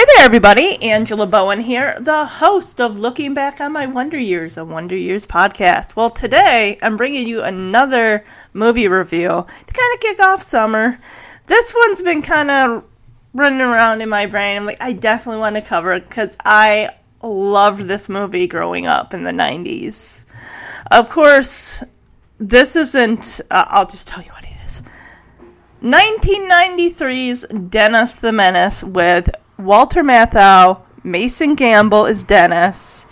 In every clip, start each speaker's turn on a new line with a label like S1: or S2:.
S1: Hey there, everybody. Angela Bowen here, the host of Looking Back on My Wonder Years, a Wonder Years podcast. Well, today I'm bringing you another movie review to kind of kick off summer. This one's been kind of running around in my brain. I'm like, I definitely want to cover it because I loved this movie growing up in the 90s. Of course, this isn't, uh, I'll just tell you what it is. 1993's Dennis the Menace with Walter Matthau, Mason Gamble is Dennis.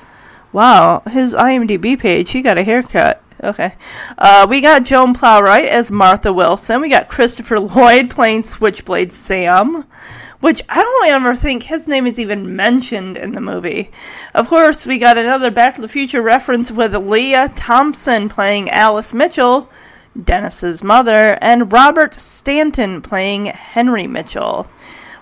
S1: Wow, his IMDb page, he got a haircut. Okay. Uh, we got Joan Plowright as Martha Wilson. We got Christopher Lloyd playing Switchblade Sam, which I don't ever think his name is even mentioned in the movie. Of course, we got another Back to the Future reference with Lea Thompson playing Alice Mitchell, Dennis's mother, and Robert Stanton playing Henry Mitchell.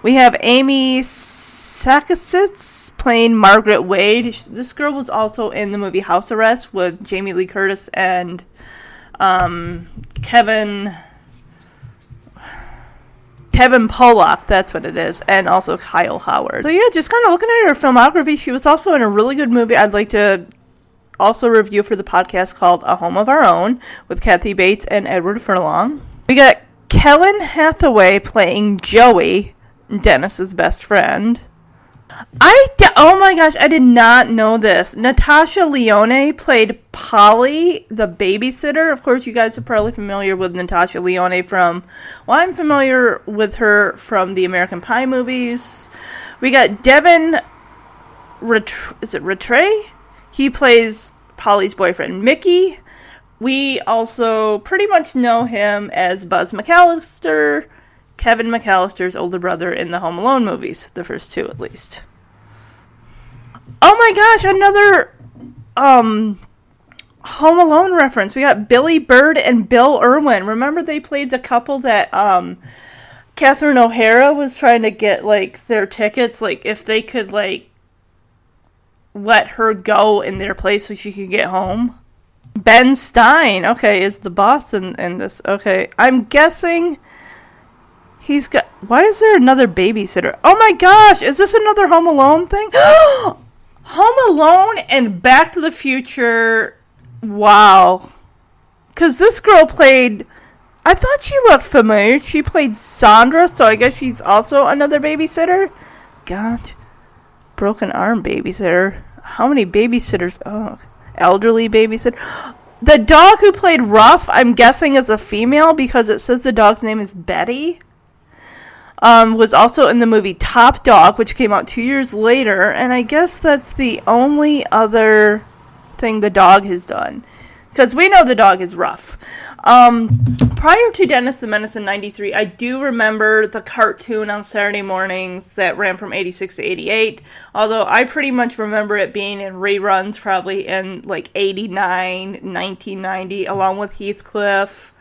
S1: We have Amy Sakasitz playing Margaret Wade. This girl was also in the movie House Arrest with Jamie Lee Curtis and um, Kevin Kevin Pollak, that's what it is, and also Kyle Howard. So yeah, just kind of looking at her filmography, she was also in a really good movie I'd like to also review for the podcast called A Home of Our Own with Kathy Bates and Edward Furlong. We got Kellen Hathaway playing Joey Dennis's best friend. I d- oh my gosh, I did not know this. Natasha Lyonne played Polly, the babysitter. Of course, you guys are probably familiar with Natasha Lyonne from. Well, I'm familiar with her from the American Pie movies. We got Devin. Ret- is it Ratray? He plays Polly's boyfriend Mickey. We also pretty much know him as Buzz McAllister Kevin McAllister's older brother in the Home Alone movies, the first two at least. Oh my gosh, another um Home Alone reference. We got Billie Bird and Bill Irwin. Remember they played the couple that um Catherine O'Hara was trying to get like their tickets, like if they could like let her go in their place so she could get home. Ben Stein, okay, is the boss in, in this. Okay, I'm guessing He's got. Why is there another babysitter? Oh my gosh! Is this another Home Alone thing? Home Alone and Back to the Future. Wow. Because this girl played. I thought she looked familiar. She played Sandra, so I guess she's also another babysitter. God. Broken arm babysitter. How many babysitters? Oh, elderly babysitter. The dog who played Ruff, I'm guessing, is a female because it says the dog's name is Betty um, was also in the movie Top Dog, which came out two years later, and I guess that's the only other thing the dog has done. Because we know the dog is rough. Um, prior to Dennis the Menace in 93, I do remember the cartoon on Saturday mornings that ran from 86 to 88. Although I pretty much remember it being in reruns probably in like 89, 1990, along with Heathcliff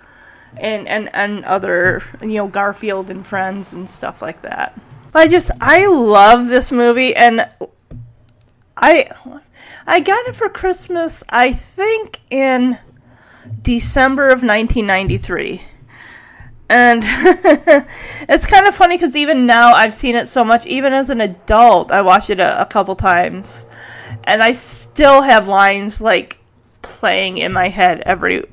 S1: and and and other you know Garfield and Friends and stuff like that. I just I love this movie and I I got it for Christmas I think in December of 1993. And it's kind of funny because even now I've seen it so much. Even as an adult, I watched it a, a couple times, and I still have lines like playing in my head every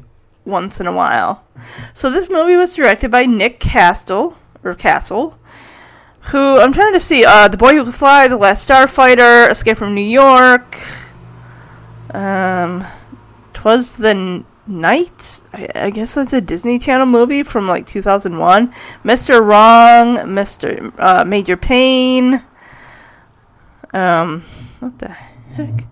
S1: once in a while. So this movie was directed by Nick Castle or Castle, who I'm trying to see. Uh, the Boy Who Could Fly, The Last Starfighter, Escape from New York. Um, Twas the Night. I, I guess that's a Disney Channel movie from like 2001. Mr. Wrong, Mr. Uh, Major Payne. Um, what the heck?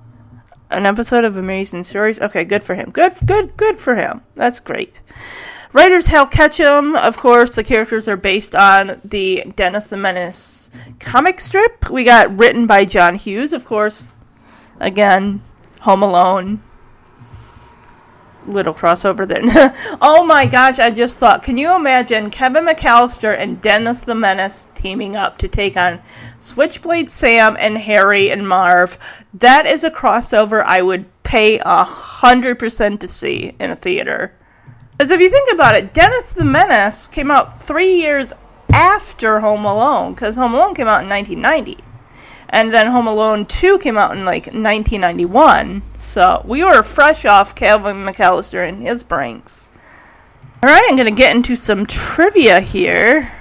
S1: An episode of Amazing Stories. Okay, good for him. Good, good, good for him. That's great. Writers Hal Ketcham, of course, the characters are based on the Dennis the Menace comic strip. We got written by John Hughes, of course. Again, Home Alone, little crossover there. oh my gosh, I just thought, can you imagine Kevin McAllister and Dennis the Menace teaming up to take on Switchblade Sam and Harry and Marv? That is a crossover I would pay a hundred percent to see in a theater. Because if you think about it, Dennis the Menace came out three years after Home Alone, because Home Alone came out in 1990. And then Home Alone 2 came out in like 1991. So we were fresh off Calvin McAllister and his pranks. Alright, I'm gonna get into some trivia here.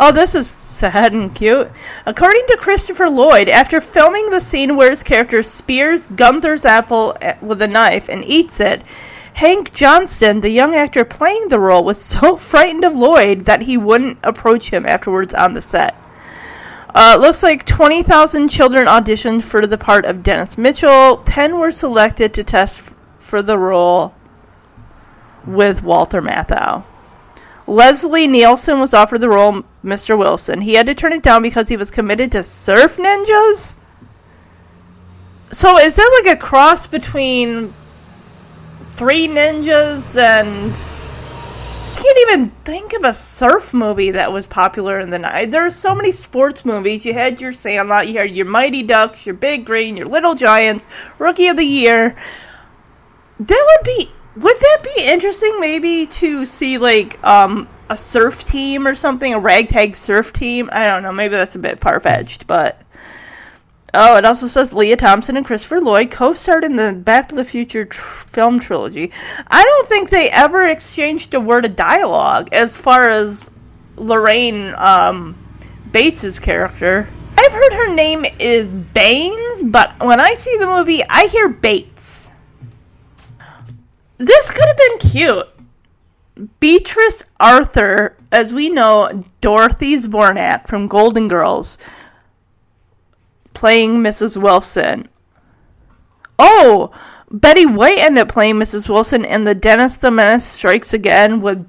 S1: Oh, this is sad and cute. According to Christopher Lloyd, after filming the scene where his character spears Gunther's apple eh, with a knife and eats it, Hank Johnston, the young actor playing the role, was so frightened of Lloyd that he wouldn't approach him afterwards on the set. Uh, looks like 20,000 children auditioned for the part of Dennis Mitchell. 10 were selected to test f- for the role with Walter Matthau. Leslie Nielsen was offered the role Mr. Wilson. He had to turn it down because he was committed to surf ninjas? So is that like a cross between Three Ninjas and can't even think of a surf movie that was popular in the night. There are so many sports movies. You had your Sandlot, you had your Mighty Ducks, your Big Green, your Little Giants, Rookie of the Year. That would be would that be interesting maybe to see like um a surf team or something, a ragtag surf team? I don't know, maybe that's a bit far fetched, but Oh, it also says Lea Thompson and Christopher Lloyd co-starred in the Back to the Future tr- film trilogy. I don't think they ever exchanged a word of dialogue as far as Lorraine um, Bates's character. I've heard her name is Baines, but when I see the movie, I hear Bates. This could have been cute. Beatrice Arthur, as we know, Dorothy Zbornak from Golden Girls, playing Mrs. Wilson. Oh, Betty White ended up playing Mrs. Wilson in the Dennis the Menace Strikes Again with,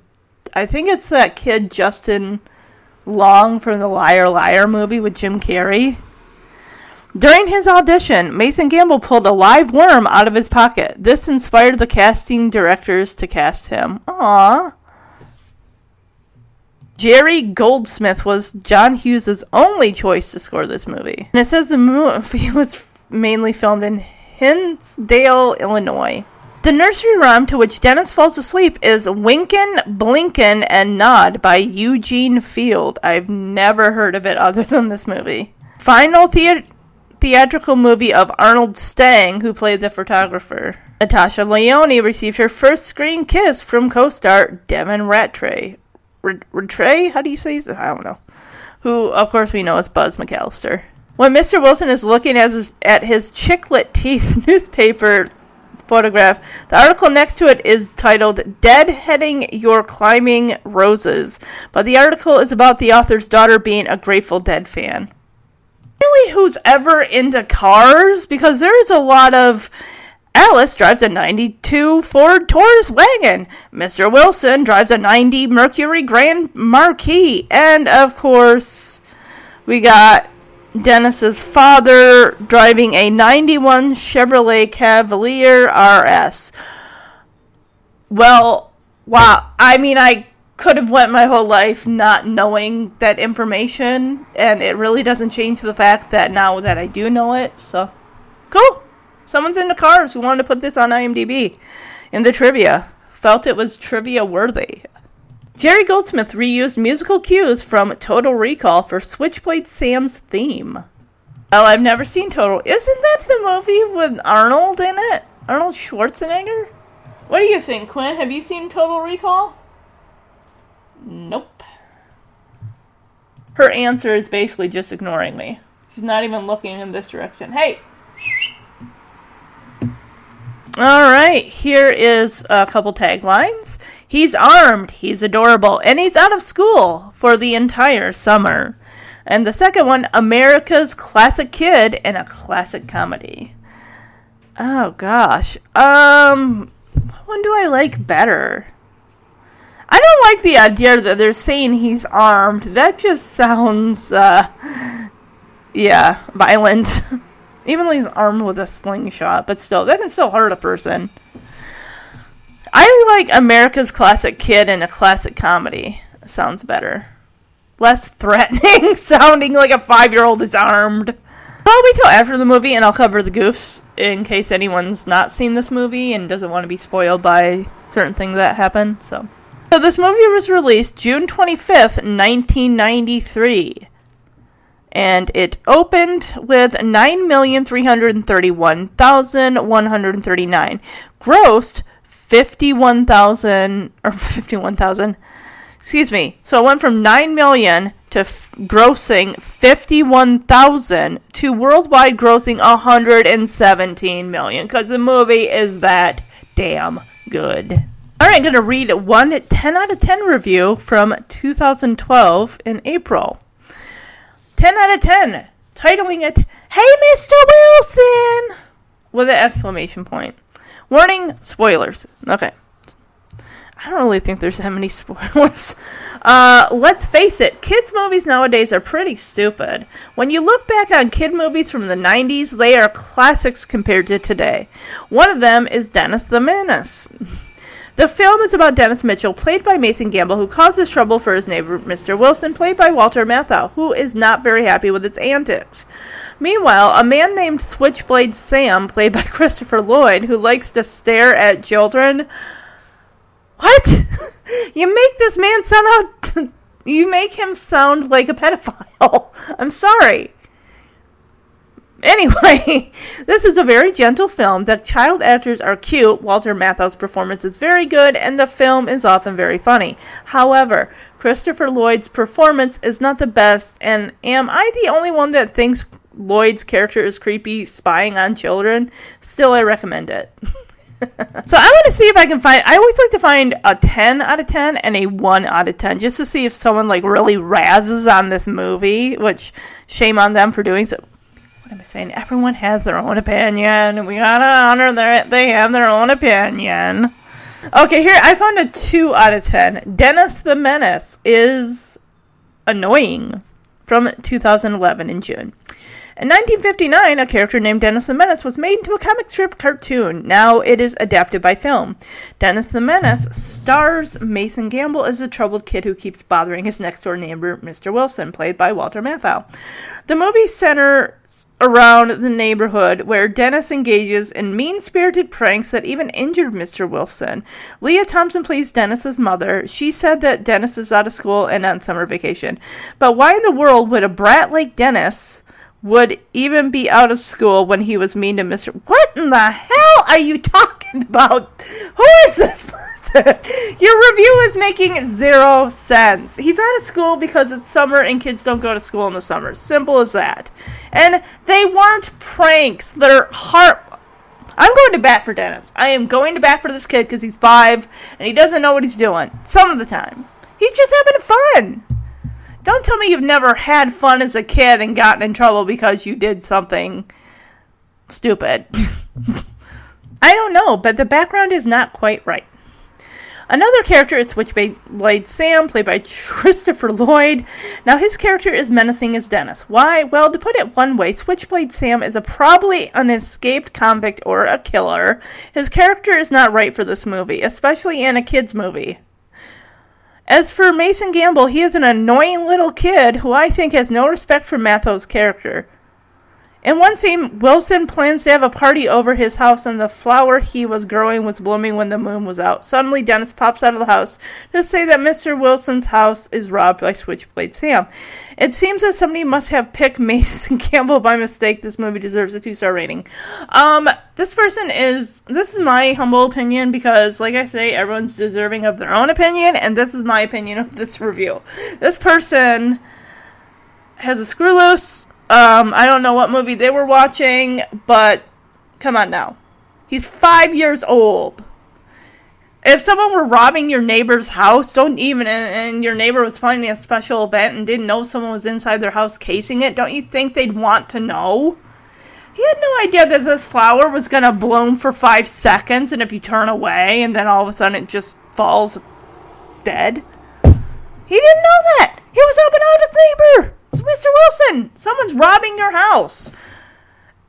S1: I think it's that kid Justin Long from the Liar Liar movie with Jim Carrey. During his audition, Mason Gamble pulled a live worm out of his pocket. This inspired the casting directors to cast him. Aww. Jerry Goldsmith was John Hughes' only choice to score this movie. And it says the movie was mainly filmed in Hinsdale, Illinois. The nursery rhyme to which Dennis falls asleep is Winkin', Blinkin', and Nod by Eugene Field. I've never heard of it other than this movie. Final thea- theatrical movie of Arnold Stang, who played the photographer. Natasha Lyonne received her first screen kiss from co-star Devin Ratray. Ratray? How do you say his? I don't know. Who, of course, we know as Buzz McAllister. When Mr. Wilson is looking at his, at his chiclet teeth newspaper photograph, the article next to it is titled Deadheading Your Climbing Roses, but the article is about the author's daughter being a Grateful Dead fan. Really, who's ever into cars? Because there is a lot of Alice drives a 92 Ford Taurus wagon. Mr. Wilson drives a 90 Mercury Grand Marquis. And of course, we got Dennis's father driving a 91 Chevrolet Cavalier RS. Well, wow. I mean, I could have went my whole life not knowing that information, and it really doesn't change the fact that now that I do know it, so cool. Someone's into cars who wanted to put this on IMDb in the trivia. Felt it was trivia worthy. Jerry Goldsmith reused musical cues from Total Recall for Switchblade Sam's theme. Well, I've never seen Total. Isn't that the movie with Arnold in it? Arnold Schwarzenegger? What do you think, Quinn? Have you seen Total Recall? Nope. Her answer is basically just ignoring me. She's not even looking in this direction. Hey! All right, here is a couple taglines. He's armed, he's adorable, and he's out of school for the entire summer. And the second one, America's classic kid in a classic comedy. Oh gosh. Um what one do I like better? I don't like the idea that they're saying he's armed. That just sounds uh yeah, violent. Even though he's armed with a slingshot, but still, that can still hurt a person. I like America's Classic Kid in a classic comedy. Sounds better. Less threatening, sounding like a five year old is armed. I'll wait till after the movie and I'll cover the goofs in case anyone's not seen this movie and doesn't want to be spoiled by certain things that happen. So, so this movie was released June 25th, 1993 and it opened with 9,331,139. Grossed 51,000 or 51,000. Excuse me. So it went from 9 million to f- grossing 51,000 to worldwide grossing 117 million cuz the movie is that damn good. All right, I'm going to read one 10 out of 10 review from 2012 in April. 10 out of 10, titling it, Hey Mr. Wilson! With an exclamation point. Warning, spoilers. Okay. I don't really think there's that many spoilers. Uh, let's face it, kids' movies nowadays are pretty stupid. When you look back on kid movies from the 90s, they are classics compared to today. One of them is Dennis the Menace. The film is about Dennis Mitchell, played by Mason Gamble, who causes trouble for his neighbor, Mr. Wilson, played by Walter Matthau, who is not very happy with his antics. Meanwhile, a man named Switchblade Sam, played by Christopher Lloyd, who likes to stare at children. What? you make this man sound out. you make him sound like a pedophile. I'm sorry. Anyway, this is a very gentle film. The child actors are cute. Walter Matthau's performance is very good, and the film is often very funny. However, Christopher Lloyd's performance is not the best, and am I the only one that thinks Lloyd's character is creepy spying on children? Still, I recommend it. so I want to see if I can find. I always like to find a 10 out of 10 and a 1 out of 10 just to see if someone like really razzes on this movie, which shame on them for doing so what am I saying? Everyone has their own opinion. We gotta honor their they have their own opinion. Okay, here I found a two out of ten. Dennis the Menace is annoying from 2011 in June. In 1959, a character named Dennis the Menace was made into a comic strip cartoon. Now it is adapted by film. Dennis the Menace stars Mason Gamble as a troubled kid who keeps bothering his next door neighbor, Mr. Wilson, played by Walter Matthau. The movie centers around the neighborhood where Dennis engages in mean spirited pranks that even injured Mr. Wilson. Lea Thompson plays Dennis's mother. She said that Dennis is out of school and on summer vacation. But why in the world would a brat like Dennis would even be out of school when he was mean to Mr. What in the hell are you talking about? Who is this person? Your review is making zero sense. He's out of school because it's summer and kids don't go to school in the summer. Simple as that. And they weren't pranks. They're heart. I'm going to bat for Dennis. I am going to bat for this kid because he's five and he doesn't know what he's doing some of the time. He's just having fun. Don't tell me you've never had fun as a kid and gotten in trouble because you did something stupid. I don't know, but the background is not quite right. Another character is Switchblade Sam, played by Christopher Lloyd. Now, his character is menacing as Dennis. Why? Well, to put it one way, Switchblade Sam is a probably an escaped convict or a killer. His character is not right for this movie, especially in a kid's movie. As for Mason Gamble, he is an annoying little kid who I think has no respect for Matthau's character. In one scene, Wilson plans to have a party over his house, and the flower he was growing was blooming when the moon was out. Suddenly, Dennis pops out of the house to say that Mr. Wilson's house is robbed by Switchblade Sam. It seems that somebody must have picked Mason Campbell by mistake. This movie deserves a two star rating. Um, this person is, this is my humble opinion because, like I say, everyone's deserving of their own opinion, and this is my opinion of this review. This person has a screw loose um, I don't know what movie they were watching, but come on now. He's five years old. If someone were robbing your neighbor's house, don't even, and your neighbor was planning a special event and didn't know someone was inside their house casing it, don't you think they'd want to know? He had no idea that this flower was going to bloom for five seconds, and if you turn away, and then all of a sudden it just falls dead. He didn't know that! He was helping out his neighbor! Mr. Wilson! Someone's robbing your house!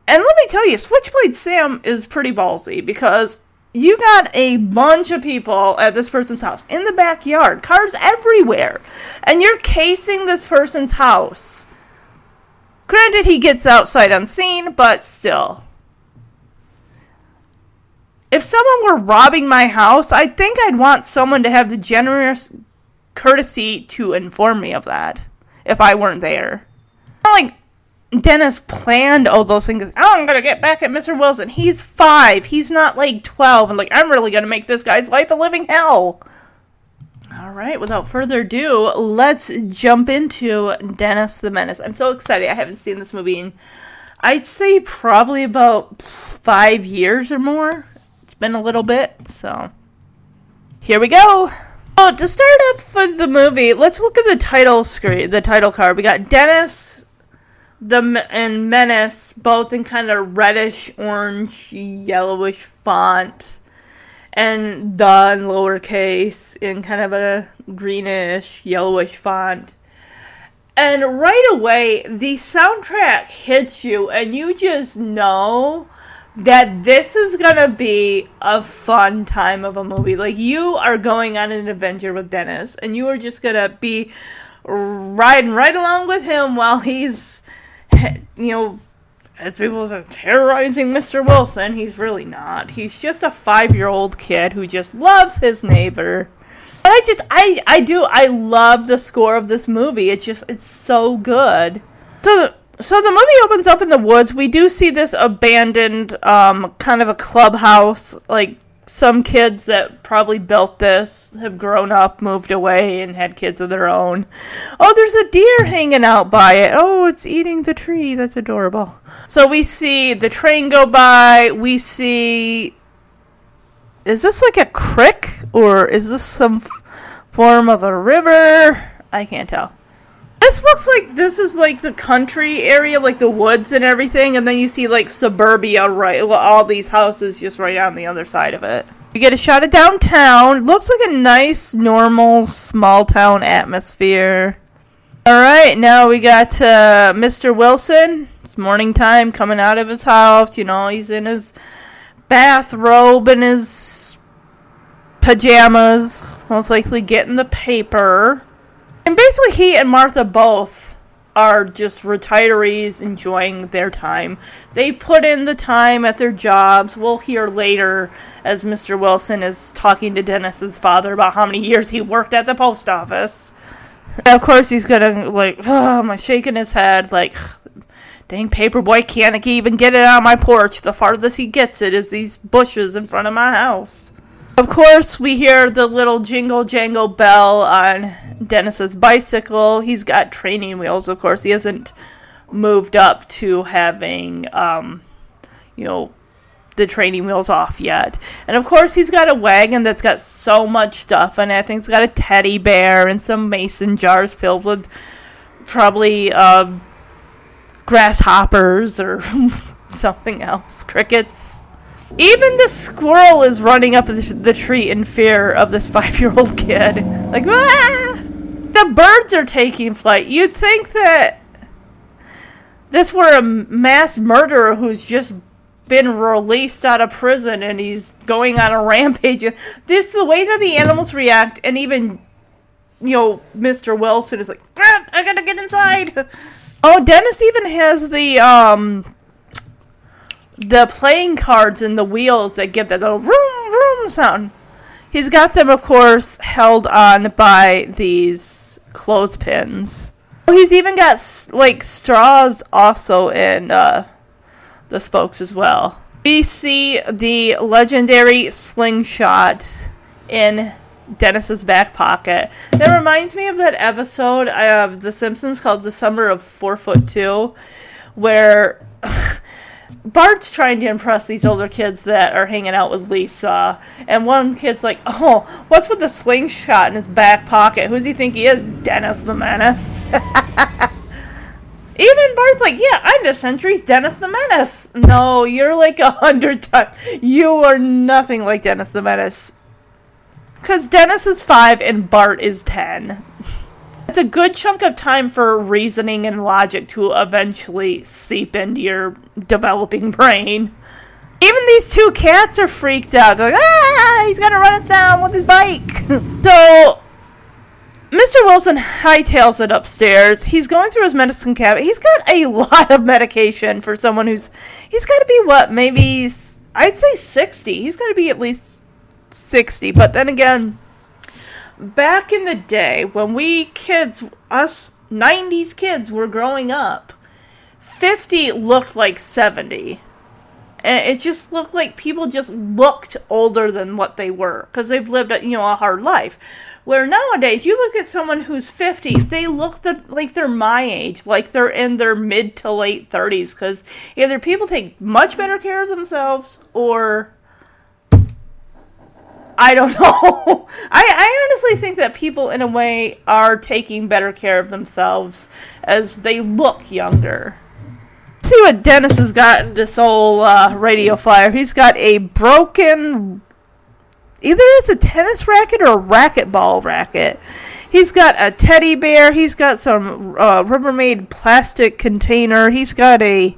S1: And let me tell you, Switchblade Sam is pretty ballsy because you got a bunch of people at this person's house in the backyard, cars everywhere, and you're casing this person's house. Granted, he gets outside unseen, but still. If someone were robbing my house, I think I'd want someone to have the generous courtesy to inform me of that if I weren't there. like Dennis planned all those things. Oh, I'm gonna get back at Mr. Wilson. He's five. He's not like twelve, and like I'm really gonna make this guy's life a living hell. All right, without further ado, let's jump into Dennis the Menace. I'm so excited. I haven't seen this movie in, I'd say, probably about five years or more. It's been a little bit, so here we go. Oh, to start up for the movie, let's look at the title screen, the title card. We got Dennis the and Menace both in kind of reddish orange yellowish font and the in lowercase in kind of a greenish yellowish font and right away the soundtrack hits you and you just know that this is gonna be a fun time of a movie like you are going on an adventure with dennis and you are just gonna be riding right along with him while he's you know, as people say, terrorizing Mr. Wilson, he's really not. He's just a five year old kid who just loves his neighbor. But I just, I, I do, I love the score of this movie. It's just, it's so good. So, so the movie opens up in the woods. We do see this abandoned, um, kind of a clubhouse, like some kids that probably built this have grown up, moved away, and had kids of their own. Oh, there's a deer hanging out by it. Oh, it's eating the tree. That's adorable. So we see the train go by. We see. Is this like a creek or is this some f- form of a river? I can't tell. This looks like this is like the country area, like the woods and everything, and then you see like suburbia, right? All these houses just right on the other side of it. You get a shot of downtown. Looks like a nice, normal, small town atmosphere. All right, now we got uh, Mr. Wilson. It's morning time, coming out of his house. You know, he's in his bathrobe and his pajamas, most likely getting the paper. And basically, he and Martha both are just retirees enjoying their time. They put in the time at their jobs. We'll hear later as Mr. Wilson is talking to Dennis's father about how many years he worked at the post office. And of course, he's gonna like, oh, am shaking his head like, dang paperboy can't even get it on my porch. The farthest he gets it is these bushes in front of my house. Of course, we hear the little jingle jangle bell on Dennis's bicycle. He's got training wheels, of course. He hasn't moved up to having, um, you know, the training wheels off yet. And of course, he's got a wagon that's got so much stuff in it. I think it's got a teddy bear and some mason jars filled with probably uh, grasshoppers or something else, crickets. Even the squirrel is running up the tree in fear of this five year old kid. Like, ah! The birds are taking flight. You'd think that this were a mass murderer who's just been released out of prison and he's going on a rampage. This the way that the animals react, and even you know, Mr. Wilson is like, "Crap, I gotta get inside. Oh, Dennis even has the um the playing cards and the wheels that give that little vroom vroom sound. He's got them, of course, held on by these clothespins. He's even got like straws also in uh, the spokes as well. We see the legendary slingshot in Dennis's back pocket. That reminds me of that episode of The Simpsons called "The Summer of Four Foot Two, where Bart's trying to impress these older kids that are hanging out with Lisa, and one kid's like, "Oh, what's with the slingshot in his back pocket? Who does he think he is, Dennis the Menace?" Even Bart's like, "Yeah, I'm the century's Dennis the Menace." No, you're like a hundred times. You are nothing like Dennis the Menace. Because Dennis is five and Bart is ten. It's a good chunk of time for reasoning and logic to eventually seep into your developing brain. Even these two cats are freaked out. They're like, ah, he's gonna run us down with his bike. so, Mr. Wilson hightails it upstairs. He's going through his medicine cabinet. He's got a lot of medication for someone who's. He's got to be, what, maybe. I'd say 60. He's got to be at least 60. But then again, back in the day when we kids, us 90s kids, were growing up, 50 looked like 70. And it just looked like people just looked older than what they were because they've lived, a, you know, a hard life. Where nowadays, you look at someone who's 50, they look the, like they're my age, like they're in their mid to late 30s because either people take much better care of themselves or I don't know. I, I honestly think that people, in a way, are taking better care of themselves as they look younger. Let's see what Dennis has got in this old uh, radio flyer. He's got a broken. Either it's a tennis racket or a racquetball racket. He's got a teddy bear. He's got some uh, Rubbermaid plastic container. He's got a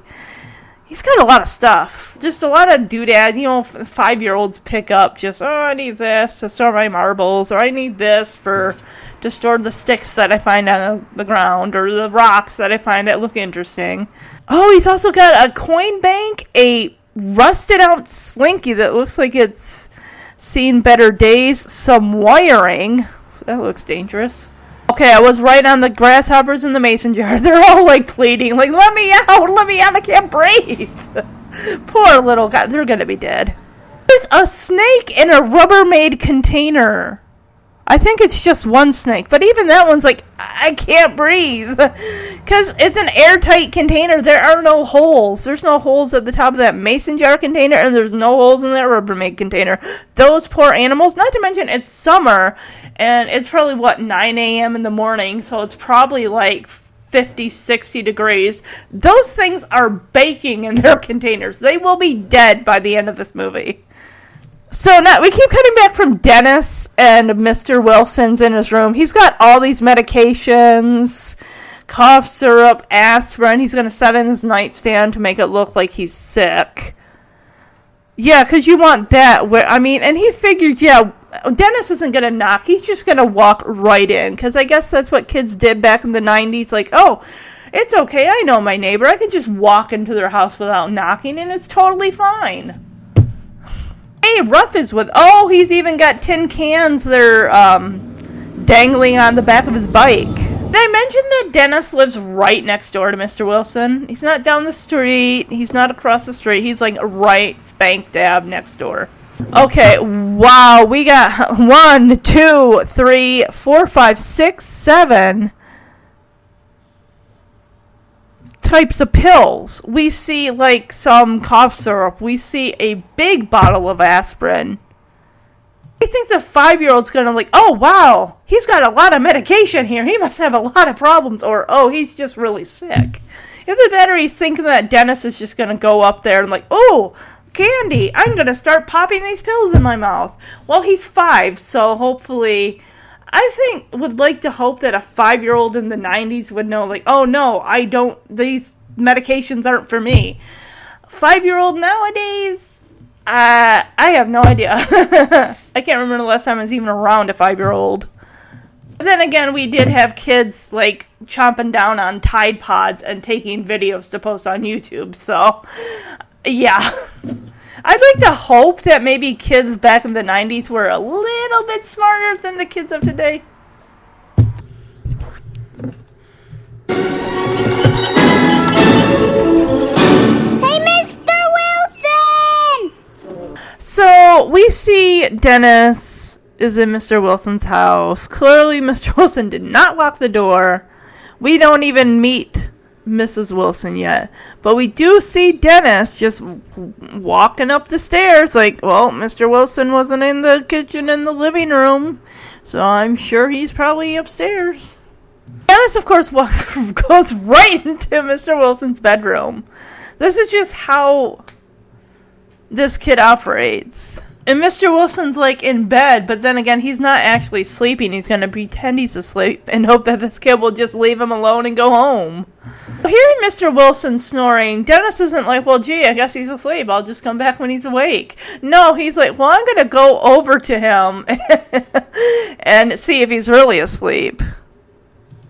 S1: he's got a lot of stuff. Just a lot of doodad. You know, five year olds pick up just, oh, I need this to store my marbles, or I need this for to store the sticks that I find on the ground, or the rocks that I find that look interesting. Oh, he's also got a coin bank, a rusted out slinky that looks like it's seen better days, some wiring. That looks dangerous. Okay, I was right on the grasshoppers in the mason jar. They're all like pleading, like, let me out, let me out, I can't breathe. Poor little guy, they're gonna be dead. There's a snake in a Rubbermaid container. I think it's just one snake, but even that one's like, I can't breathe. Because it's an airtight container. There are no holes. There's no holes at the top of that mason jar container, and there's no holes in that Rubbermaid container. Those poor animals, not to mention it's summer, and it's probably, what, 9 a.m. in the morning, so it's probably like 50, 60 degrees. Those things are baking in their containers. They will be dead by the end of this movie. So now we keep cutting back from Dennis and Mr. Wilson's in his room. He's got all these medications, cough syrup, aspirin. He's going to set in his nightstand to make it look like he's sick. Yeah, because you want that. Where I mean, and he figured, yeah, Dennis isn't going to knock. He's just going to walk right in. Because I guess that's what kids did back in the 90s. Like, oh, it's okay. I know my neighbor. I can just walk into their house without knocking, and it's totally fine. Hey, Ruff is with. Oh, he's even got tin cans. They're um, dangling on the back of his bike. Did I mention that Dennis lives right next door to Mr. Wilson? He's not down the street. He's not across the street. He's like right spank dab next door. Okay, wow. We got one, two, three, four, five, six, seven types of pills. We see like some cough syrup. We see a big bottle of aspirin. He thinks a five year old's gonna like, oh wow, he's got a lot of medication here. He must have a lot of problems, or oh, he's just really sick. Either that or he's thinking that Dennis is just gonna go up there and like, oh, candy, I'm gonna start popping these pills in my mouth. Well, he's five, so hopefully I think would like to hope that a five year old in the 90s would know, like, oh no, I don't, these medications aren't for me. Five year old nowadays, uh, I have no idea. I can't remember the last time I was even around a five year old. Then again, we did have kids like chomping down on Tide Pods and taking videos to post on YouTube, so yeah. I'd like to hope that maybe kids back in the 90s were a little bit smarter than the kids of today.
S2: Hey, Mr. Wilson!
S1: So we see Dennis is in Mr. Wilson's house. Clearly, Mr. Wilson did not lock the door. We don't even meet Mrs. Wilson yet. But we do see Dennis just walking up the stairs like, well, Mr. Wilson wasn't in the kitchen in the living room, so I'm sure he's probably upstairs. Dennis, of course, walks, goes right into Mr. Wilson's bedroom. This is just how this kid operates. And Mr. Wilson's like in bed, but then again, he's not actually sleeping. He's going to pretend he's asleep and hope that this kid will just leave him alone and go home. But Hearing Mr. Wilson snoring, Dennis isn't like, well, gee, I guess he's asleep. I'll just come back when he's awake. No, he's like, well, I'm going to go over to him and see if he's really asleep.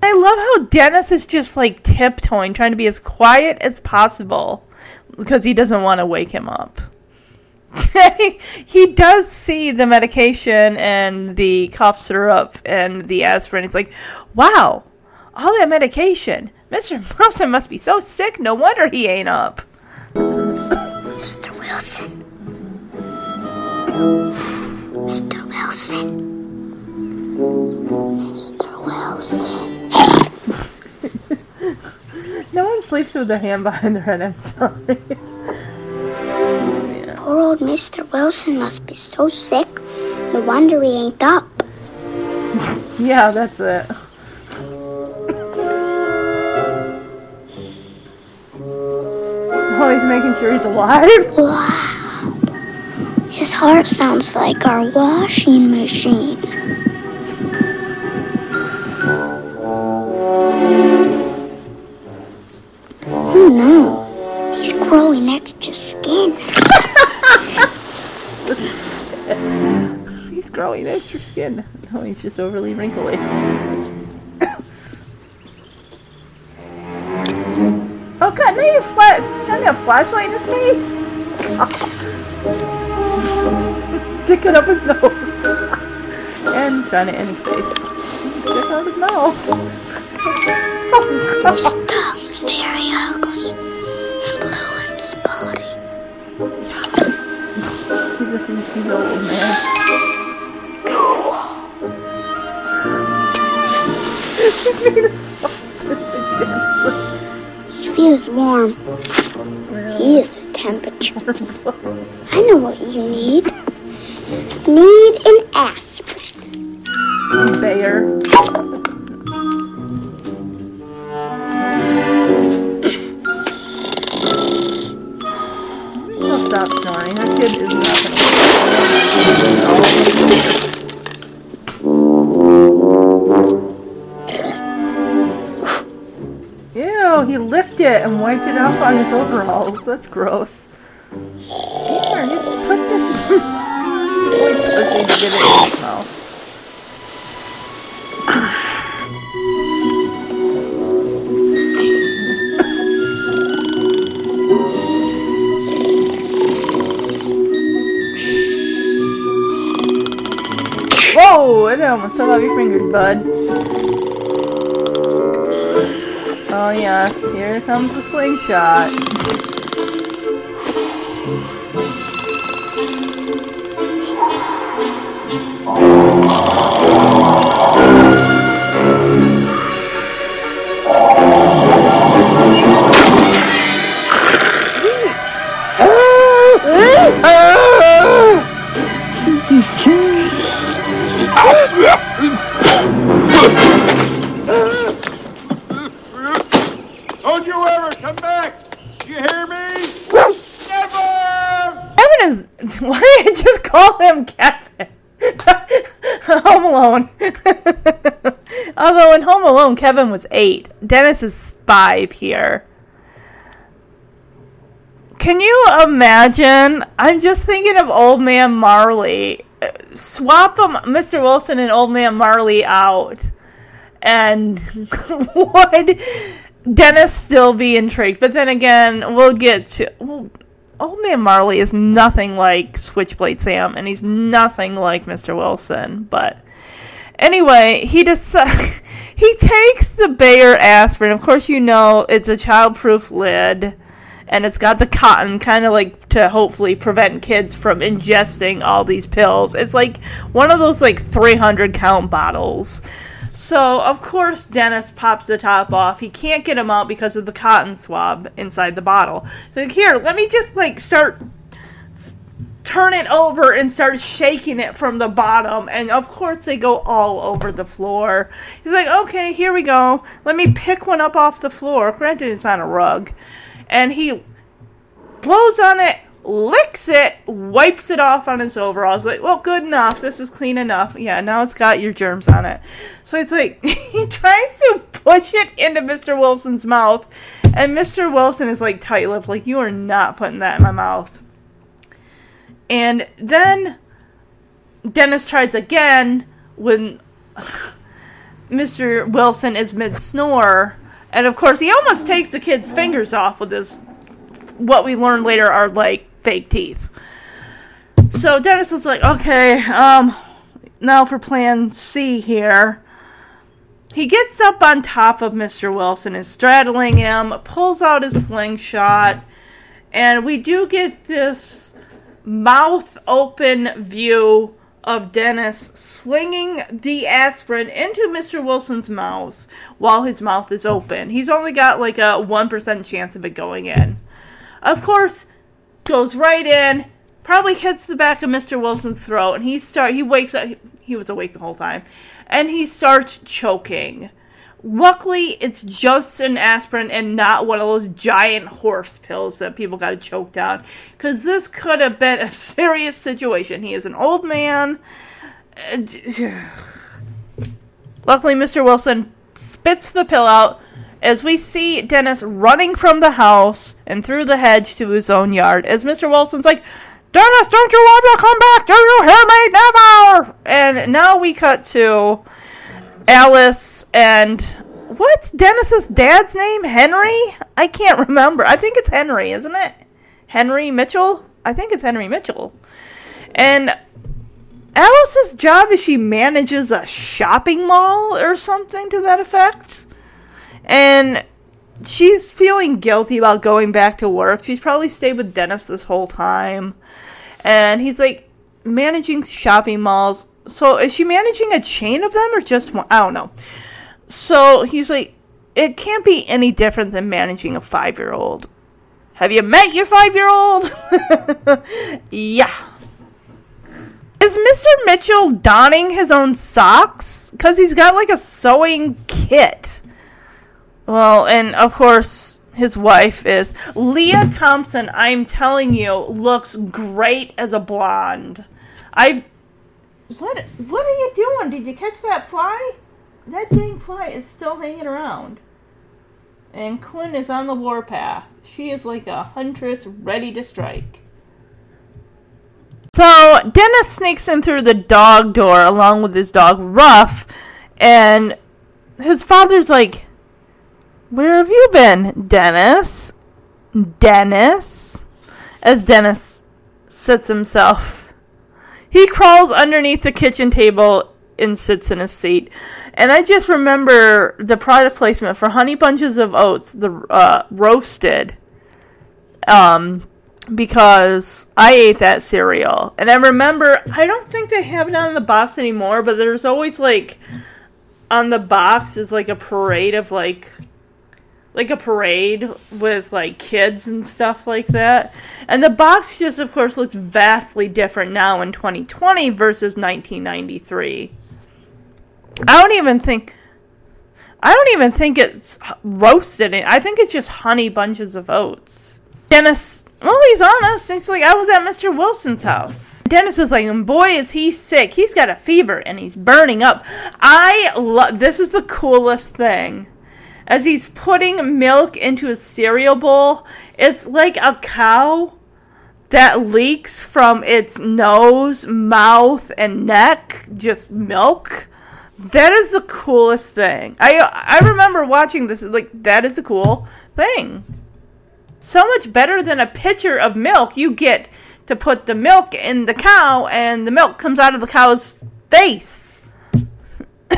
S1: I love how Dennis is just like tiptoeing, trying to be as quiet as possible because he doesn't want to wake him up. he does see the medication and the cough syrup and the aspirin. He's like, wow, all that medication. Mr. Wilson must be so sick, no wonder he ain't up.
S2: Mr. Wilson. Mr. Wilson. Mr. Wilson.
S1: No one sleeps with their hand behind their head, I'm sorry.
S2: Poor old Mr. Wilson must be so sick. No wonder he ain't up.
S1: yeah, that's it. Oh, he's making sure he's alive?
S2: Wow. His heart sounds like our washing machine. Oh no, growing extra skin.
S1: He's growing extra skin. No, he's just overly wrinkly. oh god, now you're flat. Now you have flashlight in his face. Stick it up his nose. and shine it in his face. Stick it out his mouth. Oh,
S2: His tongue's very ugly and blue and spotty.
S1: He's a he's old man. He's made of salt.
S2: He feels warm. He is a temperature. I know what you need. Need an aspirin.
S1: Bayer. Wiped it off on his overalls. That's gross. Here, just put this. really pussy to get it in his mouth. Whoa! It almost fell off your fingers, bud. Here comes the slingshot. Kevin was eight. Dennis is five here. Can you imagine? I'm just thinking of Old Man Marley. Swap them, Mr. Wilson and Old Man Marley out. And would Dennis still be intrigued? But then again, we'll get to. Well, Old Man Marley is nothing like Switchblade Sam, and he's nothing like Mr. Wilson. But anyway, he decides he takes the Bayer aspirin. Of course, you know it's a childproof lid, and it's got the cotton, kind of like to hopefully prevent kids from ingesting all these pills. It's like one of those like 300 count bottles. So, of course, Dennis pops the top off. He can't get him out because of the cotton swab inside the bottle. So, here, let me just like start turn it over and start shaking it from the bottom. And of course, they go all over the floor. He's like, okay, here we go. Let me pick one up off the floor. Granted, it's on a rug. And he blows on it, licks it, wipes it off on his overalls. Like, well, good enough. This is clean enough. Yeah, now it's got your germs on it. So it's like he tries to push it into Mr. Wilson's mouth, and Mr. Wilson is like tight-lipped, like you are not putting that in my mouth. And then Dennis tries again when Mr. Wilson is mid snore. And of course, he almost takes the kid's fingers off with his, what we learn later are like fake teeth. So Dennis is like, okay, um, now for plan C here. he gets up on top of Mr. Wilson, is straddling him, pulls out his slingshot, and we do get this mouth open view of Dennis slinging the aspirin into Mr. Wilson's mouth while his mouth is open. He's only got like a 1% chance of it going in. Of course, goes right in, probably hits the back of Mr. Wilson's throat, and he start he wakes up. He was awake the whole time, and he starts choking. Luckily, it's just an aspirin and not one of those giant horse pills that people got to choke down. Because this could have been a serious situation. He is an old man. Luckily, Mr. Wilson spits the pill out as we see Dennis running from the house and through the hedge to his own yard. As Mr. Wilson's like, Dennis, don't you ever come back! Do you hear me? Never! And now we cut to Alice and what's Dennis's dad's name? Henry? I can't remember. I think it's Henry, isn't it? Henry Mitchell? I think it's Henry Mitchell. And Alice's job is she manages a shopping mall or something to that effect. And she's feeling guilty about going back to work. She's probably stayed with Dennis this whole time. And he's like managing shopping malls. So is she managing a chain of them or just one? I don't know. So he's like, it can't be any different than managing a five year old. Have you met your five year old? yeah. Is Mr. Mitchell donning his own socks? Because he's got like a sewing kit. Well, and of course, his wife is Lea Thompson. I'm telling you, looks great as a blonde. I. What? What are you doing? Did you catch that fly? That dang fly is still hanging around. And Quinn is on the warpath. She is like a huntress ready to strike. So Dennis sneaks in through the dog door along with his dog Ruff, and his father's like, Where have you been, Dennis? Dennis? As Dennis sits himself. He crawls underneath the kitchen table and sits in a seat. And I just remember the product placement for Honey Bunches of Oats, the uh, roasted, um, because I ate that cereal. And I remember, I don't think they have it on the box anymore, but there's always like, on the box is like a parade of like, like a parade with like kids and stuff like that. And the box just, of course, looks vastly different now in 2020 versus 1993. I don't even think. I don't even think it's roasted. I think it's just honey bunches of oats. Dennis, well, he's honest. He's like, I was at Mr. Wilson's house. Dennis is like, and boy, is he sick. He's got a fever and he's burning up. I love. This is the coolest thing. As he's putting milk into a cereal bowl, it's like a cow that leaks from its nose, mouth, and neck just milk that is the coolest thing. I I remember watching this like that is a cool thing. So much better than a pitcher of milk. You get to put the milk in the cow and the milk comes out of the cow's face.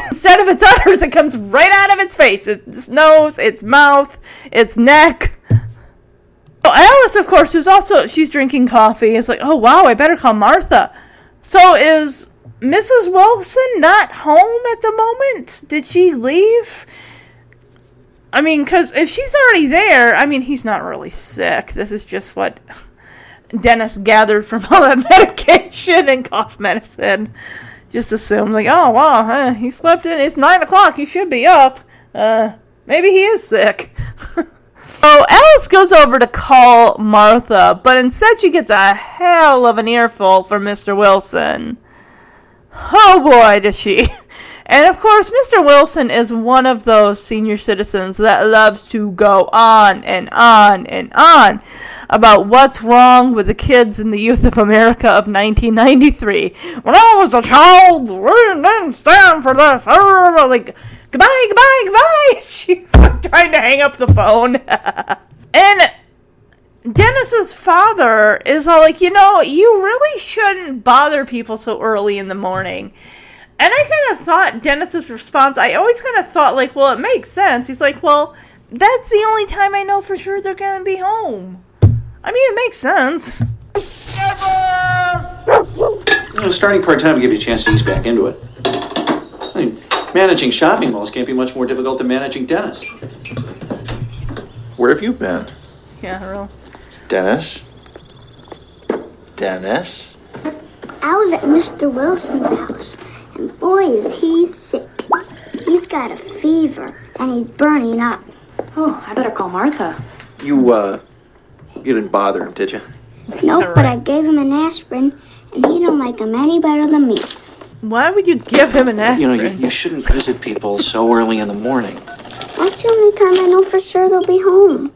S1: Instead of its udders, it comes right out of its face. Its nose, its mouth, its neck. Well, Alice, of course, who's also she's drinking coffee, is like, oh wow, I better call Martha. So is Mrs. Wilson not home at the moment? Did she leave? I mean, because if she's already there, I mean, he's not really sick. This is just what Dennis gathered from all that medication and cough medicine. Just assumed, like, oh, wow, huh, he slept in. It's 9 o'clock. He should be up. Uh, maybe he is sick. so Alice goes over to call Martha, but instead she gets a hell of an earful from Mr. Wilson. Oh boy, does she. And of course, Mr. Wilson is one of those senior citizens that loves to go on and on and on about what's wrong with the kids and the youth of America of 1993. When I was a child, we didn't stand for this. Like, goodbye, goodbye, goodbye. She's trying to hang up the phone. and Dennis's father is all like, you know, you really shouldn't bother people so early in the morning. And I kind of thought Dennis's response, I always kind of thought, like, well, it makes sense. He's like, well, that's the only time I know for sure they're going to be home. I mean, it makes sense.
S3: Never!
S4: You know, starting part time will give you a chance to ease back into it. I mean, managing shopping malls can't be much more difficult than managing Dennis.
S5: Where have you been?
S1: Yeah, real.
S5: Dennis? Dennis?
S2: I was at Mr. Wilson's house, and boy, is he sick. He's got a fever, and he's burning up.
S6: Oh, I better call Martha.
S5: You, uh, you didn't bother him, did you?
S2: Nope, but I gave him an aspirin, and he don't like him any better than me.
S1: Why would you give him an aspirin?
S5: You know, you, you shouldn't visit people so early in the morning.
S2: That's the only time I know for sure they'll be home.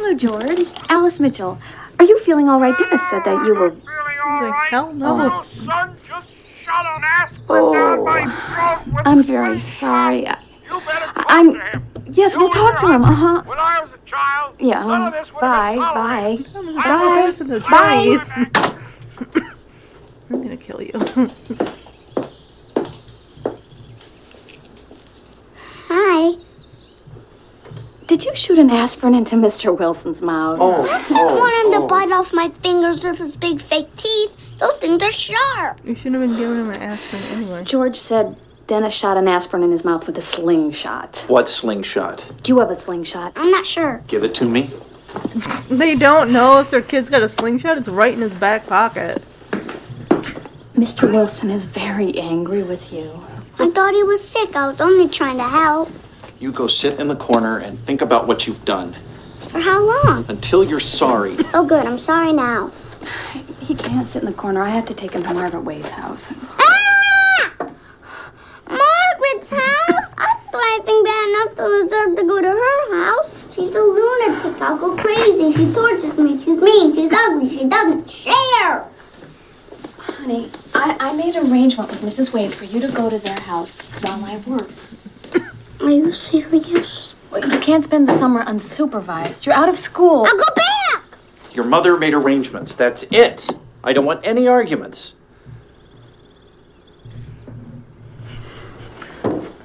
S6: Hello, George. Alice Mitchell. Are you feeling all right? Dennis said that you were.
S3: Feeling all
S1: Like, hell no.
S3: Oh, son just shot an aspirin down my throat with
S6: I'm very sorry. I-
S3: You better talk
S6: I'm-
S3: to him.
S6: Yes, we'll talk to him. Uh huh.
S3: When I was a child,
S6: Yeah. Um,
S3: of
S6: bye. Bye.
S1: Bye.
S3: tolerated.
S1: to the
S6: Bye.
S1: I'm gonna kill you.
S2: Hi.
S6: Did you shoot an aspirin into Mr. Wilson's mouth?
S5: Oh,
S2: I don't want him to oh. bite off my fingers with his big fake teeth. Those things are sharp.
S1: you should have been giving him an aspirin anyway.
S6: George said Dennis shot an aspirin in his mouth with a slingshot.
S5: What slingshot?
S6: Do you have a slingshot?
S2: I'm not sure.
S5: Give it to me.
S1: They don't know if their kid's got a slingshot. It's right in his back pocket.
S6: Mr. Wilson is very angry with you.
S2: I thought he was sick. I was only trying to help.
S5: You go sit in the corner and think about what you've done
S2: For how long?
S5: until you're sorry.
S2: Oh, good. I'm sorry now.
S6: He can't sit in the corner. I have to take him to Margaret Wade's house.
S2: Ah! Margaret's house? I'm laughing bad enough to deserve to go to her house. She's a lunatic. I'll go crazy. She tortures me. She's mean. She's ugly. She doesn't share.
S6: Honey, I, I made an arrangement with Mrs. Wade for you to go to their house while I work.
S2: Are you serious?
S6: Well, you can't spend the summer unsupervised. You're out of school.
S2: I'll go back.
S5: Your mother made arrangements. That's it. I don't want any arguments.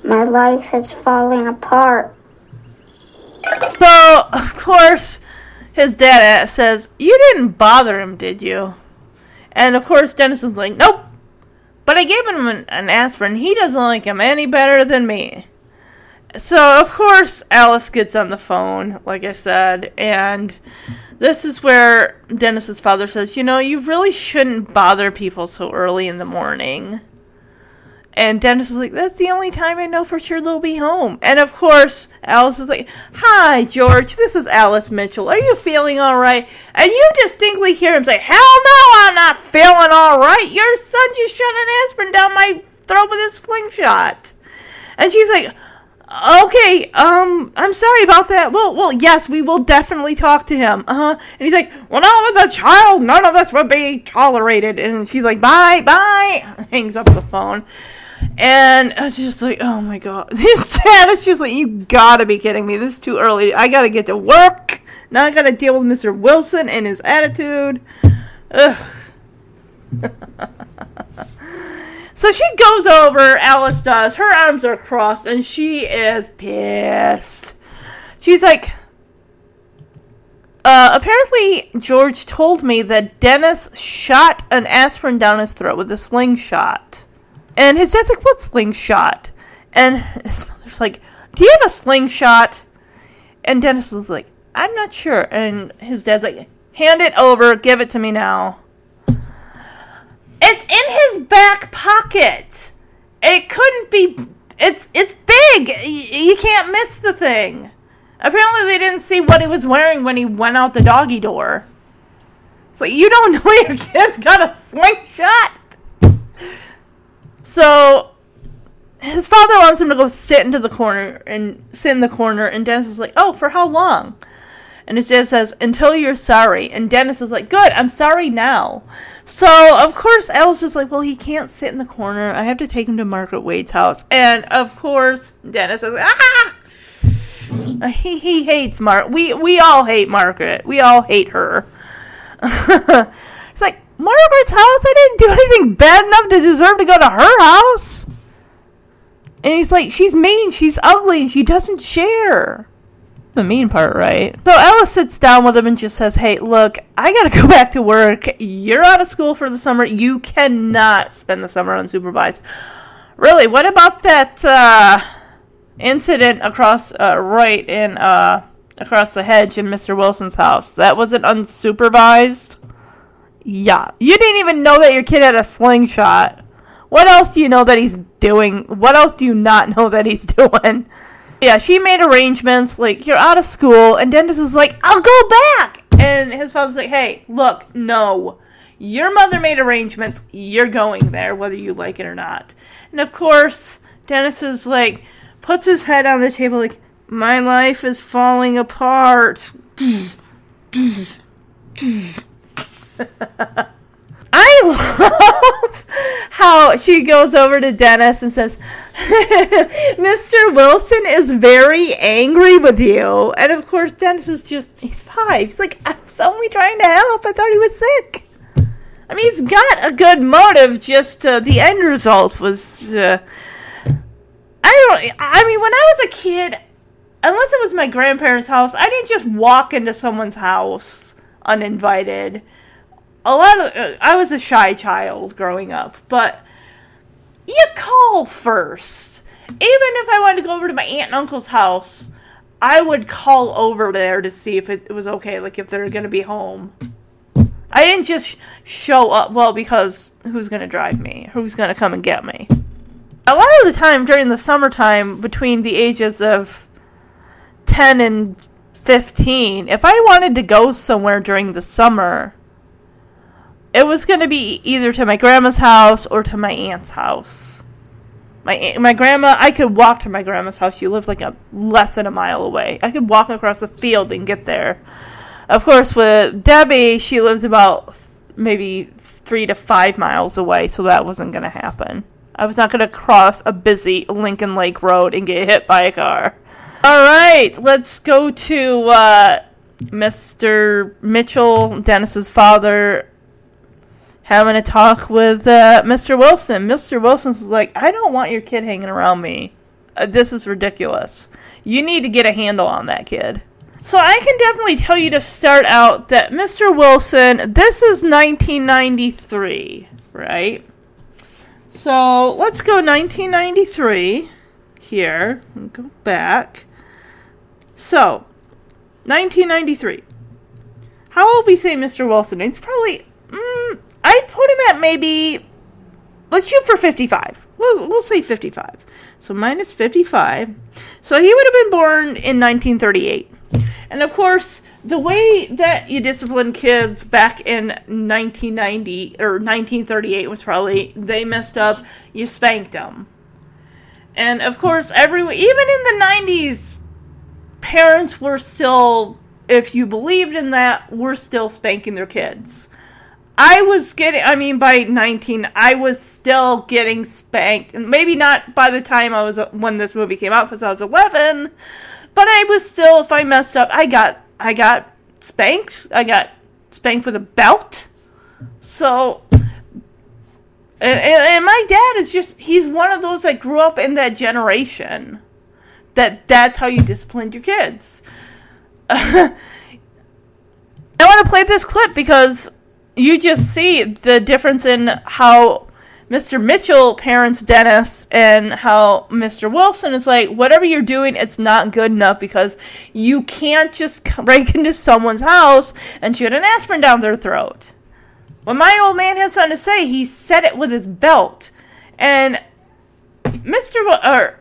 S2: My life is falling apart.
S1: So, of course, his dad says, You didn't bother him, did you? And of course, Dennison's like, Nope. But I gave him an, an aspirin. He doesn't like him any better than me. So, of course, Alice gets on the phone, like I said, and this is where Dennis's father says, You know, you really shouldn't bother people so early in the morning. And Dennis is like, that's the only time I know for sure they'll be home. And of course, Alice is like, hi, George, this is Alice Mitchell. Are you feeling all right? And you distinctly hear him say, hell no, I'm not feeling all right. Your son just shot an aspirin down my throat with his slingshot. And she's like, okay, um, I'm sorry about that. Well, well, yes, we will definitely talk to him. Uh huh. And he's like, when I was a child, none of this would be tolerated. And she's like, bye, bye. Hangs up the phone. And it's just like, oh my god. His dad is just like, you gotta be kidding me. This is too early. I gotta get to work. Now I gotta deal with Mr. Wilson and his attitude. Ugh. So she goes over, Alice does, her arms are crossed, and she is pissed. She's like, uh, apparently George told me that Dennis shot an aspirin down his throat with a slingshot. And his dad's like, what slingshot? And his mother's like, do you have a slingshot? And Dennis is like, I'm not sure. And his dad's like, hand it over, give it to me now. It's in his back pocket. It couldn't be. It's it's big. You can't miss the thing. Apparently, they didn't see what he was wearing when he went out the doggy door. Like you don't know your kid's got a slingshot. So his father wants him to go sit into the corner and sit in the corner, and Dennis is like, "Oh, for how long?" And his dad says, "Until you're sorry." And Dennis is like, "Good, I'm sorry now." So of course Alice is like, "Well, he can't sit in the corner. I have to take him to Margaret Wade's house." And of course Dennis is ah. He he hates Mar. We we all hate Margaret. We all hate her. it's like, Margaret's house? I didn't do anything bad enough to deserve to go to her house. And he's like, she's mean, she's ugly, she doesn't share. The mean part, right? So Alice sits down with him and just says, Hey, look, I gotta go back to work. You're out of school for the summer. You cannot spend the summer unsupervised. Really, what about that uh, incident across, uh, right in, uh, across the hedge in Mr. Wilson's house? That wasn't unsupervised? Yeah. You didn't even know that your kid had a slingshot. What else do you know that he's doing? What else do you not know that he's doing? Yeah, she made arrangements, like, you're out of school, and Dennis is like, I'll go back! And his father's like, hey, look, no. Your mother made arrangements, you're going there, whether you like it or not. And of course, Dennis is like, puts his head on the table, like, my life is falling apart. I love how she goes over to Dennis and says, Mr. Wilson is very angry with you. And of course, Dennis is just, he's five. He's like, I was only trying to help. I thought he was sick. I mean, he's got a good motive, just uh, the end result was. Uh, I don't, I mean, when I was a kid, unless it was my grandparents' house, I didn't just walk into someone's house uninvited a lot of uh, I was a shy child growing up, but you call first. Even if I wanted to go over to my aunt and uncle's house, I would call over there to see if it, was okay, like if they're going to be home. I didn't just show up, well, because who's going to drive me? Who's going to come and get me? A lot of the time during the summertime, between the ages of 10 and 15, if I wanted to go somewhere during the summer, it was going to be either to my grandma's house or to my aunt's house. My my grandma, I could walk to my grandma's house. She lived like a less than a mile away. I could walk across the field and get there. Of course, with Debbie, she lives about maybe three to five miles away, so that wasn't going to happen. I was not going to cross a busy Lincoln Lake Road and get hit by a car. All right, let's go to uh, Mr. Mitchell, Dennis's father, having a talk with uh, Mr. Wilson. Mr. Wilson's like, I don't want your kid hanging around me. Uh, this is ridiculous. You need to get a handle on that kid. So I can definitely tell you to start out that Mr. Wilson, this is 1993, right? So let's go 1993 here. Go back. So, 1993. How old we say Mr. Wilson? It's probably mm, I'd put him at maybe. Let's shoot for 55. We'll, we'll say 55. So minus 55. So he would have been born in 1938. And of course, the way that you discipline kids back in 1990 or 1938 was probably they messed up, you spanked them. And of course, everyone, even in the 90s, parents were still, if you believed in that, were still spanking their kids. I was getting, I mean, by 19, I was still getting spanked. And maybe not by the time I was, uh, when this movie came out, because I was 11, but I was still, if I messed up, I got, I got spanked. I got spanked with a belt. So, and, and my dad is just, he's one of those that grew up in that generation. That that's how you disciplined your kids. I want to play this clip because you just see the difference in how Mr. Mitchell parents Dennis and how Mr. Wilson is like, whatever you're doing, it's not good enough because you can't just break into someone's house and shoot an aspirin down their throat. When my old man had something to say, he said it with his belt. And Mr. or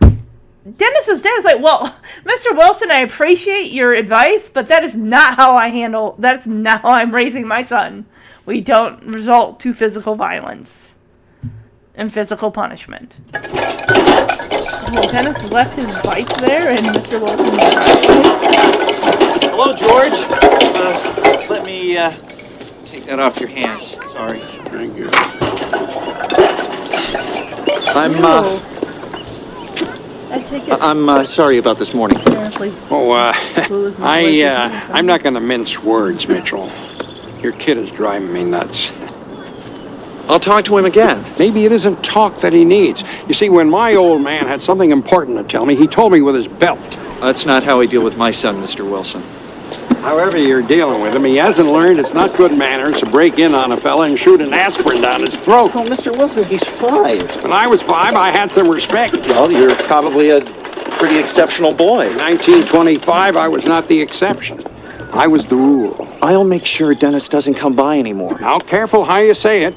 S1: Dennis's dad is like, well, Mr. Wilson, I appreciate your advice, but that is not how I handle. That's not how I'm raising my son we don't resort to physical violence and physical punishment. Lieutenant left his bike there, and Mr. Wilson.
S5: Hello, George. Uh, let me uh, take that off your hands. Sorry.
S7: Thank you.
S5: I'm. Uh,
S1: I take it.
S5: I'm uh, sorry about this morning.
S1: Apparently,
S7: Oh, uh,
S1: Blue is not
S7: I, uh. I'm not going to mince words, Mitchell. Your kid is driving me nuts.
S5: I'll talk to him again.
S7: Maybe it isn't talk that he needs. You see, when my old man had something important to tell me, he told me with his belt.
S5: That's not how I deal with my son, Mr. Wilson.
S7: However you're dealing with him, he hasn't learned it's not good manners to break in on a fella and shoot an aspirin down his throat.
S5: Oh, Mr. Wilson, he's five.
S7: When I was five, I had some respect.
S5: Well, you're probably a pretty exceptional boy.
S7: In 1925, I was not the exception. I was the rule.
S5: I'll make sure Dennis doesn't come by anymore.
S7: Now, careful how you say it.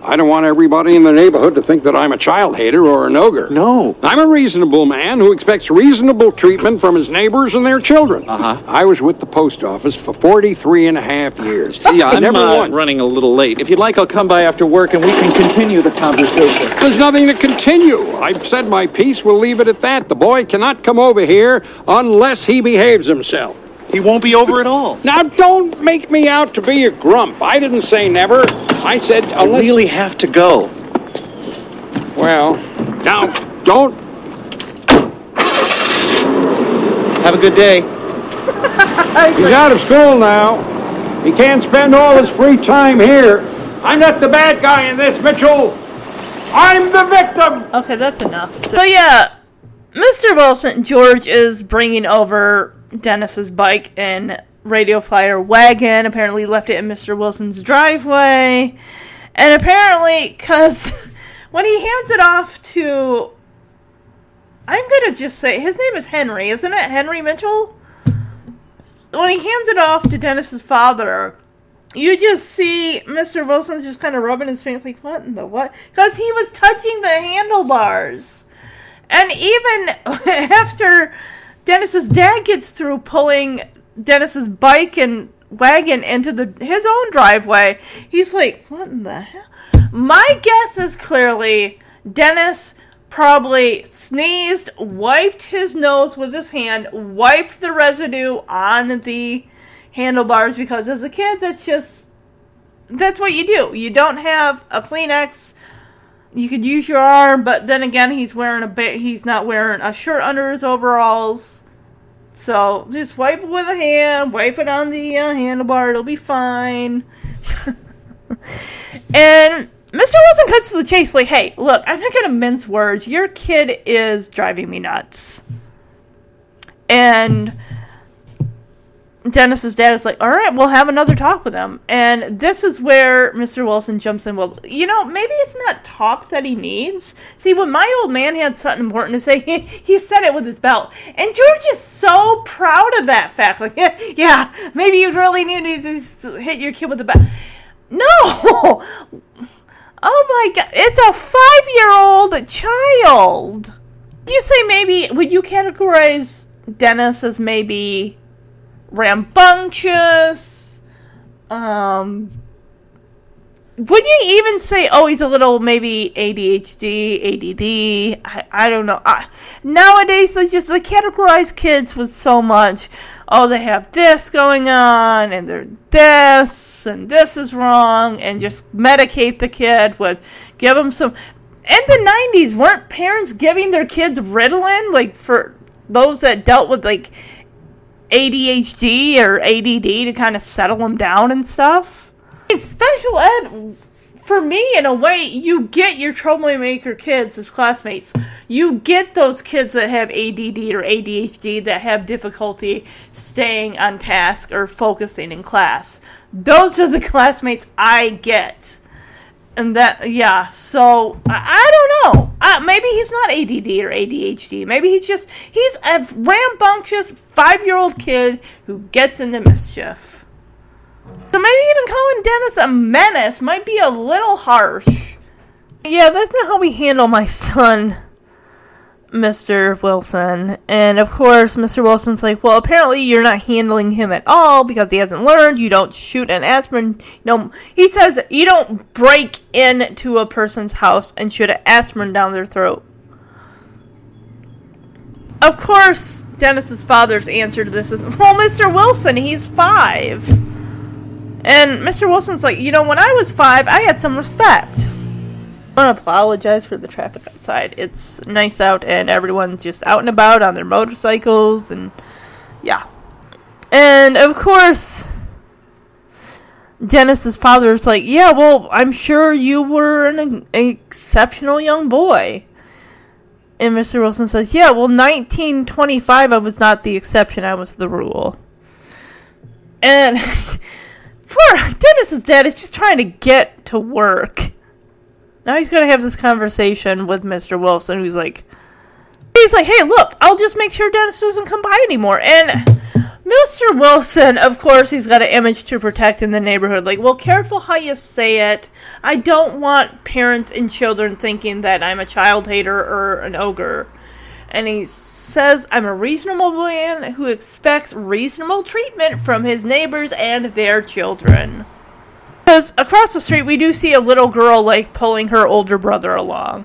S7: I don't want everybody in the neighborhood to think that I'm a child hater or an ogre.
S5: No.
S7: I'm a reasonable man who expects reasonable treatment from his neighbors and their children.
S5: Uh-huh.
S7: I was with the post office for 43 and a half years.
S5: Yeah, I'm
S7: Never
S5: uh, running a little late. If you'd like, I'll come by after work and we can continue the conversation.
S7: There's nothing to continue. I've said my piece. We'll leave it at that. The boy cannot come over here unless he behaves himself.
S5: He won't be over at all.
S7: Now, don't make me out to be a grump. I didn't say never. I said
S5: I
S7: unless.
S5: really have to go.
S7: Well, now, don't.
S5: Have a good day.
S7: He's out of school now. He can't spend all his free time here. I'm not the bad guy in this, Mitchell. I'm the victim.
S1: Okay, that's enough. So yeah, Mr. Wilson, George is bringing over Dennis's bike and radio flyer wagon. Apparently, left it in Mr. Wilson's driveway, and apparently, because when he hands it off to, I'm gonna just say his name is Henry, isn't it? Henry Mitchell. When he hands it off to Dennis's father, you just see Mr. Wilson just kind of rubbing his fingers, like, what in the what? Because he was touching the handlebars. And even after Dennis's dad gets through pulling Dennis's bike and wagon into the his own driveway, he's like, what in the hell? My guess is clearly Dennis probably sneezed, wiped his nose with his hand, wiped the residue on the handlebars because as a kid that's just that's what you do. You don't have a Kleenex. You could use your arm, but then again, he's wearing a ba- he's not wearing a shirt under his overalls. So just wipe it with a hand, wipe it on the uh, handlebar. It'll be fine. and Mr. Wilson cuts to the chase, like, "Hey, look, I'm not gonna mince words. Your kid is driving me nuts." And Dennis's dad is like, all right, we'll have another talk with him. And this is where Mr. Wilson jumps in. Well, you know, maybe it's not talk that he needs. See, when my old man had something important to say, he, he said it with his belt. And George is so proud of that fact. Like, yeah, yeah maybe you really need to hit your kid with the belt. No! Oh my god, it's a five year old child! You say maybe, would you categorize Dennis as maybe rambunctious. Um, would you even say, oh, he's a little maybe ADHD, ADD? I, I don't know. I, nowadays, they just they categorize kids with so much. Oh, they have this going on, and they're this, and this is wrong, and just medicate the kid with give them some. In the '90s, weren't parents giving their kids Ritalin, like for those that dealt with like ADHD or ADD to kind of settle them down and stuff. Special ed, for me, in a way, you get your troublemaker kids as classmates. You get those kids that have ADD or ADHD that have difficulty staying on task or focusing in class. Those are the classmates I get. And that, yeah, so I, I don't know. Uh, maybe he's not ADD or ADHD. Maybe he's just, he's a rambunctious five year old kid who gets into mischief. So maybe even calling Dennis a menace might be a little harsh. Yeah, that's not how we handle my son, Mr. Wilson. And of course, Mr. Wilson's like, well, apparently you're not handling him at all because he hasn't learned. You don't shoot an aspirin. No, he says you don't break into a person's house and shoot an aspirin down their throat. Of course, Dennis's father's answer to this is, well, Mr. Wilson, he's five. And Mr. Wilson's like, you know, when I was five, I had some respect. I want to apologize for the traffic outside. It's nice out, and everyone's just out and about on their motorcycles, and yeah. And of course, Dennis's father is like, "Yeah, well, I'm sure you were an, an exceptional young boy." And Mr. Wilson says, "Yeah, well, 1925, I was not the exception; I was the rule." And poor Dennis's dad is just trying to get to work. Now he's gonna have this conversation with Mr. Wilson, who's like, he's like, "Hey, look, I'll just make sure Dennis doesn't come by anymore." And Mr. Wilson, of course, he's got an image to protect in the neighborhood. Like, well, careful how you say it. I don't want parents and children thinking that I'm a child hater or an ogre. And he says, I'm a reasonable man who expects reasonable treatment from his neighbors and their children. Because across the street, we do see a little girl, like, pulling her older brother along.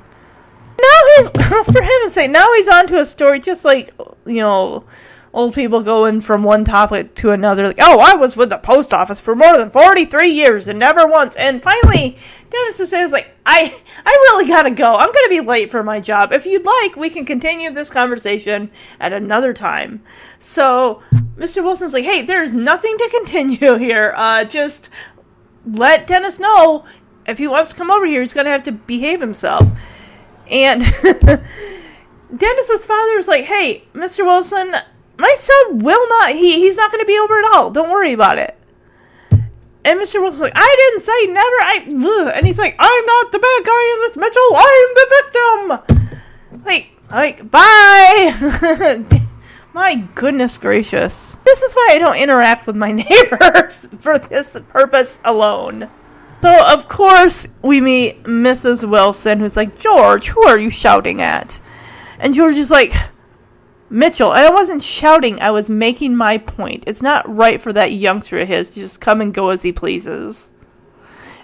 S1: Now he's, for heaven's sake, now he's on to a story just like, you know, old people going from one topic to another. Like, oh, I was with the post office for more than 43 years and never once. And finally, Dennis says, like, I, I really gotta go. I'm gonna be late for my job. If you'd like, we can continue this conversation at another time. So, Mr. Wilson's like, hey, there's nothing to continue here. Uh, just let Dennis know if he wants to come over here, he's gonna have to behave himself. And Dennis's father is like, hey, Mr. Wilson, my son will not he he's not going to be over at all don't worry about it and mr wilson's like i didn't say never i ugh. and he's like i'm not the bad guy in this mitchell i'm the victim like like bye my goodness gracious this is why i don't interact with my neighbors for this purpose alone so of course we meet mrs wilson who's like george who are you shouting at and george is like Mitchell, I wasn't shouting, I was making my point. It's not right for that youngster of his to just come and go as he pleases.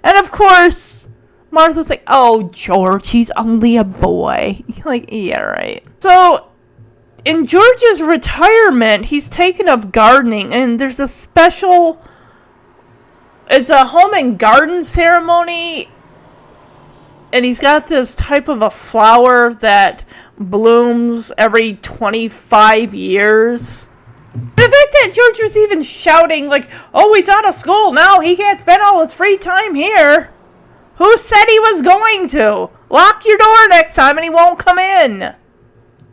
S1: And of course, Martha's like, oh, George, he's only a boy. like, yeah, right. So, in George's retirement, he's taken up gardening, and there's a special. It's a home and garden ceremony, and he's got this type of a flower that blooms every 25 years. The fact that George was even shouting, like, oh, he's out of school now, he can't spend all his free time here. Who said he was going to? Lock your door next time and he won't come in.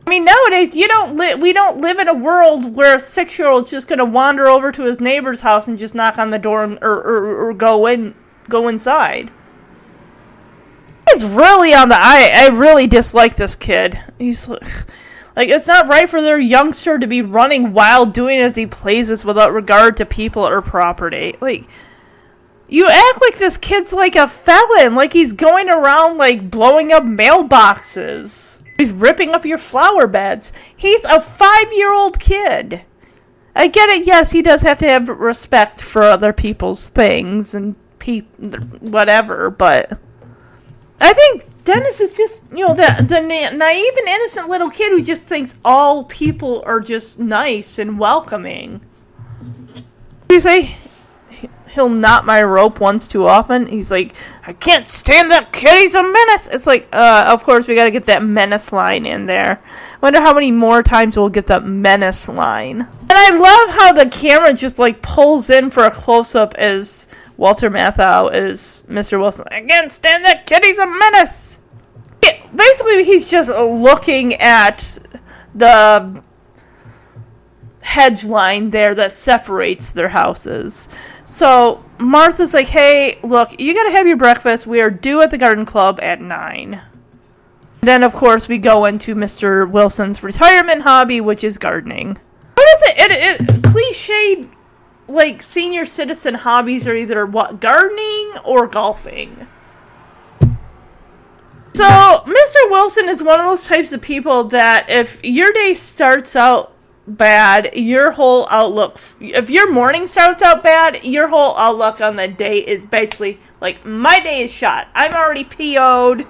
S1: I mean, nowadays you don't li- we don't live in a world where a six year old's just gonna wander over to his neighbor's house and just knock on the door and, or, or, or go in go inside. It's really on the. I I really dislike this kid. He's like it's not right for their youngster to be running wild, doing as he pleases without regard to people or property. Like you act like this kid's like a felon, like he's going around like blowing up mailboxes. He's ripping up your flower beds. He's a five year old kid. I get it, yes, he does have to have respect for other people's things and pe- whatever, but I think Dennis is just, you know, the the na- naive and innocent little kid who just thinks all people are just nice and welcoming. You say he'll knot my rope once too often. He's like, I can't stand that kid. He's a menace. It's like, uh, of course we got to get that menace line in there. Wonder how many more times we'll get that menace line. And I love how the camera just like pulls in for a close up as Walter Matthau is Mr. Wilson. I can't stand that kid. He's a menace. Yeah, basically, he's just looking at the hedge line there that separates their houses. So Martha's like, "Hey, look, you gotta have your breakfast. We are due at the garden club at nine. Then, of course, we go into Mr. Wilson's retirement hobby, which is gardening. What is it? It, it cliched like senior citizen hobbies are either what gardening or golfing. So, Mr. Wilson is one of those types of people that if your day starts out bad, your whole outlook, if your morning starts out bad, your whole outlook on the day is basically like, my day is shot. I'm already PO'd.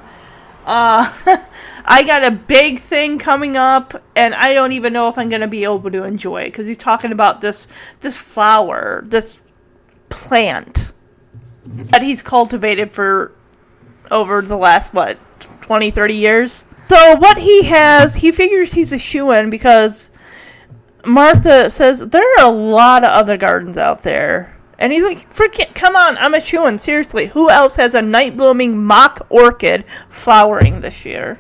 S1: Uh, I got a big thing coming up, and I don't even know if I'm gonna be able to enjoy it because he's talking about this this flower, this plant that he's cultivated for over the last what 20, 30 years. So what he has, he figures he's a shoe in because Martha says there are a lot of other gardens out there And he's like, freaking, come on, I'm a chewin. Seriously, who else has a night blooming mock orchid flowering this year?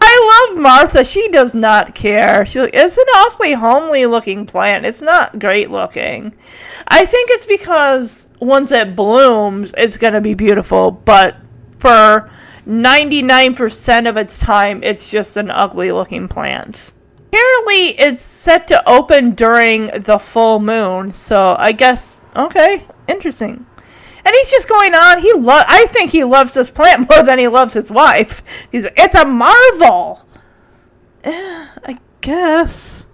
S1: I love Martha. She does not care. She's like, it's an awfully homely looking plant. It's not great looking. I think it's because once it blooms, it's going to be beautiful, but for 99% of its time, it's just an ugly looking plant. Apparently, it's set to open during the full moon, so I guess, okay, interesting. And he's just going on. He lo- I think he loves this plant more than he loves his wife. He's it's a marvel. I guess.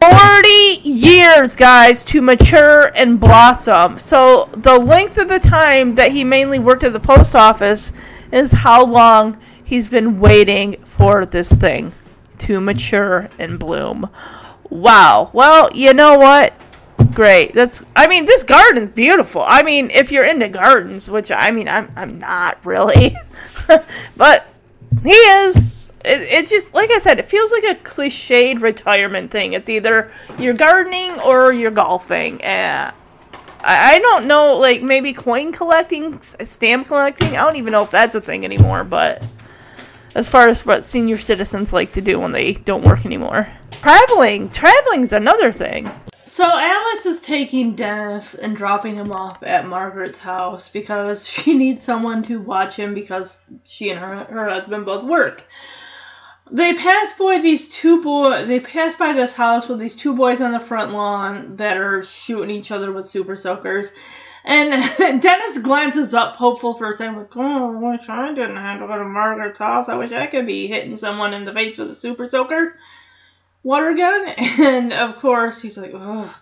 S1: 40 years, guys, to mature and blossom. So the length of the time that he mainly worked at the post office is how long he's been waiting for this thing to mature and bloom. Wow. Well, you know what? Great. That's I mean, this garden's beautiful. I mean, if you're into gardens, which I mean, I'm I'm not really. but he is it, it just like I said, it feels like a cliched retirement thing. It's either you're gardening or you're golfing. And I, I don't know, like maybe coin collecting, stamp collecting. I don't even know if that's a thing anymore. But as far as what senior citizens like to do when they don't work anymore, traveling, traveling is another thing. So Alice is taking Dennis and dropping him off at Margaret's house because she needs someone to watch him because she and her, her husband both work they pass by these two boys. They pass by this house with these two boys on the front lawn that are shooting each other with super soakers. And Dennis glances up, hopeful for a second, like, "Oh, I wish I didn't have to go to Margaret's house. I wish I could be hitting someone in the face with a super soaker water gun." And of course, he's like, "Oh,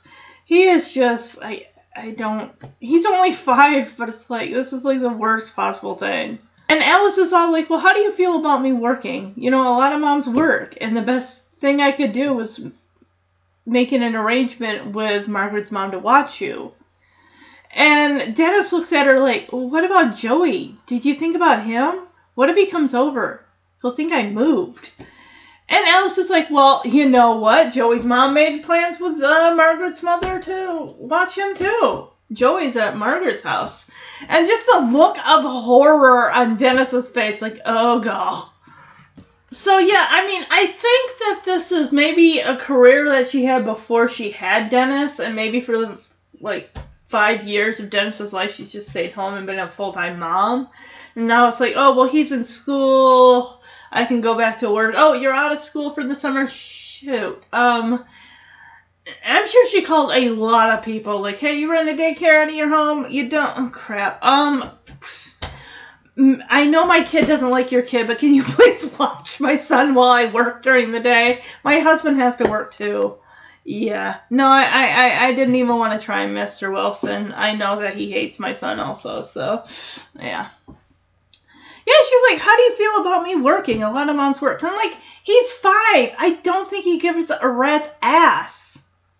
S1: he is just I." I don't. He's only five, but it's like this is like the worst possible thing. And Alice is all like, Well, how do you feel about me working? You know, a lot of moms work, and the best thing I could do was making an arrangement with Margaret's mom to watch you. And Dennis looks at her like, What about Joey? Did you think about him? What if he comes over? He'll think I moved. And Alice is like, Well, you know what? Joey's mom made plans with uh, Margaret's mother to watch him too. Joey's at Margaret's house. And just the look of horror on Dennis's face, like, oh god. So yeah, I mean, I think that this is maybe a career that she had before she had Dennis, and maybe for the like five years of Dennis's life, she's just stayed home and been a full time mom. And now it's like, oh well, he's in school. I can go back to work. Oh, you're out of school for the summer. Shoot. Um, I'm sure she called a lot of people, like, hey, you run the daycare out of your home? You don't? Oh, crap. Um, I know my kid doesn't like your kid, but can you please watch my son while I work during the day? My husband has to work too. Yeah. No, I, I, I didn't even want to try Mr. Wilson. I know that he hates my son also, so, yeah. Yeah, she's like, how do you feel about me working? A lot of moms work. I'm like, he's five. I don't think he gives a rat's ass.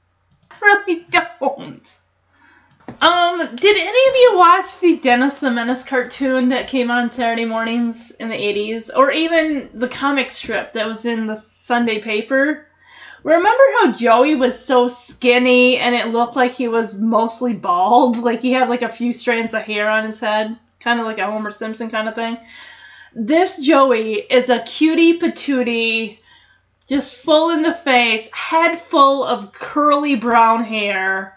S1: I really don't. Um, did any of you watch the Dennis the Menace cartoon that came on Saturday mornings in the 80s? Or even the comic strip that was in the Sunday paper? Remember how Joey was so skinny and it looked like he was mostly bald? Like he had like a few strands of hair on his head? Kind of like a Homer Simpson kind of thing. This Joey is a cutie patootie just full in the face, head full of curly brown hair,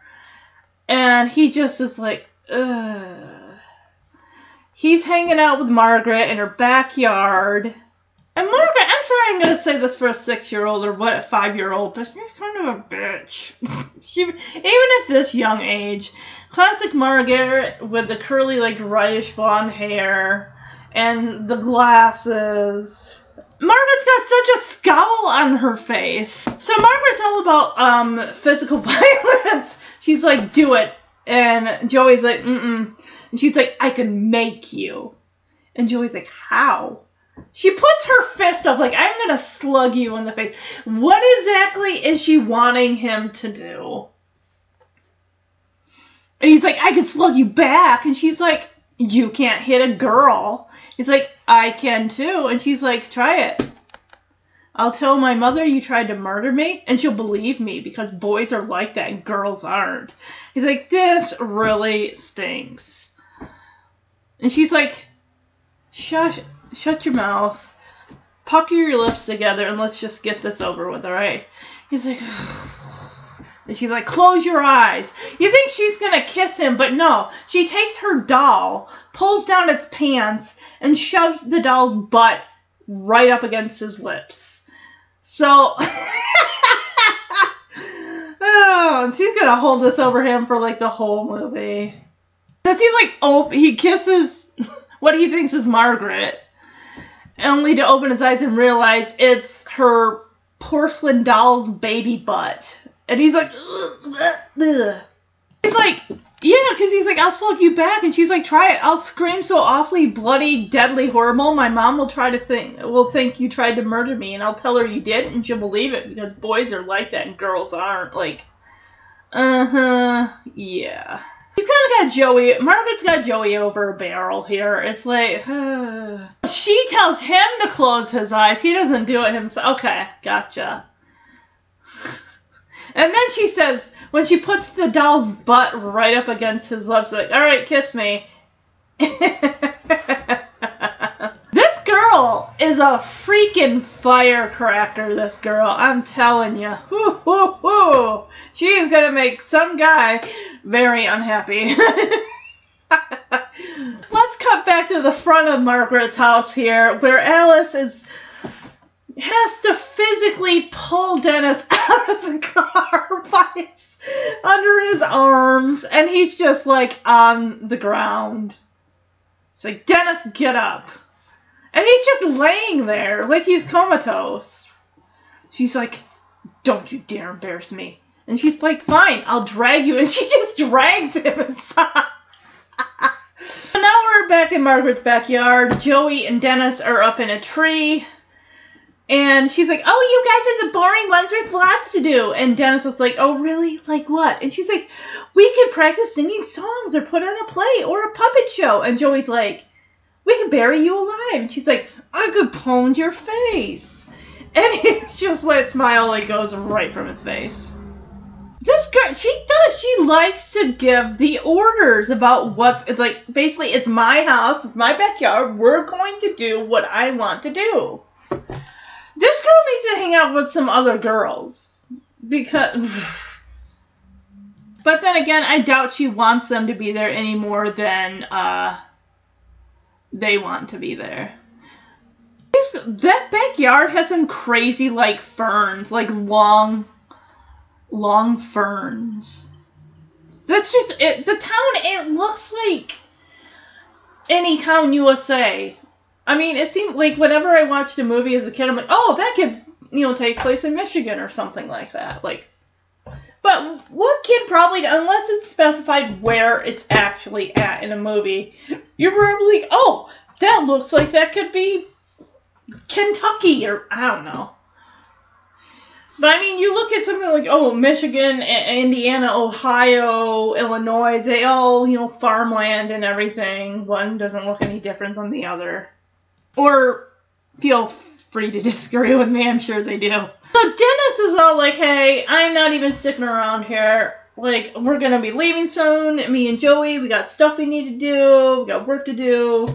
S1: and he just is like, ugh. He's hanging out with Margaret in her backyard. And Margaret, I'm sorry I'm going to say this for a six year old or what, a five year old, but you're kind of a bitch. even at this young age. Classic Margaret with the curly, like, reddish blonde hair and the glasses Margaret's got such a scowl on her face. So Margaret's all about um physical violence. She's like, do it. And Joey's like, mm-mm. And she's like, I can make you. And Joey's like, how? She puts her fist up like, I'm gonna slug you in the face. What exactly is she wanting him to do? And he's like, I can slug you back. And she's like, you can't hit a girl. It's like, I can too. And she's like, try it. I'll tell my mother you tried to murder me, and she'll believe me because boys are like that and girls aren't. He's like, this really stinks. And she's like, shut, shut your mouth, pucker your lips together, and let's just get this over with, alright? He's like, and she's like, close your eyes. You think she's gonna kiss him, but no. She takes her doll, pulls down its pants, and shoves the doll's butt right up against his lips. So, oh, she's gonna hold this over him for like the whole movie. Does he like op- he kisses what he thinks is Margaret, only to open his eyes and realize it's her porcelain doll's baby butt, and he's like, ugh, ugh, ugh. he's like, yeah, because he's like, I'll slug you back, and she's like, try it. I'll scream so awfully bloody, deadly, horrible. My mom will try to think, will think you tried to murder me, and I'll tell her you did, and she'll believe it because boys are like that and girls aren't. Like, uh huh, yeah. She's kind of got Joey. Margaret's got Joey over a barrel here. It's like, uh. she tells him to close his eyes. He doesn't do it himself. Okay, gotcha. And then she says, when she puts the doll's butt right up against his lips, like, all right, kiss me. is a freaking firecracker, this girl. I'm telling you. Hoo, hoo, hoo. She is going to make some guy very unhappy. Let's cut back to the front of Margaret's house here, where Alice is has to physically pull Dennis out of the car by his, under his arms, and he's just like on the ground. It's like, Dennis, get up. And he's just laying there like he's comatose. She's like, Don't you dare embarrass me. And she's like, Fine, I'll drag you. And she just drags him inside. now we're back in Margaret's backyard. Joey and Dennis are up in a tree. And she's like, "Oh, you guys are the boring ones. There's lots to do." And Dennis was like, "Oh, really? Like what?" And she's like, "We could practice singing songs or put on a play or a puppet show." And Joey's like, "We could bury you alive." And she's like, "I could pound your face." And he just let smile like goes right from his face. This girl, she does. She likes to give the orders about what's. It's like basically, it's my house, it's my backyard. We're going to do what I want to do this girl needs to hang out with some other girls because but then again i doubt she wants them to be there any more than uh, they want to be there. This, that backyard has some crazy like ferns like long long ferns. That's just it the town it looks like any town usa I mean, it seemed like whenever I watched a movie as a kid, I'm like, oh, that could, you know, take place in Michigan or something like that. Like, but what can probably, unless it's specified where it's actually at in a movie, you're probably like, oh, that looks like that could be Kentucky or I don't know. But I mean, you look at something like, oh, Michigan, Indiana, Ohio, Illinois, they all, you know, farmland and everything. One doesn't look any different than the other. Or feel free to disagree with me, I'm sure they do. So Dennis is all like, hey, I'm not even sticking around here. Like, we're gonna be leaving soon. Me and Joey, we got stuff we need to do, we got work to do.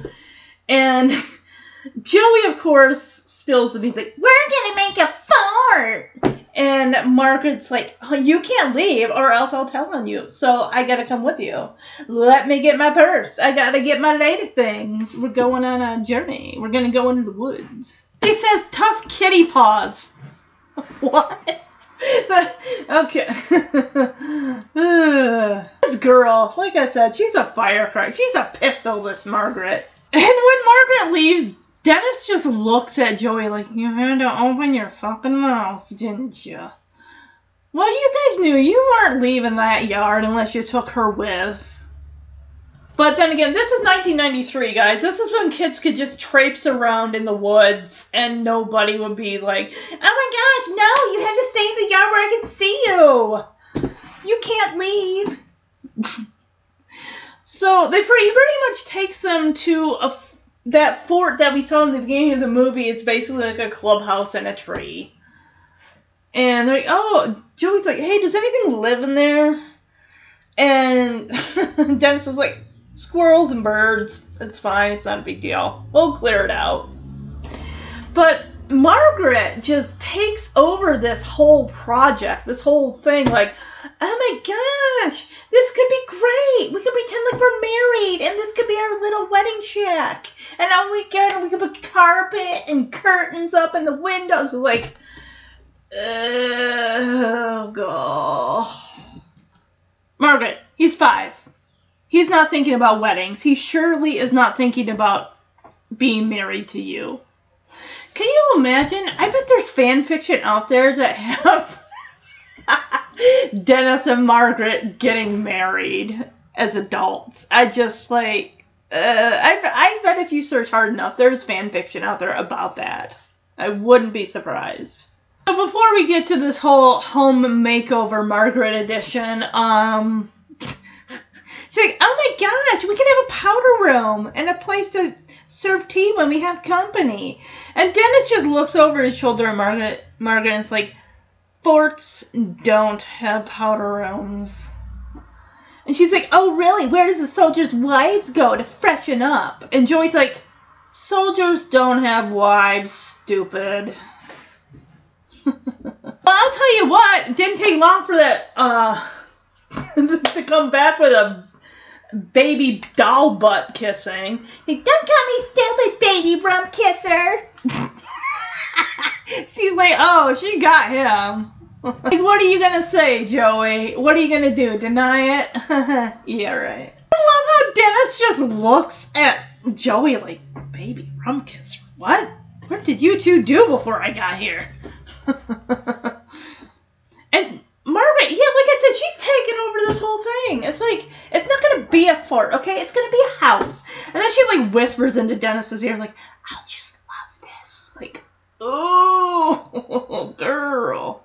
S1: And Joey, of course, spills the beans like, we're gonna make a fort. And Margaret's like, oh, you can't leave or else I'll tell on you. So I gotta come with you. Let me get my purse. I gotta get my lady things. We're going on a journey. We're gonna go into the woods. He says tough kitty paws. what? okay. this girl, like I said, she's a firecracker. She's a pistol, this Margaret. And when Margaret leaves, Dennis just looks at Joey like, you had to open your fucking mouth, didn't you? Well, you guys knew you weren't leaving that yard unless you took her with. But then again, this is 1993, guys. This is when kids could just traipse around in the woods and nobody would be like, oh my gosh, no, you have to stay in the yard where I can see you. You can't leave. so they pretty, pretty much takes them to a that fort that we saw in the beginning of the movie, it's basically like a clubhouse and a tree. And they're like, oh, Joey's like, hey, does anything live in there? And Dennis is like, squirrels and birds. It's fine. It's not a big deal. We'll clear it out. But Margaret just takes over this whole project, this whole thing. Like, oh my gosh, this could be great. We could pretend like we're married, and this could be our little wedding shack. And my god, we could put carpet and curtains up in the windows. Like, oh god. Margaret, he's five. He's not thinking about weddings. He surely is not thinking about being married to you. Can you imagine? I bet there's fan fiction out there that have Dennis and Margaret getting married as adults. I just like, uh, I, I bet if you search hard enough, there's fan fiction out there about that. I wouldn't be surprised. So before we get to this whole home makeover Margaret edition, um, she's like, oh my gosh, we can have a powder room and a place to serve tea when we have company. And Dennis just looks over his shoulder at Margaret, Margaret and is like, forts don't have powder rooms. And she's like, oh really? Where does the soldiers' wives go to freshen up? And Joey's like, soldiers don't have wives, stupid. well, I'll tell you what, it didn't take long for that uh to come back with a baby doll butt kissing. Like, don't call me stupid, baby rump kisser. She's like, oh, she got him. like, what are you gonna say, Joey? What are you gonna do? Deny it? yeah, right. I love how Dennis just looks at Joey like, baby rump kisser. What? What did you two do before I got here? and Margaret, yeah, like I said, she's taken over this whole thing. It's like it's not gonna be a fort, okay? It's gonna be a house. And then she like whispers into Dennis's ear, like, "I'll just love this." Like, oh, girl.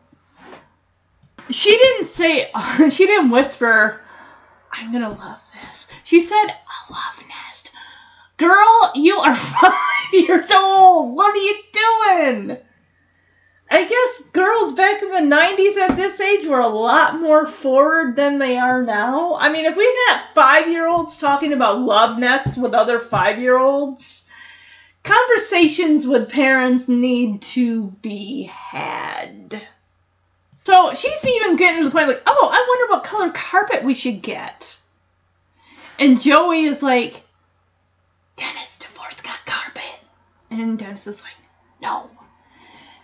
S1: She didn't say. She didn't whisper, "I'm gonna love this." She said, "A love nest." Girl, you are five years old. What are you doing? I guess girls back in the 90s at this age were a lot more forward than they are now. I mean, if we've got five year olds talking about love nests with other five year olds, conversations with parents need to be had. So she's even getting to the point like, oh, I wonder what color carpet we should get. And Joey is like, Dennis, DeForest got carpet. And Dennis is like, no,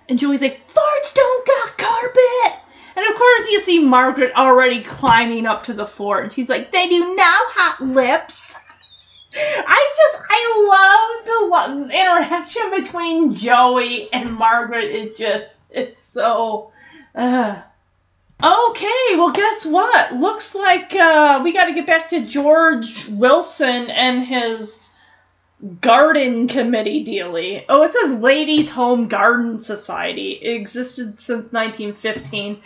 S1: and Joey's like, Forts don't got carpet! And of course, you see Margaret already climbing up to the fort, and she's like, they do now hot lips. I just, I love the interaction between Joey and Margaret. It just, it's so. Uh. Okay, well, guess what? Looks like uh, we got to get back to George Wilson and his garden committee dealy. Oh, it says Ladies Home Garden Society. It existed since 1915.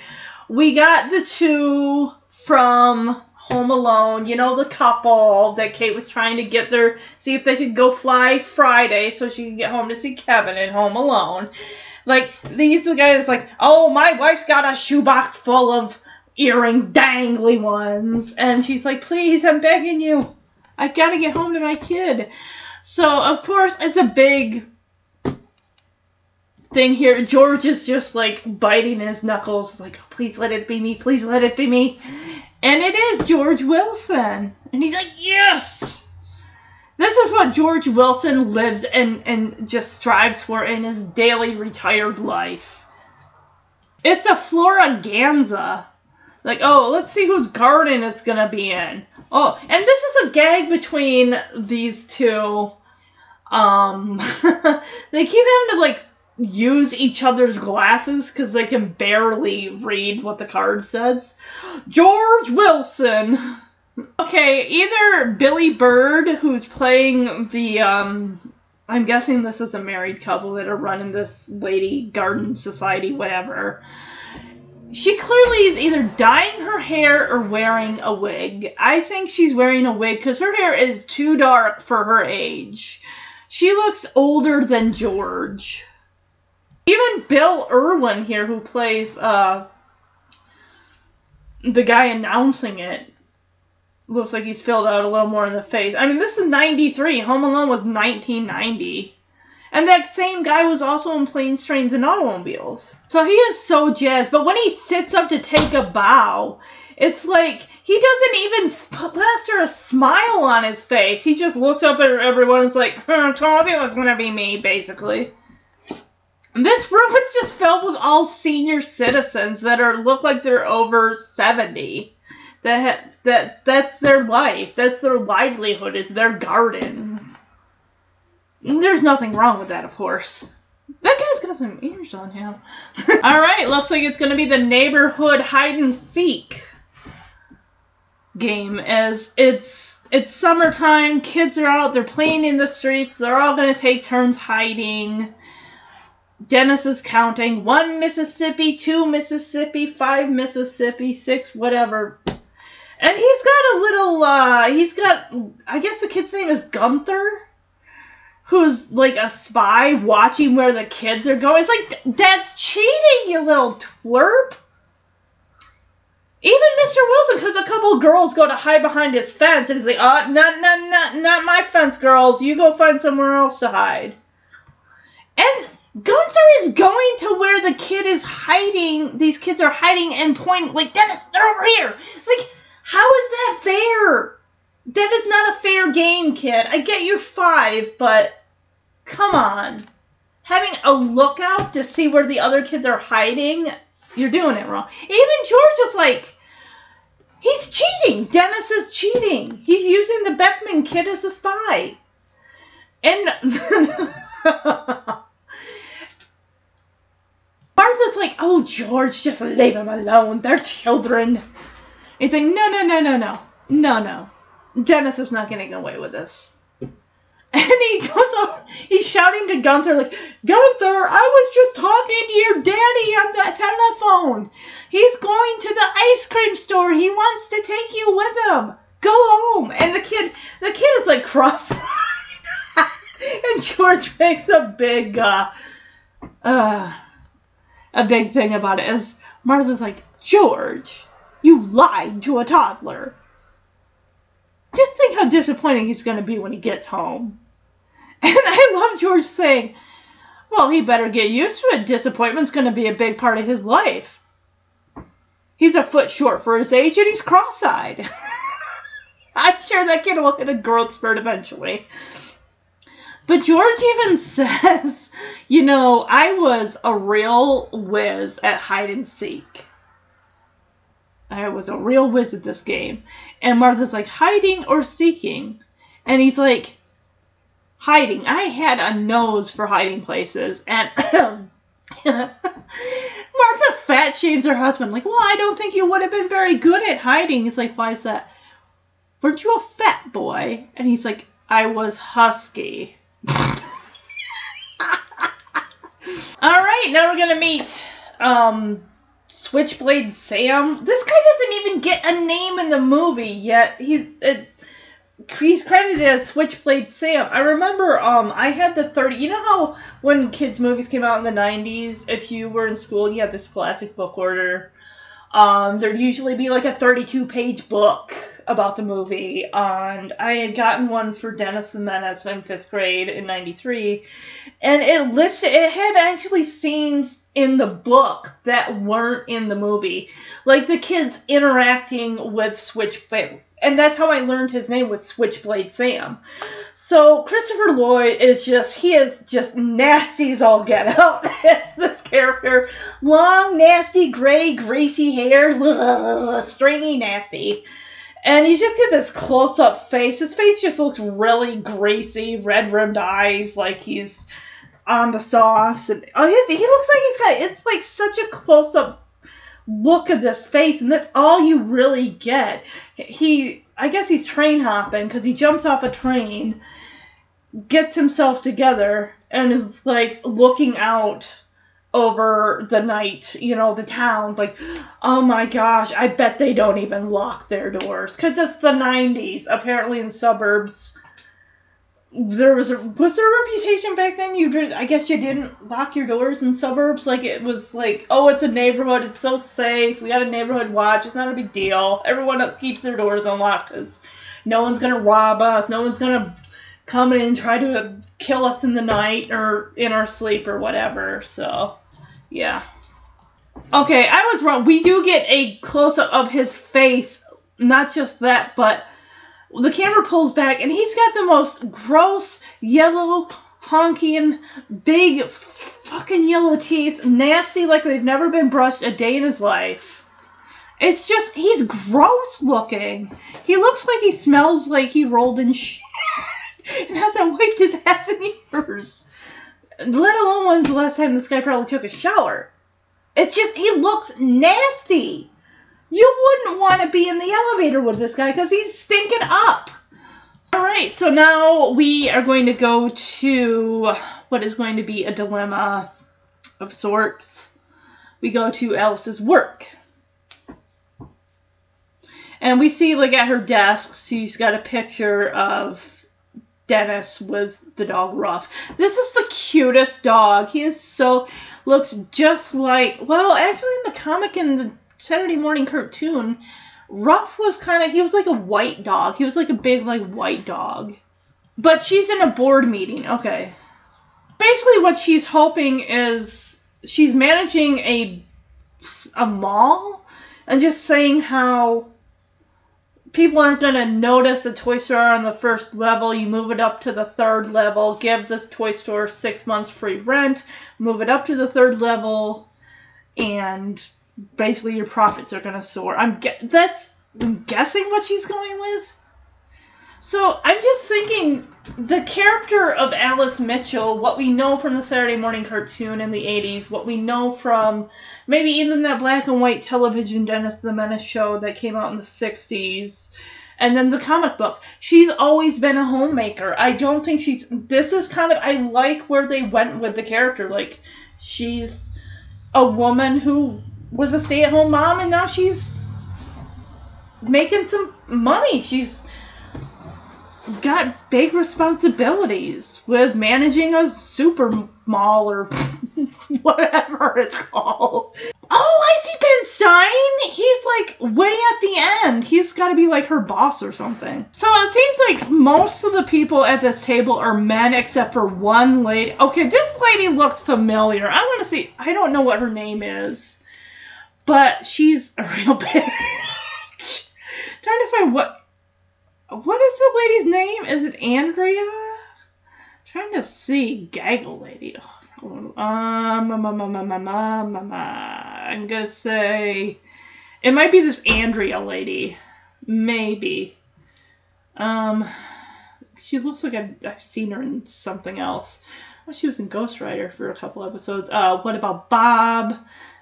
S1: We got the two from Home Alone, you know, the couple that Kate was trying to get there, see if they could go fly Friday so she could get home to see Kevin at Home Alone. Like, these the guys like, oh, my wife's got a shoebox full of earrings, dangly ones. And she's like, please, I'm begging you. I've got to get home to my kid. So, of course, it's a big thing here. George is just like biting his knuckles, like, please let it be me, please let it be me. And it is George Wilson. And he's like, yes! This is what George Wilson lives and, and just strives for in his daily retired life. It's a Floraganza. Like, oh, let's see whose garden it's gonna be in. Oh, and this is a gag between these two. Um, they keep having to like use each other's glasses because they can barely read what the card says. George Wilson. Okay, either Billie Bird, who's playing the um, I'm guessing this is a married couple that are running this lady garden society, whatever she clearly is either dyeing her hair or wearing a wig. I think she's wearing a wig because her hair is too dark for her age. She looks older than George. Even Bill Irwin here, who plays uh, the guy announcing it, looks like he's filled out a little more in the face. I mean, this is 93. Home Alone was 1990. And that same guy was also in Planes, Trains, and Automobiles. So he is so jazzed. But when he sits up to take a bow, it's like he doesn't even sp- plaster a smile on his face. He just looks up at everyone and is like, huh, told you it's going to be me, basically. This room is just filled with all senior citizens that are look like they're over 70. That that that's their life. That's their livelihood. It's their gardens. There's nothing wrong with that, of course. That guy's got some ears on him. All right, looks like it's going to be the neighborhood hide and seek game. As it's it's summertime, kids are out, they're playing in the streets. They're all going to take turns hiding. Dennis is counting one Mississippi, two Mississippi, five Mississippi, six, whatever. And he's got a little, uh, he's got, I guess the kid's name is Gunther, who's like a spy watching where the kids are going. It's like, that's cheating, you little twerp. Even Mr. Wilson, because a couple girls go to hide behind his fence, and he's like, oh, not, not, not, not my fence, girls. You go find somewhere else to hide. And Gunther is going to where the kid is hiding. These kids are hiding and pointing, like, Dennis, they're over here. It's like, how is that fair? That is not a fair game, kid. I get you're five, but come on. Having a lookout to see where the other kids are hiding, you're doing it wrong. Even George is like, he's cheating. Dennis is cheating. He's using the Beckman kid as a spy. And Martha's like, oh, George, just leave them alone. They're children. He's like, no, no, no, no, no. No, no. Dennis is not getting away with this. And he goes on, he's shouting to Gunther, like, Gunther, I was just talking to your daddy on the telephone. He's going to the ice cream store. He wants to take you with him. Go home. And the kid, the kid is like cross And George makes a big, uh, uh, a big thing about it. As Martha's like, George, you lied to a toddler. Just think how disappointing he's going to be when he gets home. And I love George saying, well, he better get used to it. Disappointment's going to be a big part of his life. He's a foot short for his age and he's cross eyed. I'm sure that kid will hit a growth spurt eventually. But George even says, you know, I was a real whiz at hide and seek. I was a real whiz at this game. And Martha's like, hiding or seeking? And he's like, hiding. I had a nose for hiding places. And Martha fat shames her husband, like, well, I don't think you would have been very good at hiding. He's like, why is that? Weren't you a fat boy? And he's like, I was husky. All right, now we're gonna meet um, Switchblade Sam. This guy doesn't even get a name in the movie yet. He's uh, he's credited as Switchblade Sam. I remember um I had the 30. You know how when kids movies came out in the 90s, if you were in school and you had this classic book order, um there'd usually be like a 32 page book about the movie. And I had gotten one for Dennis the Menace in fifth grade in '93, and it listed it had actually scenes in the book that weren't in the movie, like the kids interacting with Switchblade. And that's how I learned his name was Switchblade Sam. So Christopher Lloyd is just he is just nasty as all get out as this character. Long, nasty, gray, greasy hair, stringy, nasty. And you just get this close up face. His face just looks really greasy, red rimmed eyes, like he's on the sauce. And oh, his, he looks like he's got it's like such a close up look at this face, and that's all you really get. He, I guess he's train hopping because he jumps off a train, gets himself together, and is like looking out over the night, you know, the town, like, oh my gosh, I bet they don't even lock their doors. Because it's the 90s. Apparently, in suburbs, there was a was there a reputation back then? You just I guess you didn't lock your doors in suburbs? Like it was like oh it's a neighborhood it's so safe we got a neighborhood watch it's not a big deal. Everyone keeps their doors unlocked because no one's gonna rob us no one's gonna come in and try to kill us in the night or in our sleep or whatever so yeah. Okay I was wrong. We do get a close up of his face not just that but the camera pulls back and he's got the most gross yellow honking big fucking yellow teeth nasty like they've never been brushed a day in his life. It's just he's gross looking. He looks like he smells like he rolled in shit and hasn't wiped his ass in years. Let alone when's the last time this guy probably took a shower. It just he looks nasty you wouldn't want to be in the elevator with this guy because he's stinking up. All right, so now we are going to go to what is going to be a dilemma of sorts. We go to Alice's work. And we see, like, at her desk, she's got a picture of Dennis with the dog Ruff. This is the cutest dog. He is so, looks just like, well, actually, in the comic and the Saturday morning cartoon, Ruff was kind of he was like a white dog. He was like a big like white dog. But she's in a board meeting. Okay. Basically what she's hoping is she's managing a a mall and just saying how people aren't going to notice a toy store on the first level. You move it up to the third level, give this toy store 6 months free rent, move it up to the third level and basically your profits are going to soar. I'm ge- that's I'm guessing what she's going with. So I'm just thinking the character of Alice Mitchell, what we know from the Saturday morning cartoon in the 80s, what we know from maybe even that black and white television Dennis the Menace show that came out in the 60s, and then the comic book. She's always been a homemaker. I don't think she's. This is kind of. I like where they went with the character. Like, she's a woman who was a stay at home mom and now she's making some money. She's got big responsibilities with managing a super mall or whatever it's called. Oh, I see Ben Stein. He's like way at the end. He's got to be like her boss or something. So it seems like most of the people at this table are men except for one lady. Okay, this lady looks familiar. I want to see. I don't know what her name is but she's a real bitch. Trying to find what what is the lady's name? Is it Andrea? Trying to see gaggle lady. Um, um, um, um, um, um, I'm gonna say it might be this Andrea lady, maybe. Um, she looks like I've, I've seen her in something else. She was in Ghost Rider for a couple episodes. Uh, what about Bob?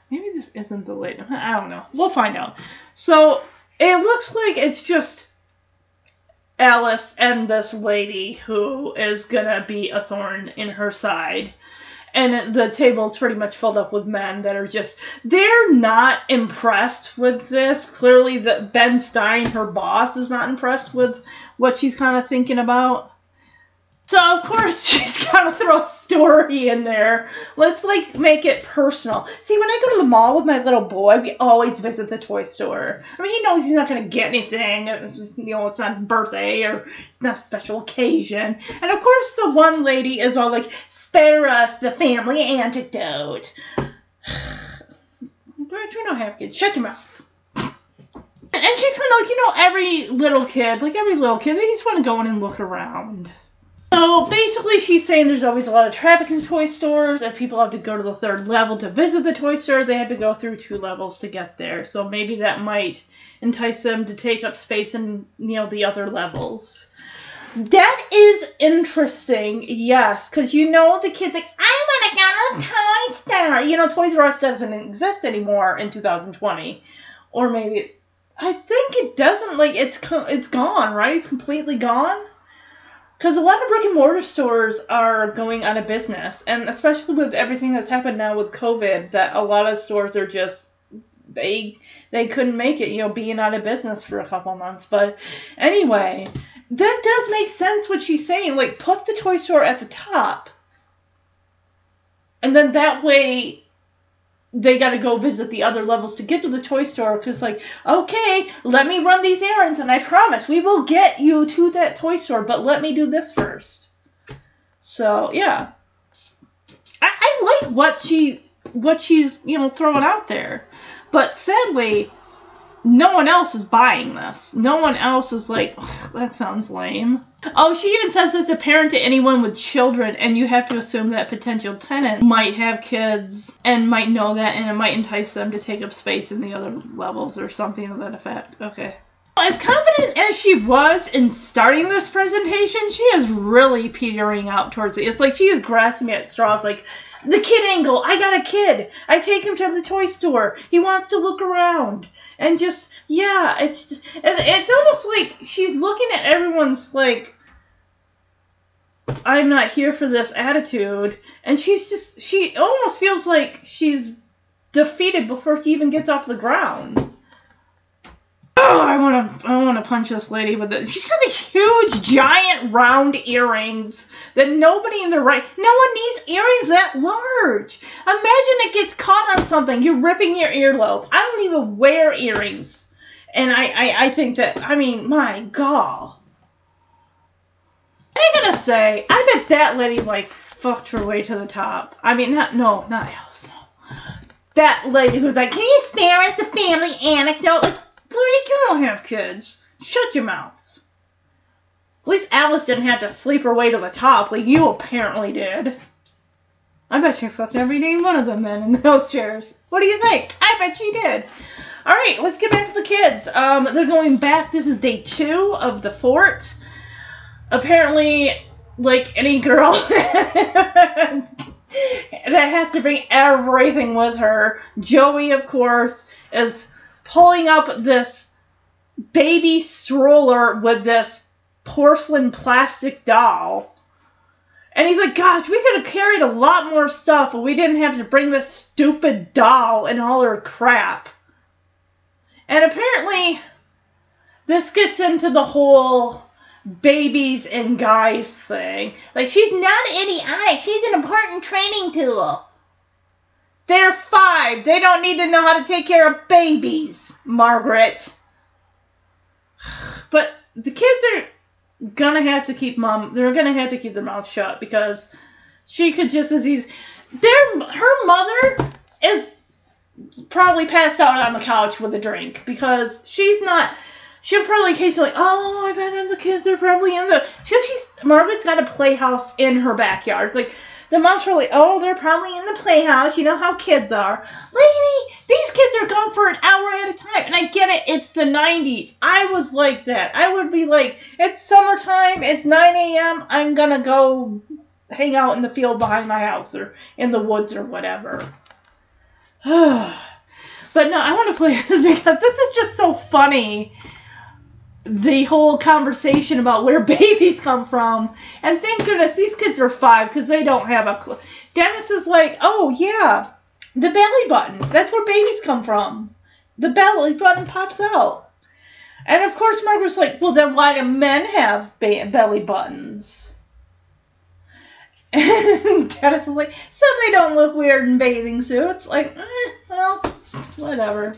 S1: Maybe this isn't the lady. I don't know. We'll find out. So it looks like it's just Alice and this lady who is gonna be a thorn in her side. And the table's pretty much filled up with men that are just they're not impressed with this. Clearly that Ben Stein, her boss, is not impressed with what she's kind of thinking about. So of course she's gotta throw a story in there. Let's like make it personal. See, when I go to the mall with my little boy, we always visit the toy store. I mean, he knows he's not gonna get anything. Just, you know, it's not his birthday or it's not a special occasion. And of course, the one lady is all like, "Spare us the family antidote." Don't you know have kids? Shut your mouth. And she's kind of like, you know, every little kid, like every little kid, they just want to go in and look around. So basically, she's saying there's always a lot of traffic in toy stores. and people have to go to the third level to visit the toy store, they have to go through two levels to get there. So maybe that might entice them to take up space in you know the other levels. That is interesting, yes, because you know the kids like I want to go to toy store. You know, Toys R Us doesn't exist anymore in 2020, or maybe I think it doesn't. Like it's it's gone, right? It's completely gone because a lot of brick and mortar stores are going out of business and especially with everything that's happened now with covid that a lot of stores are just they they couldn't make it you know being out of business for a couple months but anyway that does make sense what she's saying. Like, put the toy store at the top. And then that way they got to go visit the other levels to get to the toy store because like okay let me run these errands and i promise we will get you to that toy store but let me do this first. So yeah. I, I like what she what she's you know throwing out there. But sadly no one else is buying this. No one else is like, that sounds lame. Oh, she even says it's apparent to anyone with children, and you have to assume that potential tenant might have kids and might know that, and it might entice them to take up space in the other levels or something of that effect. Okay. As confident as she was in starting this presentation, she is really petering out towards it. It's like she is grasping at straws, like, the kid angle. I got a kid. I take him to the toy store. He wants to look around. And just, yeah, it's, it's almost like she's looking at everyone's, like, I'm not here for this attitude. And she's just, she almost feels like she's defeated before he even gets off the ground. Oh, I want to, I want to punch this lady with this. She's got these huge, giant, round earrings that nobody in the right, no one needs earrings that large. Imagine it gets caught on something. You're ripping your earlobe. I don't even wear earrings, and I, I, I think that, I mean, my God. I'm gonna say, I bet that lady like fucked her way to the top. I mean, not, no, not else, no. That lady who's like, can you spare us a family anecdote? Like, Bloody you don't have kids. Shut your mouth. At least Alice didn't have to sleep her way to the top like you apparently did. I bet she fucked every day one of the men in those chairs. What do you think? I bet she did. All right, let's get back to the kids. Um, they're going back. This is day two of the fort. Apparently, like any girl that has to bring everything with her, Joey, of course, is pulling up this baby stroller with this porcelain plastic doll. And he's like, gosh, we could have carried a lot more stuff if we didn't have to bring this stupid doll and all her crap. And apparently, this gets into the whole babies and guys thing. Like, she's not idiotic, she's an important training tool. They're five. They don't need to know how to take care of babies, Margaret. But the kids are gonna have to keep mom. They're gonna have to keep their mouth shut because she could just as easy. Their her mother is probably passed out on the couch with a drink because she's not. She'll probably occasionally, oh, I bet the kids are probably in the. Because she's Margaret's got a playhouse in her backyard. Like the mom's probably, they're probably in the playhouse. You know how kids are. Lady, these kids are gone for an hour at a time. And I get it, it's the 90s. I was like that. I would be like, it's summertime, it's 9 a.m., I'm to go hang out in the field behind my house or in the woods or whatever. but no, I want to play this because this is just so funny the whole conversation about where babies come from. And thank goodness these kids are five because they don't have a clue. Dennis is like, oh, yeah, the belly button. That's where babies come from. The belly button pops out. And of course, Margaret's like, well, then why do men have ba- belly buttons? And Dennis is like, so they don't look weird in bathing suits. Like, eh, well, whatever.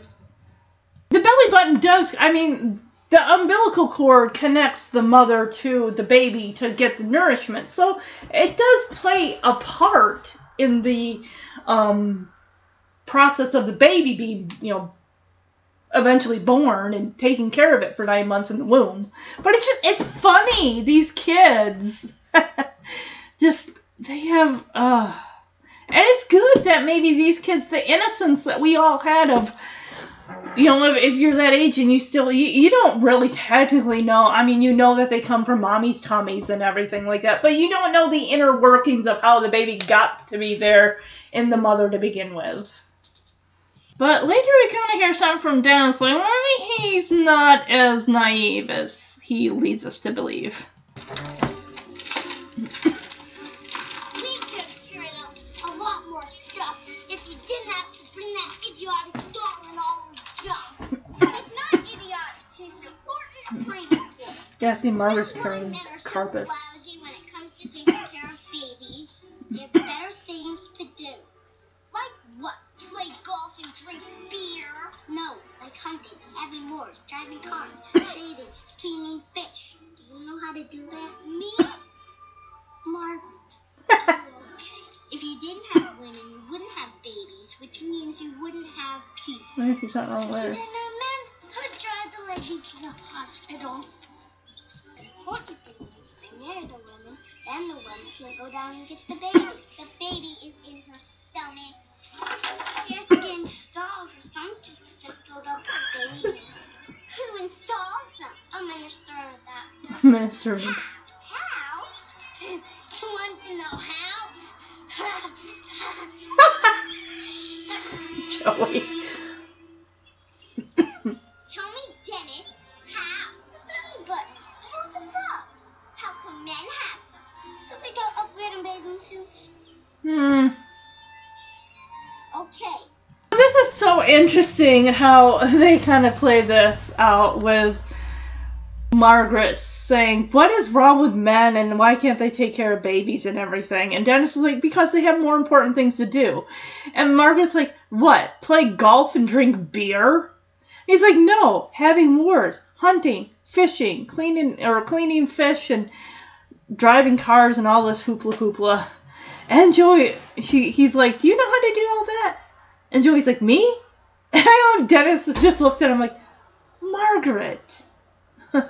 S1: The belly button does, I mean, the umbilical cord connects the mother to the baby to get the nourishment. So it does play a part in the um, process of the baby being, you know, eventually born and taking care of it for nine months in the womb. But it's just, it's funny. These kids just, they have, uh, and it's good that maybe these kids, the innocence that we all had of, you know, if, you're that age and you still, you, you don't really technically know. I mean, you know that they come from mommy's tummies and everything like that, but you don't know the inner workings of how the baby got to be there in the mother to begin with. But later we kind of hear something from Dennis, like, well, he's not as naive as he leads us to believe.
S2: Tool.
S1: Yeah, see, Margaret's
S2: Grown
S1: carrying
S2: men so
S1: carpet.
S2: lousy when it comes to taking care of babies. They have better things to do. Like what? Play golf and drink beer? No, like hunting, having wars, driving cars, shading, cleaning fish. Do you know how to do that? Me? Margaret. If you didn't have women, you wouldn't have babies, which means you wouldn't have people.
S1: Maybe there's something wrong
S2: And
S1: there.
S2: then a man who drive the ladies to the hospital. The important thing is they marry the woman, then the woman can go down and get the baby. The baby is in her stomach. She has to get installed. Her stomach just isn't up with babies. Who installs them? A minister a doctor.
S1: Minister.
S2: How? She wants to know how?
S1: Joey.
S2: Bathing suits?
S1: Hmm.
S2: Okay.
S1: This is so interesting how they kind of play this out with Margaret saying, What is wrong with men and why can't they take care of babies and everything? And Dennis is like, Because they have more important things to do. And Margaret's like, What? Play golf and drink beer? He's like, No, having wars, hunting, fishing, cleaning or cleaning fish and driving cars and all this hoopla hoopla. And Joey, he, he's like, Do you know how to do all that? And Joey's like, Me? And I love Dennis just looks at him like, Margaret. and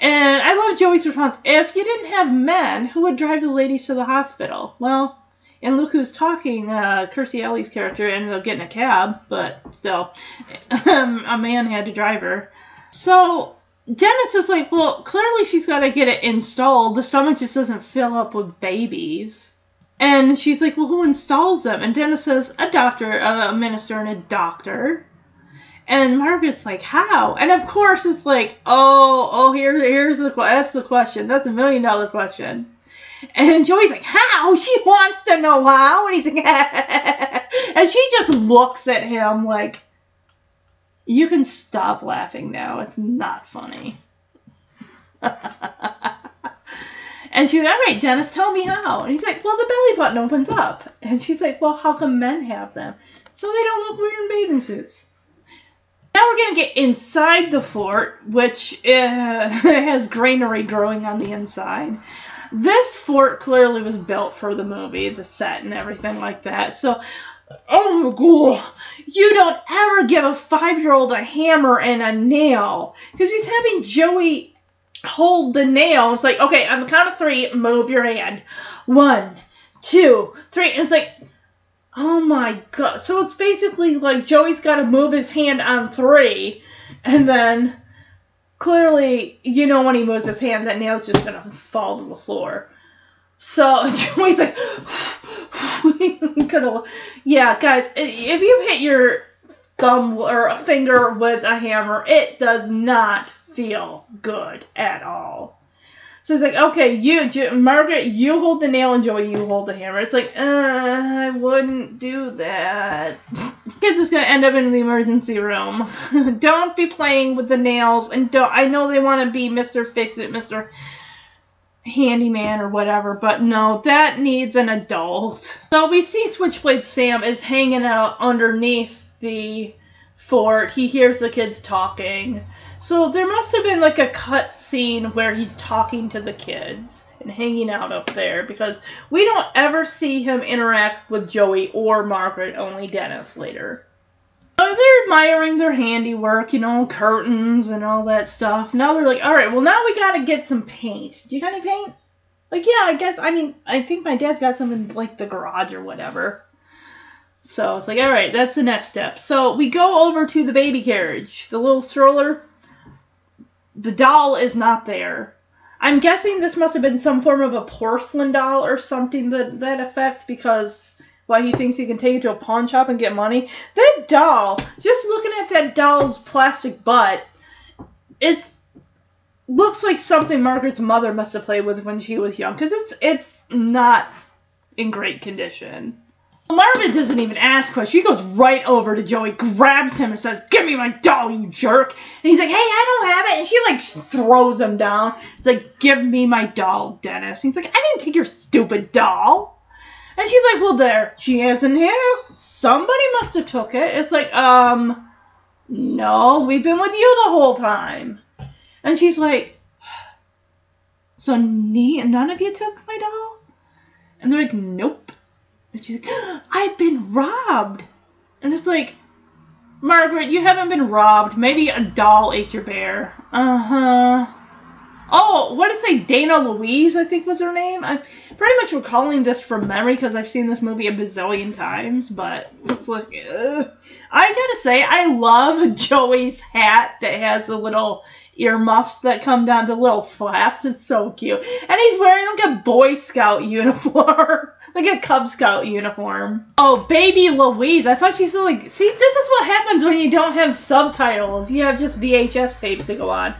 S1: I love Joey's response. If you didn't have men, who would drive the ladies to the hospital? Well, and look who's talking, uh, Kirstie Alley's character ended up getting a cab, but still, a man had to drive her. So Dennis is like, well, clearly she's got to get it installed. The stomach just doesn't fill up with babies. And she's like, well, who installs them? And Dennis says, a doctor, a minister, and a doctor. And Margaret's like, how? And of course, it's like, oh, oh, here, here's the, that's the question. That's a million dollar question. And Joey's like, how? She wants to know how. And he's like, and she just looks at him like, you can stop laughing now. It's not funny. and she's like, all right, Dennis, tell me how. And he's like, well, the belly button opens up. And she's like, well, how come men have them? So they don't look weird in bathing suits. Now we're going to get inside the fort, which uh, has granary growing on the inside. This fort clearly was built for the movie, the set and everything like that. So, oh my god, you don't ever give a five year old a hammer and a nail. Because he's having Joey hold the nail. It's like, okay, on the count of three, move your hand. One, two, three. And it's like, oh my god. So it's basically like Joey's got to move his hand on three. And then clearly, you know, when he moves his hand, that nail's just going to fall to the floor. So Joey's like, gonna, yeah, guys, if you hit your thumb or a finger with a hammer, it does not feel good at all. So it's like, okay, you, Margaret, you hold the nail, and Joey, you hold the hammer. It's like, uh, I wouldn't do that. Kids is gonna end up in the emergency room. don't be playing with the nails, and don't. I know they want to be Mr. Fix It, Mr. Handyman or whatever, but no, that needs an adult. So we see Switchblade Sam is hanging out underneath the fort. He hears the kids talking. So there must have been like a cut scene where he's talking to the kids and hanging out up there because we don't ever see him interact with Joey or Margaret, only Dennis later. They're admiring their handiwork, you know, curtains and all that stuff. Now they're like, all right, well, now we gotta get some paint. Do you got any paint? Like, yeah, I guess, I mean, I think my dad's got some in, like, the garage or whatever. So it's like, all right, that's the next step. So we go over to the baby carriage, the little stroller. The doll is not there. I'm guessing this must have been some form of a porcelain doll or something that that effect because why he thinks he can take it to a pawn shop and get money. That doll, just looking at that doll's plastic butt, it's looks like something Margaret's mother must have played with when she was young because it's it's not in great condition. Marvin doesn't even ask questions. She goes right over to Joey, grabs him, and says, Give me my doll, you jerk. And he's like, Hey, I don't have it. And she like throws him down. It's like, Give me my doll, Dennis. And he's like, I didn't take your stupid doll. And she's like, Well, there, she isn't here. Somebody must have took it. It's like, Um, no, we've been with you the whole time. And she's like, So ne- none of you took my doll? And they're like, Nope. And she's like, I've been robbed. And it's like, Margaret, you haven't been robbed. Maybe a doll ate your bear. Uh huh. Oh, what did it say? Dana Louise, I think was her name. I'm pretty much recalling this from memory because I've seen this movie a bazillion times, but it's like, ugh. I gotta say, I love Joey's hat that has the little earmuffs that come down, the little flaps. It's so cute. And he's wearing like a Boy Scout uniform, like a Cub Scout uniform. Oh, baby Louise. I thought she said like, see, this is what happens when you don't have subtitles. You have just VHS tapes to go on.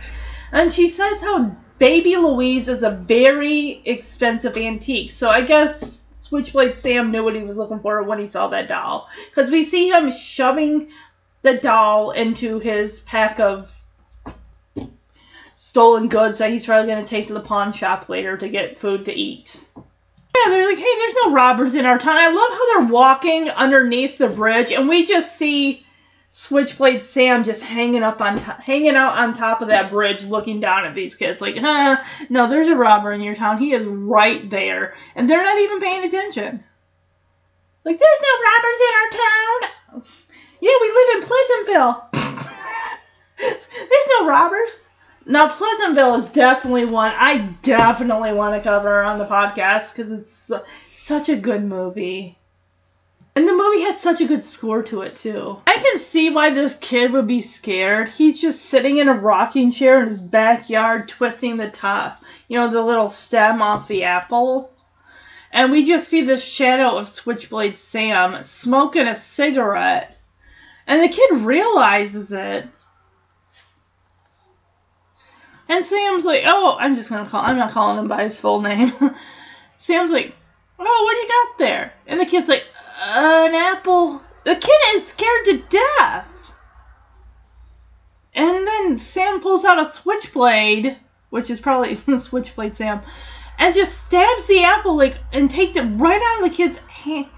S1: And she says how Baby Louise is a very expensive antique. So I guess Switchblade Sam knew what he was looking for when he saw that doll. Because we see him shoving the doll into his pack of stolen goods that he's probably going to take to the pawn shop later to get food to eat. Yeah, they're like, hey, there's no robbers in our town. I love how they're walking underneath the bridge, and we just see Switchblade Sam just hanging up on, to- hanging out on top of that bridge, looking down at these kids. Like, huh? No, there's a robber in your town. He is right there, and they're not even paying attention. Like, there's no robbers in our town. Yeah, we live in Pleasantville. there's no robbers. Now, Pleasantville is definitely one I definitely want to cover on the podcast because it's su- such a good movie. And the movie has such a good score to it, too. I can see why this kid would be scared. He's just sitting in a rocking chair in his backyard, twisting the top, you know, the little stem off the apple. And we just see this shadow of Switchblade Sam smoking a cigarette. And the kid realizes it. And Sam's like, oh, I'm just gonna call. I'm not calling him by his full name. Sam's like, oh, what do you got there? And the kid's like, an apple. The kid is scared to death. And then Sam pulls out a switchblade, which is probably switchblade Sam, and just stabs the apple like and takes it right out of the kid's hand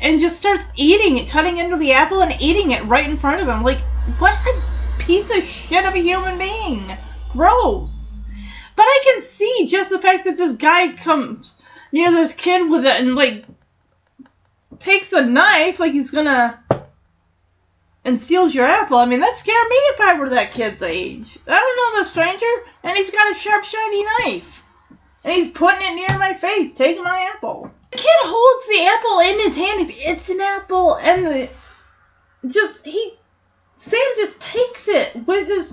S1: and just starts eating it, cutting into the apple and eating it right in front of him. Like, what a piece of shit of a human being gross. But I can see just the fact that this guy comes near this kid with it and like takes a knife like he's gonna and steals your apple. I mean, that scared me if I were that kid's age. I don't know the stranger, and he's got a sharp, shiny knife. And he's putting it near my face, taking my apple. The kid holds the apple in his hand. He's, it's an apple, and the, just he, Sam just takes it with his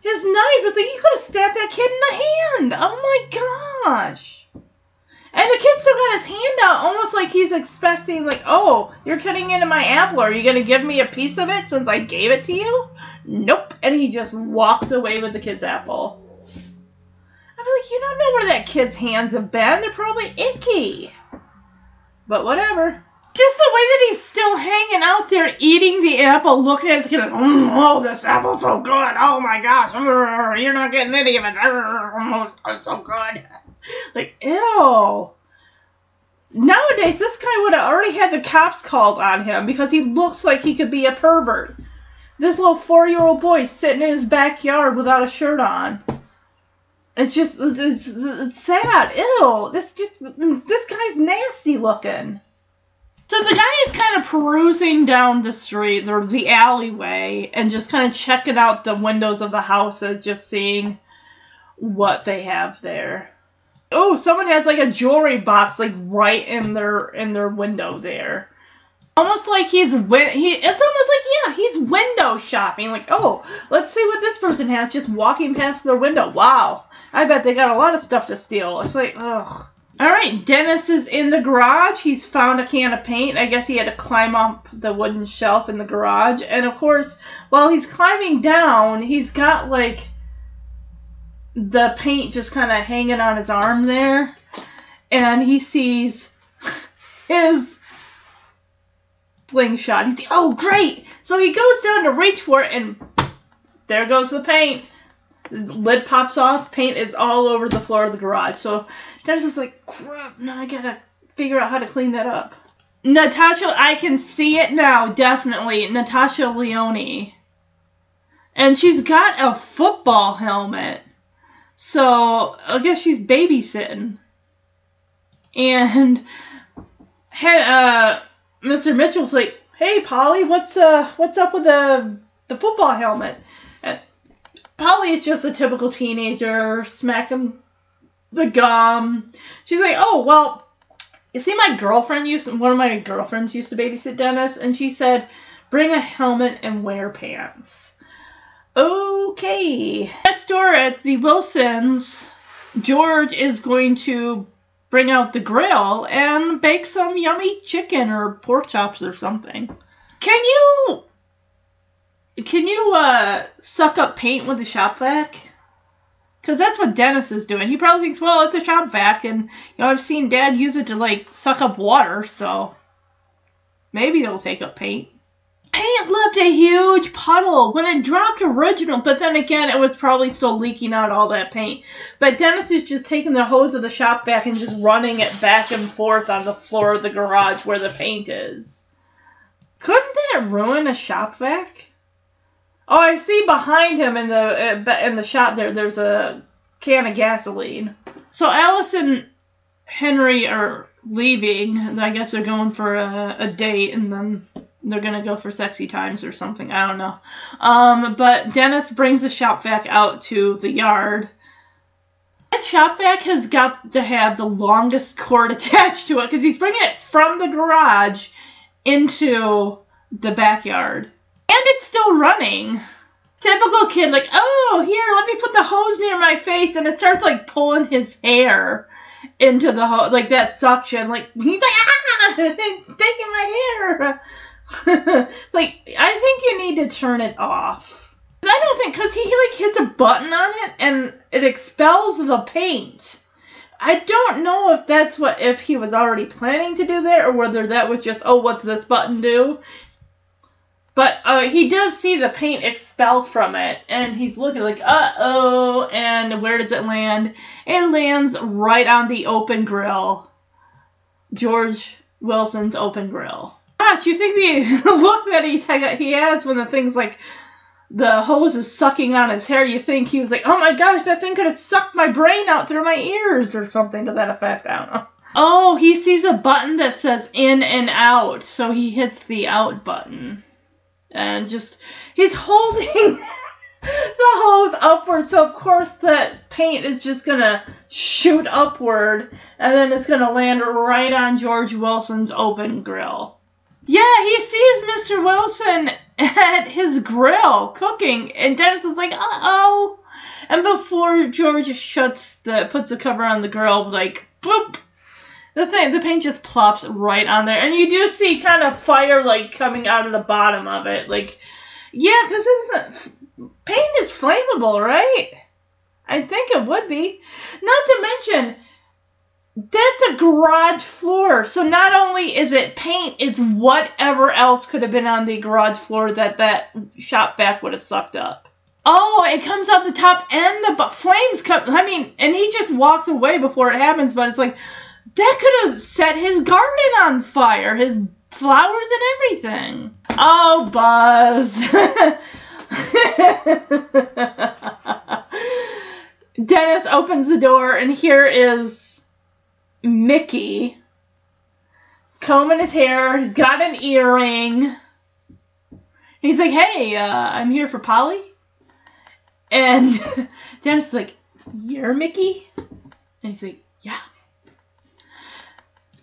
S1: his knife. It's like you could have stabbed that kid in the hand. Oh my gosh. And the kid still got his hand out, almost like he's expecting, like, oh, you're cutting into my apple. Are you going to give me a piece of it since I gave it to you? Nope. And he just walks away with the kid's apple. I feel like you don't know where that kid's hands have been. They're probably icky. But whatever. Just the way that he's still hanging out there eating the apple, looking at the kid, like, mm, oh, this apple's so good. Oh my gosh. You're not getting any of it. It's so good. Like, ew. Nowadays, this guy would have already had the cops called on him because he looks like he could be a pervert. This little four year old boy sitting in his backyard without a shirt on. It's just, it's, it's, sad. Ew. This just, this guy's nasty looking. So the guy is kind of perusing down the street, or the alleyway, and just kind of checking out the windows of the houses, just seeing what they have there. Oh, someone has like a jewelry box like right in their in their window there. Almost like he's win- he it's almost like yeah, he's window shopping. Like, "Oh, let's see what this person has just walking past their window." Wow. I bet they got a lot of stuff to steal. It's like, ugh. All right, Dennis is in the garage. He's found a can of paint. I guess he had to climb up the wooden shelf in the garage. And of course, while he's climbing down, he's got like the paint just kind of hanging on his arm there. And he sees his slingshot. He's like, oh great! So he goes down to reach for it, and there goes the paint. Lid pops off. Paint is all over the floor of the garage. So Dennis is like, crap! Now I gotta figure out how to clean that up. Natasha, I can see it now. Definitely, Natasha Lyonne, and she's got a football helmet. So I guess she's babysitting. And uh, Mr. Mitchell's like, "Hey, Polly, what's uh, what's up with the the football helmet?" And Polly is just a typical teenager, smacking the gum. She's like, "Oh, well, you see, my girlfriend used one of my girlfriends used to babysit Dennis, and she said, bring a helmet and wear pants." Okay. Next door at the Wilsons, George is going to bring out the grill and bake some yummy chicken or pork chops or something. Can you can you uh suck up paint with a shop vac? Cause that's what Dennis is doing. He probably thinks, well, it's a shop vac, and you know I've seen Dad use it to like suck up water, so maybe it'll take up paint. Paint left a huge puddle when it dropped original, but then again, it was probably still leaking out all that paint. But Dennis is just taking the hose of the shop vac and just running it back and forth on the floor of the garage where the paint is. Couldn't that ruin a shop vac? Oh, I see behind him in the uh, in the shot there. There's a can of gasoline. So and Henry are leaving. I guess they're going for a, a date, and then they're gonna go for sexy times or something. I don't know. Um, but Dennis brings the shop vac out to the yard. That shop vac has got to have the longest cord attached to it because he's bringing it from the garage into the backyard, and it's still running. Typical kid, like, oh, here, let me put the hose near my face, and it starts like pulling his hair into the hose, like that suction. Like he's like, ah, taking my hair. It's like I think you need to turn it off. I don't think because he like hits a button on it and it expels the paint. I don't know if that's what if he was already planning to do that or whether that was just oh what's this button do. But uh, he does see the paint expel from it, and he's looking like, uh oh, and where does it land? It lands right on the open grill. George Wilson's open grill gosh, you think the look that he he has when the thing's like the hose is sucking on his hair, you think he was like, oh my gosh, that thing could have sucked my brain out through my ears or something to that effect. I don't know. Oh, he sees a button that says in and out, so he hits the out button. And just, he's holding the hose upward, so of course that paint is just gonna shoot upward, and then it's gonna land right on George Wilson's open grill. Yeah, he sees Mr. Wilson at his grill cooking, and Dennis is like, uh oh. And before George shuts the puts the cover on the grill, like boop, the thing the paint just plops right on there, and you do see kind of fire like coming out of the bottom of it, like yeah, because it's paint is flammable, right? I think it would be. Not to mention that's a garage floor. So not only is it paint, it's whatever else could have been on the garage floor that that shop vac would have sucked up. Oh, it comes out the top and the flames come. I mean, and he just walks away before it happens, but it's like that could have set his garden on fire, his flowers and everything. Oh, Buzz. Dennis opens the door, and here is Mickey combing his hair. He's got an earring. He's like, "Hey, uh, I'm here for Polly." And Dennis is like, "You're Mickey?" And he's like, "Yeah."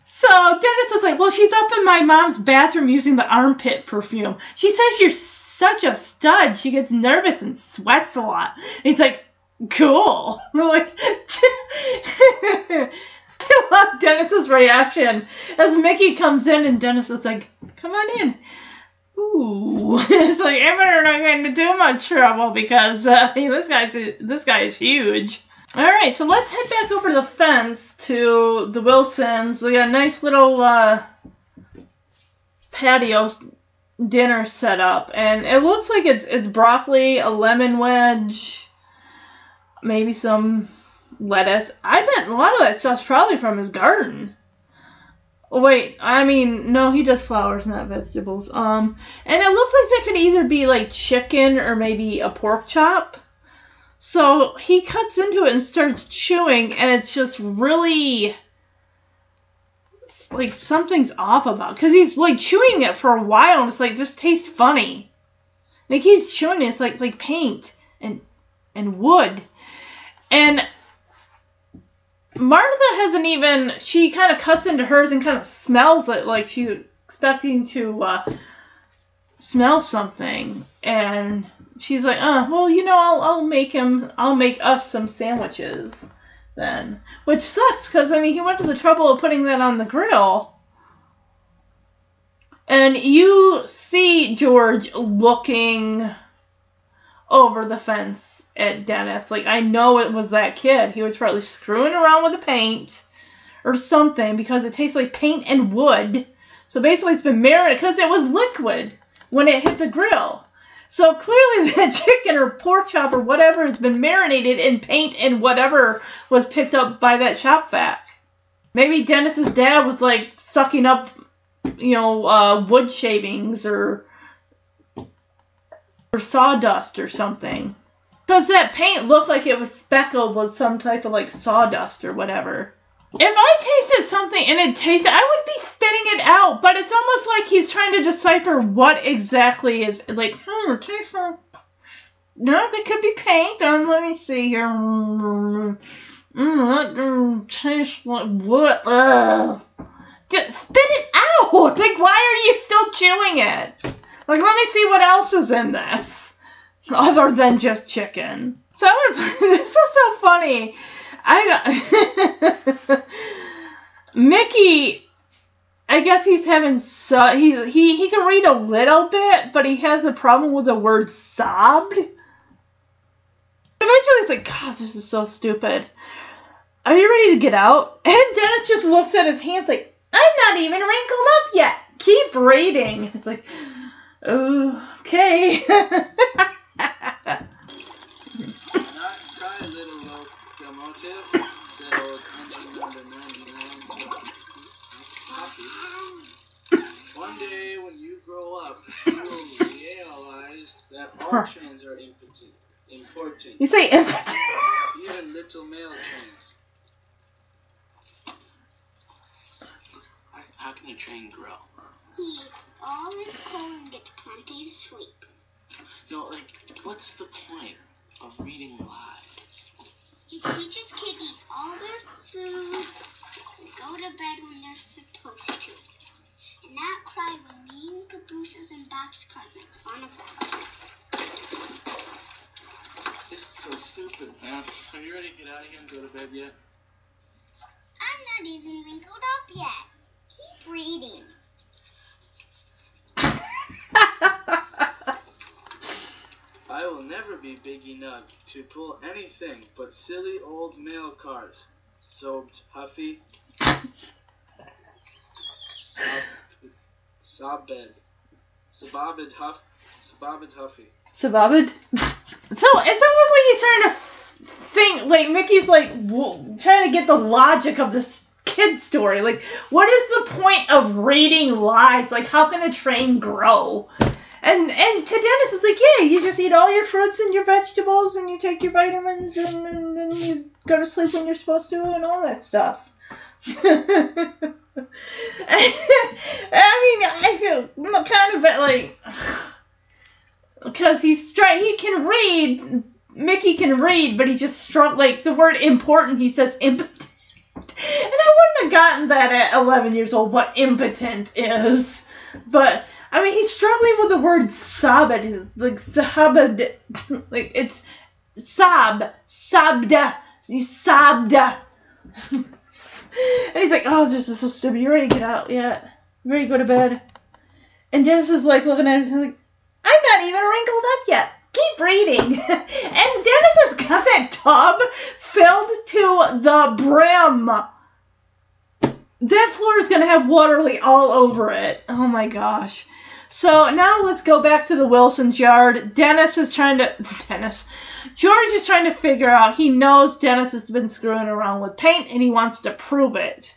S1: So Dennis is like, "Well, she's up in my mom's bathroom using the armpit perfume. She says you're such a stud. She gets nervous and sweats a lot." And he's like, "Cool." We're like. I love Dennis's reaction as Mickey comes in and Dennis is like, "Come on in." Ooh, it's like I better not get into too much trouble because uh, this guy's this guy is huge. All right, so let's head back over the fence to the Wilsons. We got a nice little uh, patio dinner set up, and it looks like it's it's broccoli, a lemon wedge, maybe some lettuce. I bet a lot of that stuff's probably from his garden. Wait, I mean, no, he does flowers, not vegetables. Um, and it looks like that could either be like chicken or maybe a pork chop. So he cuts into it and starts chewing, and it's just really like something's off about because he's like chewing it for a while, and it's like this tastes funny. And he keeps chewing it. It's like like paint and and wood, and Martha hasn't even. She kind of cuts into hers and kind of smells it like she's expecting to uh, smell something, and she's like, "Uh, well, you know, I'll I'll make him. I'll make us some sandwiches." Then, which sucks because I mean he went to the trouble of putting that on the grill, and you see George looking over the fence at Dennis. Like, I know it was that kid. He was probably screwing around with the paint or something because it tastes like paint and wood. So basically, it's been marinated because it was liquid when it hit the grill. So clearly, that chicken or pork chop or whatever has been marinated in paint and whatever was picked up by that shop vac. Maybe Dennis's dad was like sucking up, you know, uh, wood shavings or or sawdust or something. Because that paint looked like it was speckled with some type of like sawdust or whatever. If I tasted something and it tasted, I would be spitting it out. But it's almost like he's trying to decipher what exactly is like. Hmm, tastes like. No, that could be paint. Um, let me see here. Mm, that mm, tastes like what? Ugh. Just spit it out. Like, why are you still chewing it? Like, let me see what else is in this other than just chicken. So this is so funny. I don't. Mickey, I guess he's having so he he he can read a little bit, but he has a problem with the word sobbed. Eventually, he's like, God, this is so stupid. Are you ready to get out? And Dennis just looks at his hands like, I'm not even wrinkled up yet. Keep reading. It's like, okay.
S8: Not try, little locomotive, said old engine number 99 to Coffee. One day when you grow up, you will realize that all trains are impotent, important,
S1: you say impotent.
S8: even little mail trains.
S9: How, how can a train grow?
S2: He eats all his corn and gets plenty of sleep.
S9: No, like, what's the point of reading lies?
S2: He teaches kids eat all their food and go to bed when they're supposed to. And not cry when mean cabooses and boxcars make fun of them.
S9: This is so stupid.
S8: Uh, are you ready to get out of here and go to bed yet?
S2: I'm not even wrinkled up yet. Keep reading.
S8: I will never be big enough to pull anything but silly old mail cars. Sobbed Huffy. Sobbed. Sababed Huff. Sababed Huffy.
S1: Sababid. So it's almost like he's trying to think. Like Mickey's like w- trying to get the logic of this kid story. Like, what is the point of reading lies? Like, how can a train grow? And and to Dennis, it's like, yeah, you just eat all your fruits and your vegetables, and you take your vitamins, and, and, and you go to sleep when you're supposed to, and all that stuff. I mean, I feel kind of like because he's stri- he can read. Mickey can read, but he just struggle like the word important. He says impotent, and I wouldn't have gotten that at 11 years old. What impotent is, but I mean he's struggling with the word sob. It is like sobbed, like it's sob, sobda, sobda. and he's like, oh, this is so stupid. You ready to get out yet? You ready to go to bed? And Dennis is like looking at him like, I'm not even wrinkled up yet. Keep reading. and Dennis has got that tub filled to the brim. that floor is going to have Waterly all over it. Oh my gosh. So now let's go back to the Wilson's yard. Dennis is trying to. Dennis. George is trying to figure out. He knows Dennis has been screwing around with paint and he wants to prove it.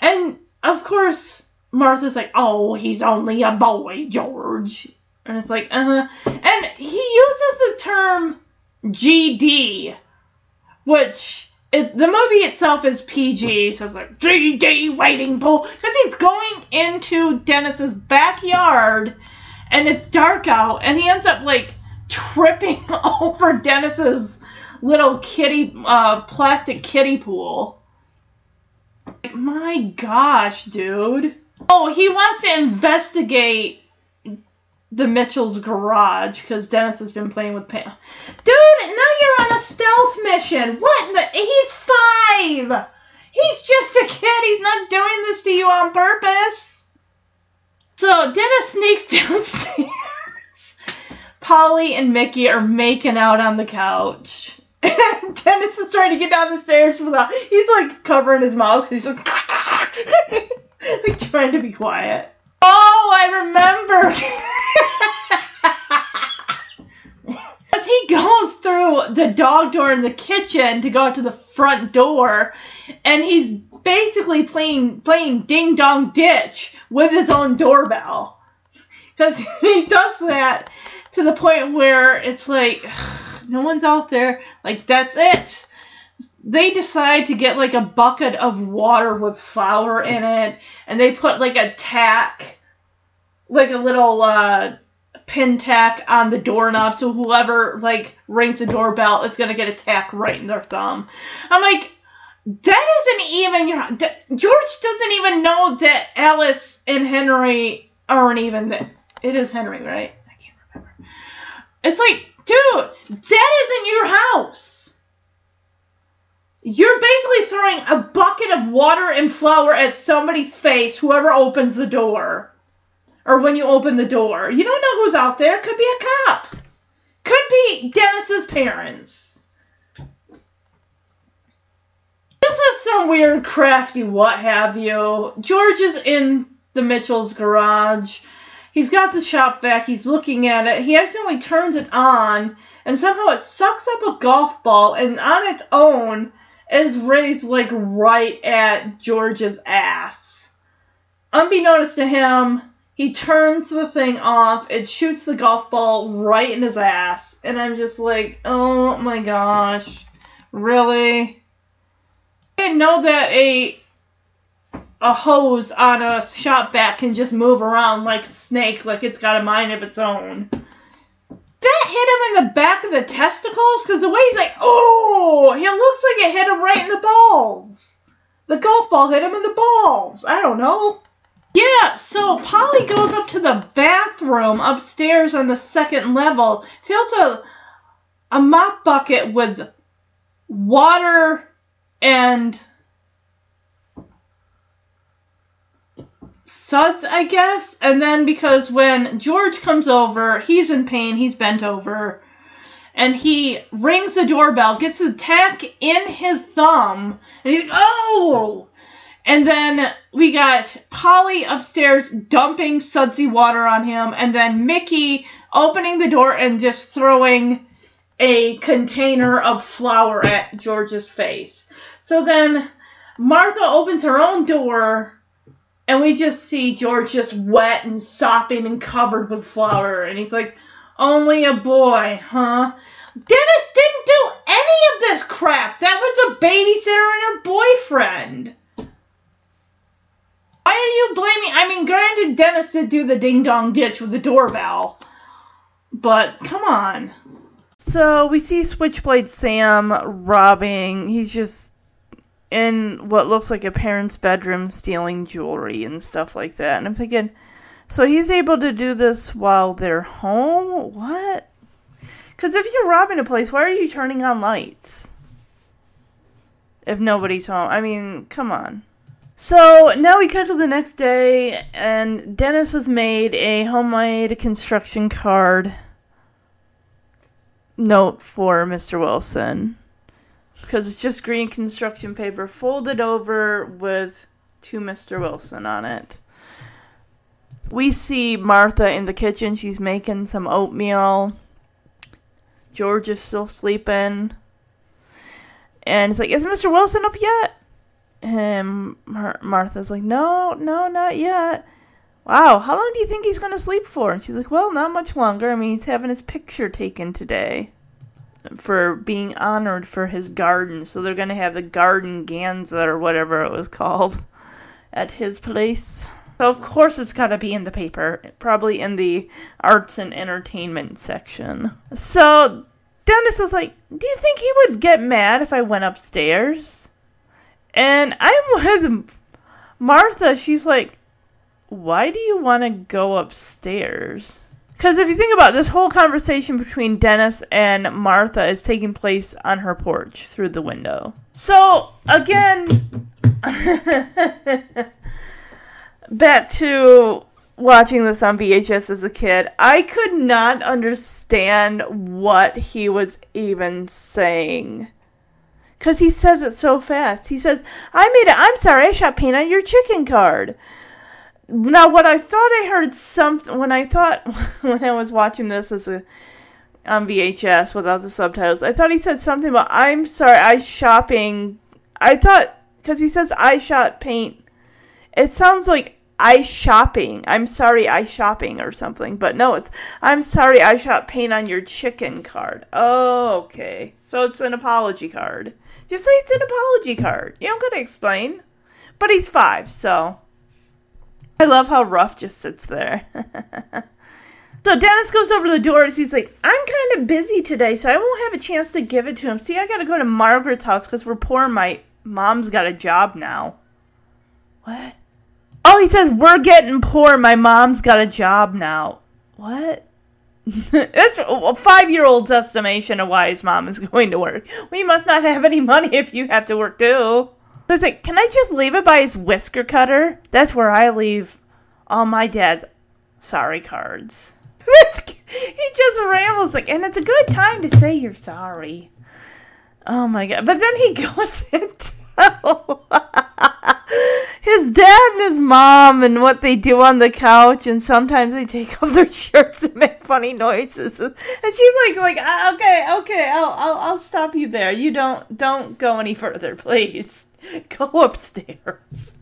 S1: And of course, Martha's like, oh, he's only a boy, George. And it's like, uh huh. And he uses the term GD, which it, the movie itself is PG, so it's like GD waiting pool because he's going into Dennis's backyard, and it's dark out, and he ends up like tripping over Dennis's little kitty, uh, plastic kitty pool. My gosh, dude. Oh, he wants to investigate the Mitchell's garage because Dennis has been playing with Pam. Dude, now you're on a stealth mission. What? The, he's five. He's just a kid. He's not doing this to you on purpose. So Dennis sneaks downstairs. Polly and Mickey are making out on the couch. And Dennis is trying to get down the stairs without. He's like covering his mouth. He's like, like trying to be quiet. I remember. As he goes through the dog door in the kitchen to go out to the front door, and he's basically playing playing ding dong ditch with his own doorbell. Because he does that to the point where it's like no one's out there. Like that's it. They decide to get like a bucket of water with flour in it, and they put like a tack, like a little uh, pin tack on the doorknob, so whoever like rings the doorbell is gonna get a tack right in their thumb. I'm like, that isn't even your. that- George doesn't even know that Alice and Henry aren't even that. It is Henry, right? I can't remember. It's like, dude, that isn't your house. You're basically throwing a bucket of water and flour at somebody's face, whoever opens the door. Or when you open the door. You don't know who's out there. Could be a cop. Could be Dennis's parents. This is some weird, crafty what have you. George is in the Mitchell's garage. He's got the shop vac. He's looking at it. He accidentally turns it on, and somehow it sucks up a golf ball, and on its own is raised like right at George's ass. Unbeknownst to him, he turns the thing off. It shoots the golf ball right in his ass, and I'm just like, oh my gosh, really? I didn't know that a a hose on a shop vac can just move around like a snake, like it's got a mind of its own. That hit him in the back of the testicles? Because the way he's like, oh, it looks like it hit him right in the balls. The golf ball hit him in the balls. I don't know. Yeah, so Polly goes up to the bathroom upstairs on the second level, fills a, a mop bucket with water and suds, I guess. And then because when George comes over, he's in pain, he's bent over, and he rings the doorbell, gets the tack in his thumb, and he's oh! And then we got Polly upstairs dumping sudsy water on him, and then Mickey opening the door and just throwing a container of flour at George's face. So then Martha opens her own door and we just see George just wet and sopping and covered with flour, and he's like, "Only a boy, huh?" Dennis didn't do any of this crap. That was the babysitter and her boyfriend. Are you blaming? I mean, granted, Dennis did do the ding dong ditch with the doorbell, but come on. So we see Switchblade Sam robbing. He's just in what looks like a parent's bedroom stealing jewelry and stuff like that. And I'm thinking, so he's able to do this while they're home? What? Because if you're robbing a place, why are you turning on lights? If nobody's home. I mean, come on. So now we cut to the next day, and Dennis has made a homemade construction card note for Mr. Wilson because it's just green construction paper folded over with to Mr. Wilson on it. We see Martha in the kitchen. She's making some oatmeal. George is still sleeping. And it's like, is Mr. Wilson up yet? And Mar- Martha's like, no, no, not yet. Wow, how long do you think he's going to sleep for? And she's like, well, not much longer. I mean, he's having his picture taken today for being honored for his garden. So they're going to have the garden Ganza or whatever it was called at his place. So of course it's got to be in the paper, probably in the arts and entertainment section. So Dennis is like, "Do you think he would get mad if I went upstairs?" And I'm with Martha. She's like, "Why do you want to go upstairs?" Because if you think about it, this whole conversation between Dennis and Martha is taking place on her porch through the window. So again, back to watching this on VHS as a kid, I could not understand what he was even saying. Because he says it so fast. He says, I made it. I'm sorry, I shot paint on your chicken card. Now, what I thought I heard something when I thought when I was watching this as a on VHS without the subtitles, I thought he said something about I'm sorry, I shopping. I thought because he says I shot paint. It sounds like I shopping. I'm sorry I shopping or something. But no, it's I'm sorry I shot paint on your chicken card. Oh, okay. So it's an apology card. Just say it's an apology card. You don't gotta explain. But he's five, so I love how Ruff just sits there. so Dennis goes over to the door and he's like, I'm kind of busy today, so I won't have a chance to give it to him. See, I gotta go to Margaret's house because we're poor. My mom's got a job now. What? Oh, he says, We're getting poor. My mom's got a job now. What? That's a five year old's estimation of why his mom is going to work. We must not have any money if you have to work too. I was like, Can I just leave it by his whisker cutter? That's where I leave all my dad's sorry cards. he just rambles like, and it's a good time to say you're sorry. Oh my god. But then he goes into his dad and his mom and what they do on the couch and sometimes they take off their shirts and make funny noises and she's like like "Ah, okay okay I'll, I'll I'll stop you there you don't don't go any further please go upstairs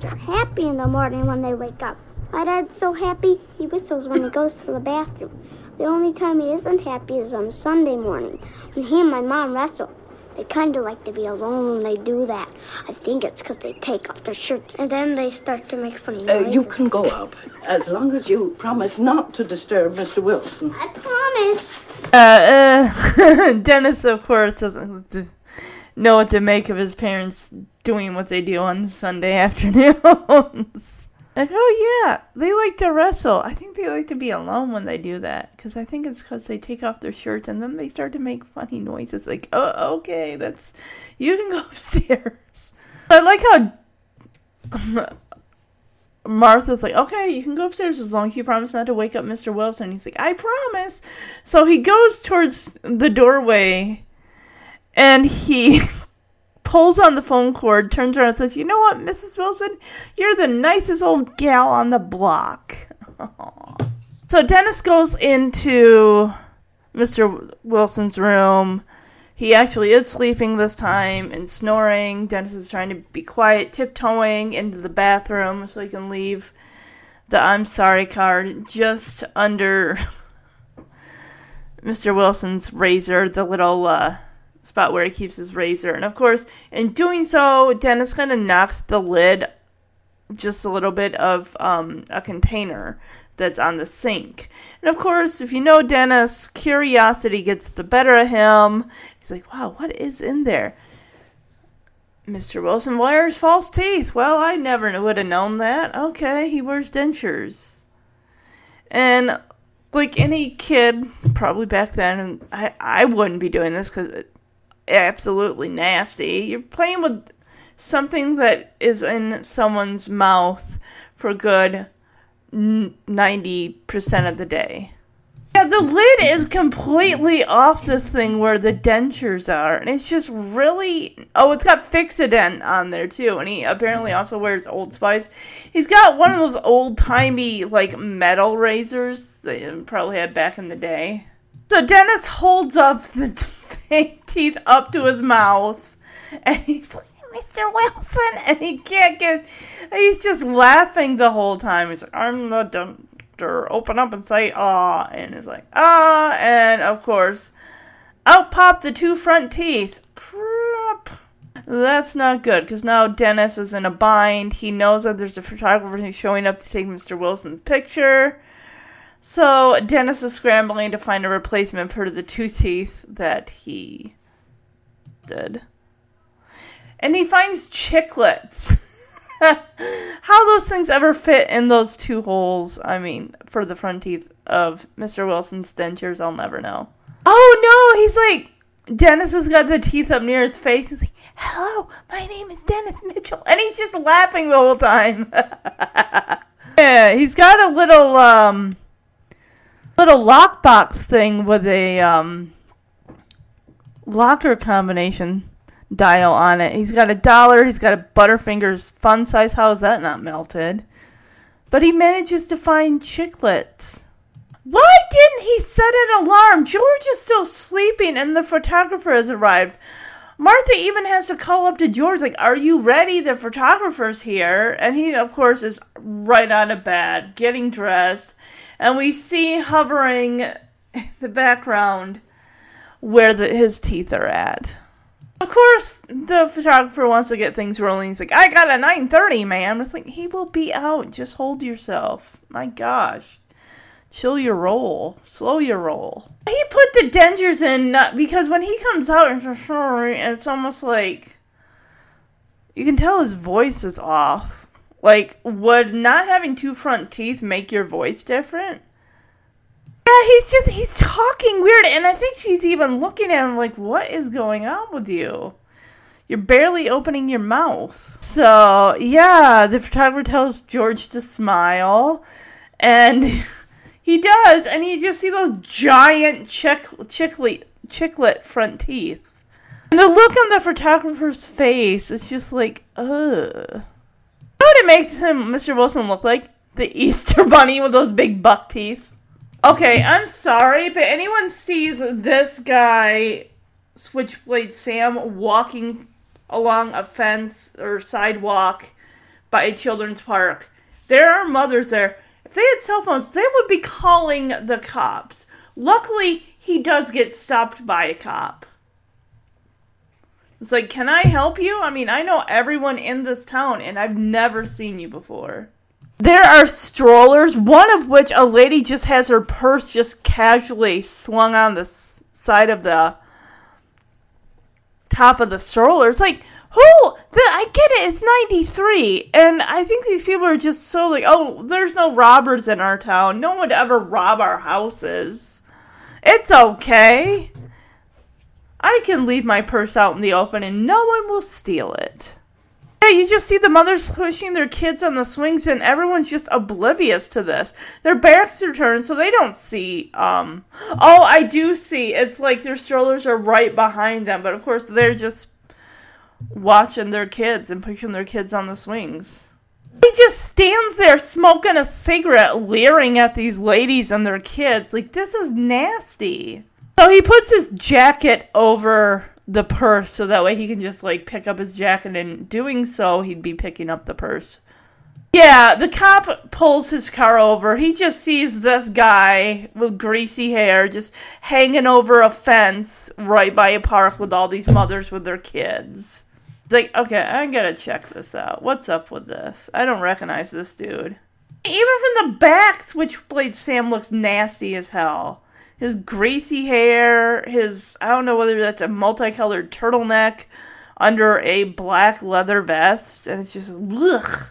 S2: They're happy in the morning when they wake up. My dad's so happy, he whistles when he goes to the bathroom. The only time he isn't happy is on Sunday morning, when he and my mom wrestle. They kind of like to be alone when they do that. I think it's because they take off their shirts and then they start to make funny
S10: Uh,
S2: noises.
S10: you can go up, as long as you promise not to disturb Mr. Wilson.
S2: I promise.
S1: uh, uh Dennis of course doesn't know what to make of his parents doing what they do on Sunday afternoons like oh yeah they like to wrestle I think they like to be alone when they do that because I think it's because they take off their shirts and then they start to make funny noises like oh okay that's you can go upstairs I like how Martha's like, okay, you can go upstairs as long as you promise not to wake up Mr. Wilson. He's like, I promise. So he goes towards the doorway and he pulls on the phone cord, turns around and says, You know what, Mrs. Wilson? You're the nicest old gal on the block. so Dennis goes into Mr. Wilson's room. He actually is sleeping this time and snoring. Dennis is trying to be quiet, tiptoeing into the bathroom so he can leave the I'm sorry card just under Mr. Wilson's razor, the little uh, spot where he keeps his razor. And of course, in doing so, Dennis kind of knocks the lid just a little bit of um, a container that's on the sink. And of course, if you know Dennis, curiosity gets the better of him. He's like, wow, what is in there? Mr. Wilson wears false teeth. Well, I never would have known that. Okay, he wears dentures. And like any kid, probably back then, I, I wouldn't be doing this because absolutely nasty. You're playing with something that is in someone's mouth for good 90% of the day. Yeah, the lid is completely off this thing where the dentures are, and it's just really. Oh, it's got Fixodent on there too, and he apparently also wears Old Spice. He's got one of those old timey like metal razors that probably had back in the day. So Dennis holds up the teeth up to his mouth, and he's like, Mr. Wilson, and he can't get. He's just laughing the whole time. He's like, I'm the doctor. Open up and say ah, and he's like ah, and of course, out pop the two front teeth. Crap. That's not good because now Dennis is in a bind. He knows that there's a photographer who's showing up to take Mr. Wilson's picture. So Dennis is scrambling to find a replacement for the two teeth that he did. And he finds chiclets. How those things ever fit in those two holes, I mean, for the front teeth of Mr. Wilson's dentures, I'll never know. Oh no, he's like, Dennis has got the teeth up near his face. He's like, hello, my name is Dennis Mitchell. And he's just laughing the whole time. yeah, he's got a little, um, little lockbox thing with a, um, locker combination dial on it. He's got a dollar, he's got a Butterfingers fun size. How is that not melted? But he manages to find chiclets. Why didn't he set an alarm? George is still sleeping and the photographer has arrived. Martha even has to call up to George, like, Are you ready? The photographer's here. And he, of course, is right out of bed, getting dressed. And we see hovering in the background where the, his teeth are at. Of course, the photographer wants to get things rolling. He's like, I got a 9.30, ma'am. It's like, he will be out. Just hold yourself. My gosh. Chill your roll. Slow your roll. He put the dentures in because when he comes out, it's almost like you can tell his voice is off. Like, would not having two front teeth make your voice different? Yeah, he's just he's talking weird, and I think she's even looking at him like, "What is going on with you? You're barely opening your mouth." So yeah, the photographer tells George to smile, and he does, and you just see those giant chick chicklet chicklet front teeth. And the look on the photographer's face is just like, ugh. What it makes him, Mr. Wilson, look like? The Easter Bunny with those big buck teeth. Okay, I'm sorry, but anyone sees this guy, Switchblade Sam, walking along a fence or sidewalk by a children's park, there are mothers there. If they had cell phones, they would be calling the cops. Luckily, he does get stopped by a cop. It's like, can I help you? I mean, I know everyone in this town, and I've never seen you before. There are strollers, one of which a lady just has her purse just casually slung on the side of the top of the stroller. It's like, who? The, I get it, it's 93. And I think these people are just so like, oh, there's no robbers in our town. No one would ever rob our houses. It's okay. I can leave my purse out in the open and no one will steal it. Yeah, you just see the mothers pushing their kids on the swings, and everyone's just oblivious to this. Their backs are turned, so they don't see. Um, oh, I do see. It's like their strollers are right behind them, but of course they're just watching their kids and pushing their kids on the swings. He just stands there smoking a cigarette, leering at these ladies and their kids. Like this is nasty. So he puts his jacket over the purse so that way he can just like pick up his jacket and in doing so he'd be picking up the purse. Yeah, the cop pulls his car over. He just sees this guy with greasy hair just hanging over a fence right by a park with all these mothers with their kids. It's like, okay, I gotta check this out. What's up with this? I don't recognize this dude. Even from the back, Switchblade Sam looks nasty as hell his greasy hair, his I don't know whether that's a multicolored turtleneck under a black leather vest, and it's just ugh.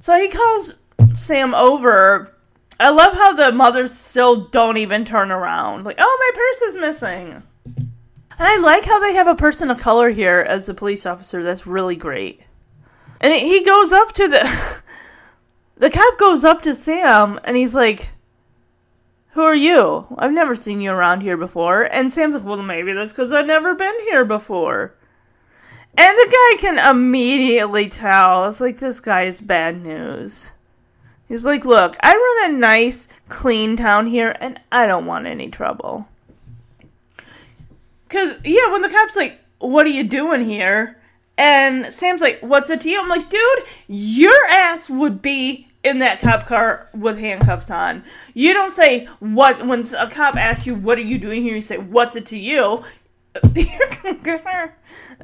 S1: So he calls Sam over. I love how the mothers still don't even turn around. Like, oh, my purse is missing. And I like how they have a person of color here as a police officer. That's really great. And he goes up to the. the cop goes up to Sam and he's like, Who are you? I've never seen you around here before. And Sam's like, Well, maybe that's because I've never been here before. And the guy can immediately tell. It's like, this guy is bad news. He's like, Look, I run a nice, clean town here, and I don't want any trouble. Because, yeah, when the cop's like, What are you doing here? And Sam's like, What's it to you? I'm like, Dude, your ass would be in that cop car with handcuffs on. You don't say, What, when a cop asks you, What are you doing here? You say, What's it to you?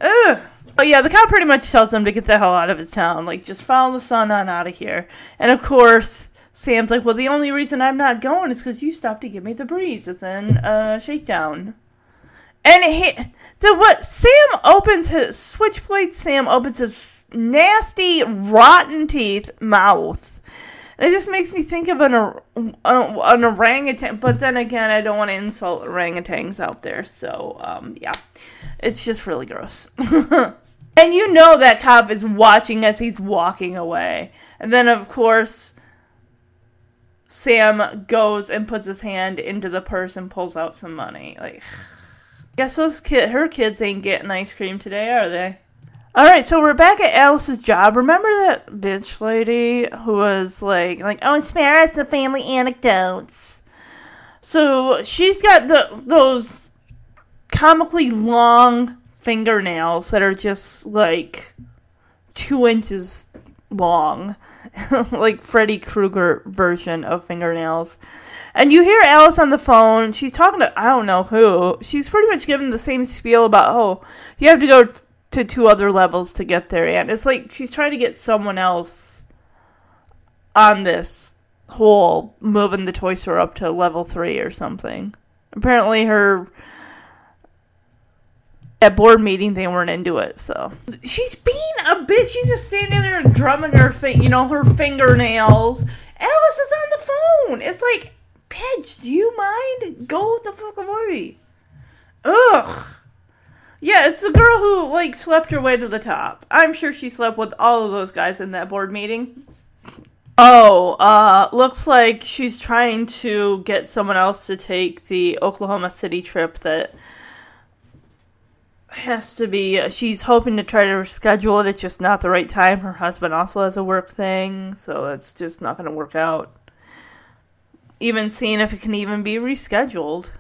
S1: Ugh. But yeah, the cop pretty much tells them to get the hell out of his town. Like, just follow the sun on out of here. And of course, Sam's like, well, the only reason I'm not going is because you stopped to give me the breeze. It's in uh, shakedown. And he, the what? Sam opens his switchblade. Sam opens his nasty, rotten teeth mouth. It just makes me think of an, an, an orangutan. But then again, I don't want to insult orangutans out there. So, um, yeah. It's just really gross. and you know that cop is watching as he's walking away. And then, of course, Sam goes and puts his hand into the purse and pulls out some money. Like, guess those kid, her kids ain't getting ice cream today, are they? All right, so we're back at Alice's job. Remember that bitch lady who was like, like, oh, spare us the family anecdotes. So she's got the those comically long fingernails that are just like two inches long, like Freddy Krueger version of fingernails. And you hear Alice on the phone. She's talking to I don't know who. She's pretty much giving the same spiel about oh you have to go to two other levels to get there, and it's like she's trying to get someone else on this whole moving the toy store up to level three or something. Apparently, her at board meeting they weren't into it, so she's being a bitch. She's just standing there drumming her, fi- you know, her fingernails. Alice is on the phone. It's like, bitch, do you mind? Go the fuck away. Ugh. Yeah, it's the girl who like slept her way to the top. I'm sure she slept with all of those guys in that board meeting. Oh, uh, looks like she's trying to get someone else to take the Oklahoma City trip that has to be. She's hoping to try to schedule it. It's just not the right time. Her husband also has a work thing, so it's just not going to work out. Even seeing if it can even be rescheduled.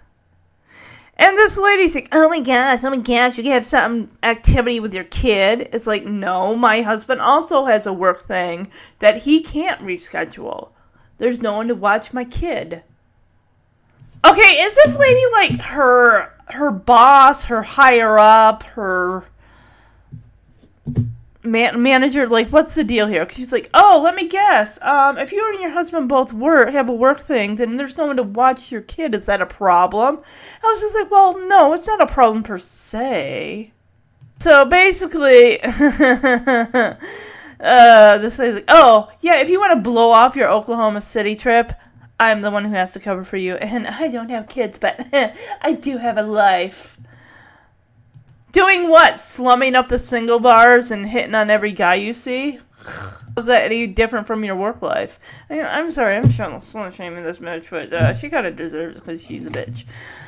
S1: And this lady's like, oh my gosh, oh my gosh, you have some activity with your kid. It's like, no, my husband also has a work thing that he can't reschedule. There's no one to watch my kid. Okay, is this lady like her her boss, her higher up, her man- manager? Like, what's the deal here? 'Cause she's like, oh, let me guess. Um, if you and your husband both work have a work thing, then there's no one to watch your kid. Is that a problem? I was just like, well, no, it's not a problem per se. So basically, uh, this lady's like, oh, yeah, if you want to blow off your Oklahoma City trip, I'm the one who has to cover for you. And I don't have kids, but I do have a life. Doing what? Slumming up the single bars and hitting on every guy you see? Is that any different from your work life? I, I'm sorry, I'm shaming, shaming this bitch, but uh, she kind of deserves because she's a bitch.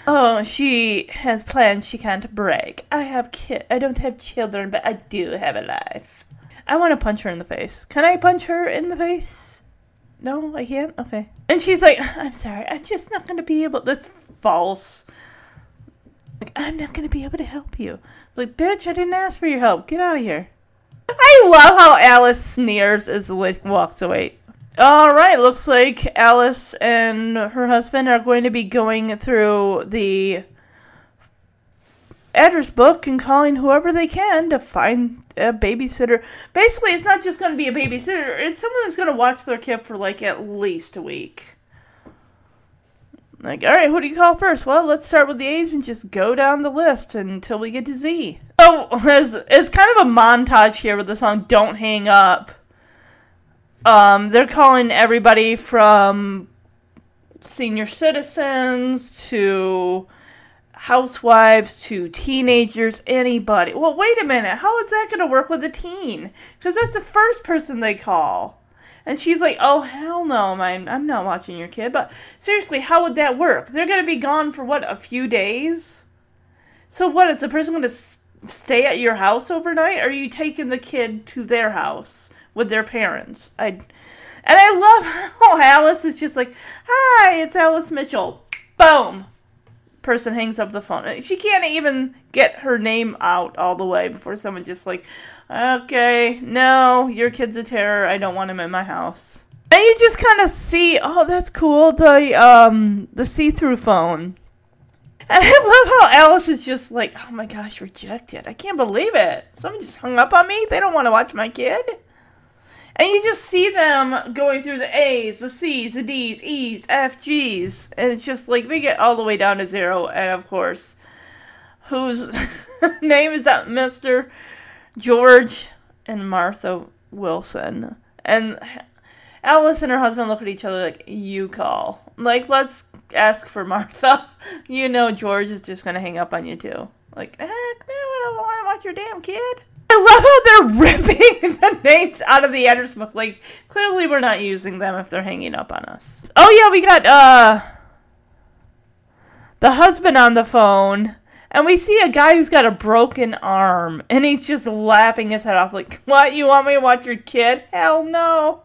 S1: Oh, she has plans she can't break. I have kid. I don't have children, but I do have a life. I want to punch her in the face. Can I punch her in the face? No, I can't. Okay. And she's like, "I'm sorry. I'm just not to be able." That's false. Like, I'm not to be able to help you. Like, bitch, I didn't ask for your help. Get out of here. I love how Alice sneers as lady walks away. All right, looks like Alice and her husband are going to be going through the address book and calling whoever they can to find a babysitter. Basically, it's not just going to be a babysitter, it's someone who's going to watch their kid for like at least a week. Like, all right, who do you call first? Well, let's start with the A's and just go down the list until we get to Z. Oh, as it's kind of a montage here with the song "Don't Hang Up." Um, they're calling everybody from senior citizens to housewives to teenagers, anybody. Well, wait a minute. How is that going to work with a teen? Because that's the first person they call. And she's like, "Oh hell no, I'm I'm not watching your kid." But seriously, how would that work? They're gonna be gone for what a few days. So what? Is the person gonna stay at your house overnight? Are you taking the kid to their house with their parents? I and I love how Alice is just like, "Hi, it's Alice Mitchell." Boom. Person hangs up the phone. She can't even get her name out all the way before someone just like, okay, no, your kid's a terror. I don't want him in my house. And you just kind of see, oh, that's cool. The um the see-through phone. And I love how Alice is just like, oh my gosh, rejected. I can't believe it. Someone just hung up on me. They don't want to watch my kid. And you just see them going through the A's, the C's, the D's, E's, F, G's. And it's just like they get all the way down to zero. And of course, whose name is that? Mr. George and Martha Wilson. And Alice and her husband look at each other like, you call. Like, let's ask for Martha. You know George is just gonna hang up on you too. Like, heck no, I don't want to watch your damn kid. I love how they're ripping the names out of the address book. Like, clearly we're not using them if they're hanging up on us. Oh yeah, we got uh the husband on the phone. And we see a guy who's got a broken arm, and he's just laughing his head off, like, What? You want me to watch your kid? Hell no.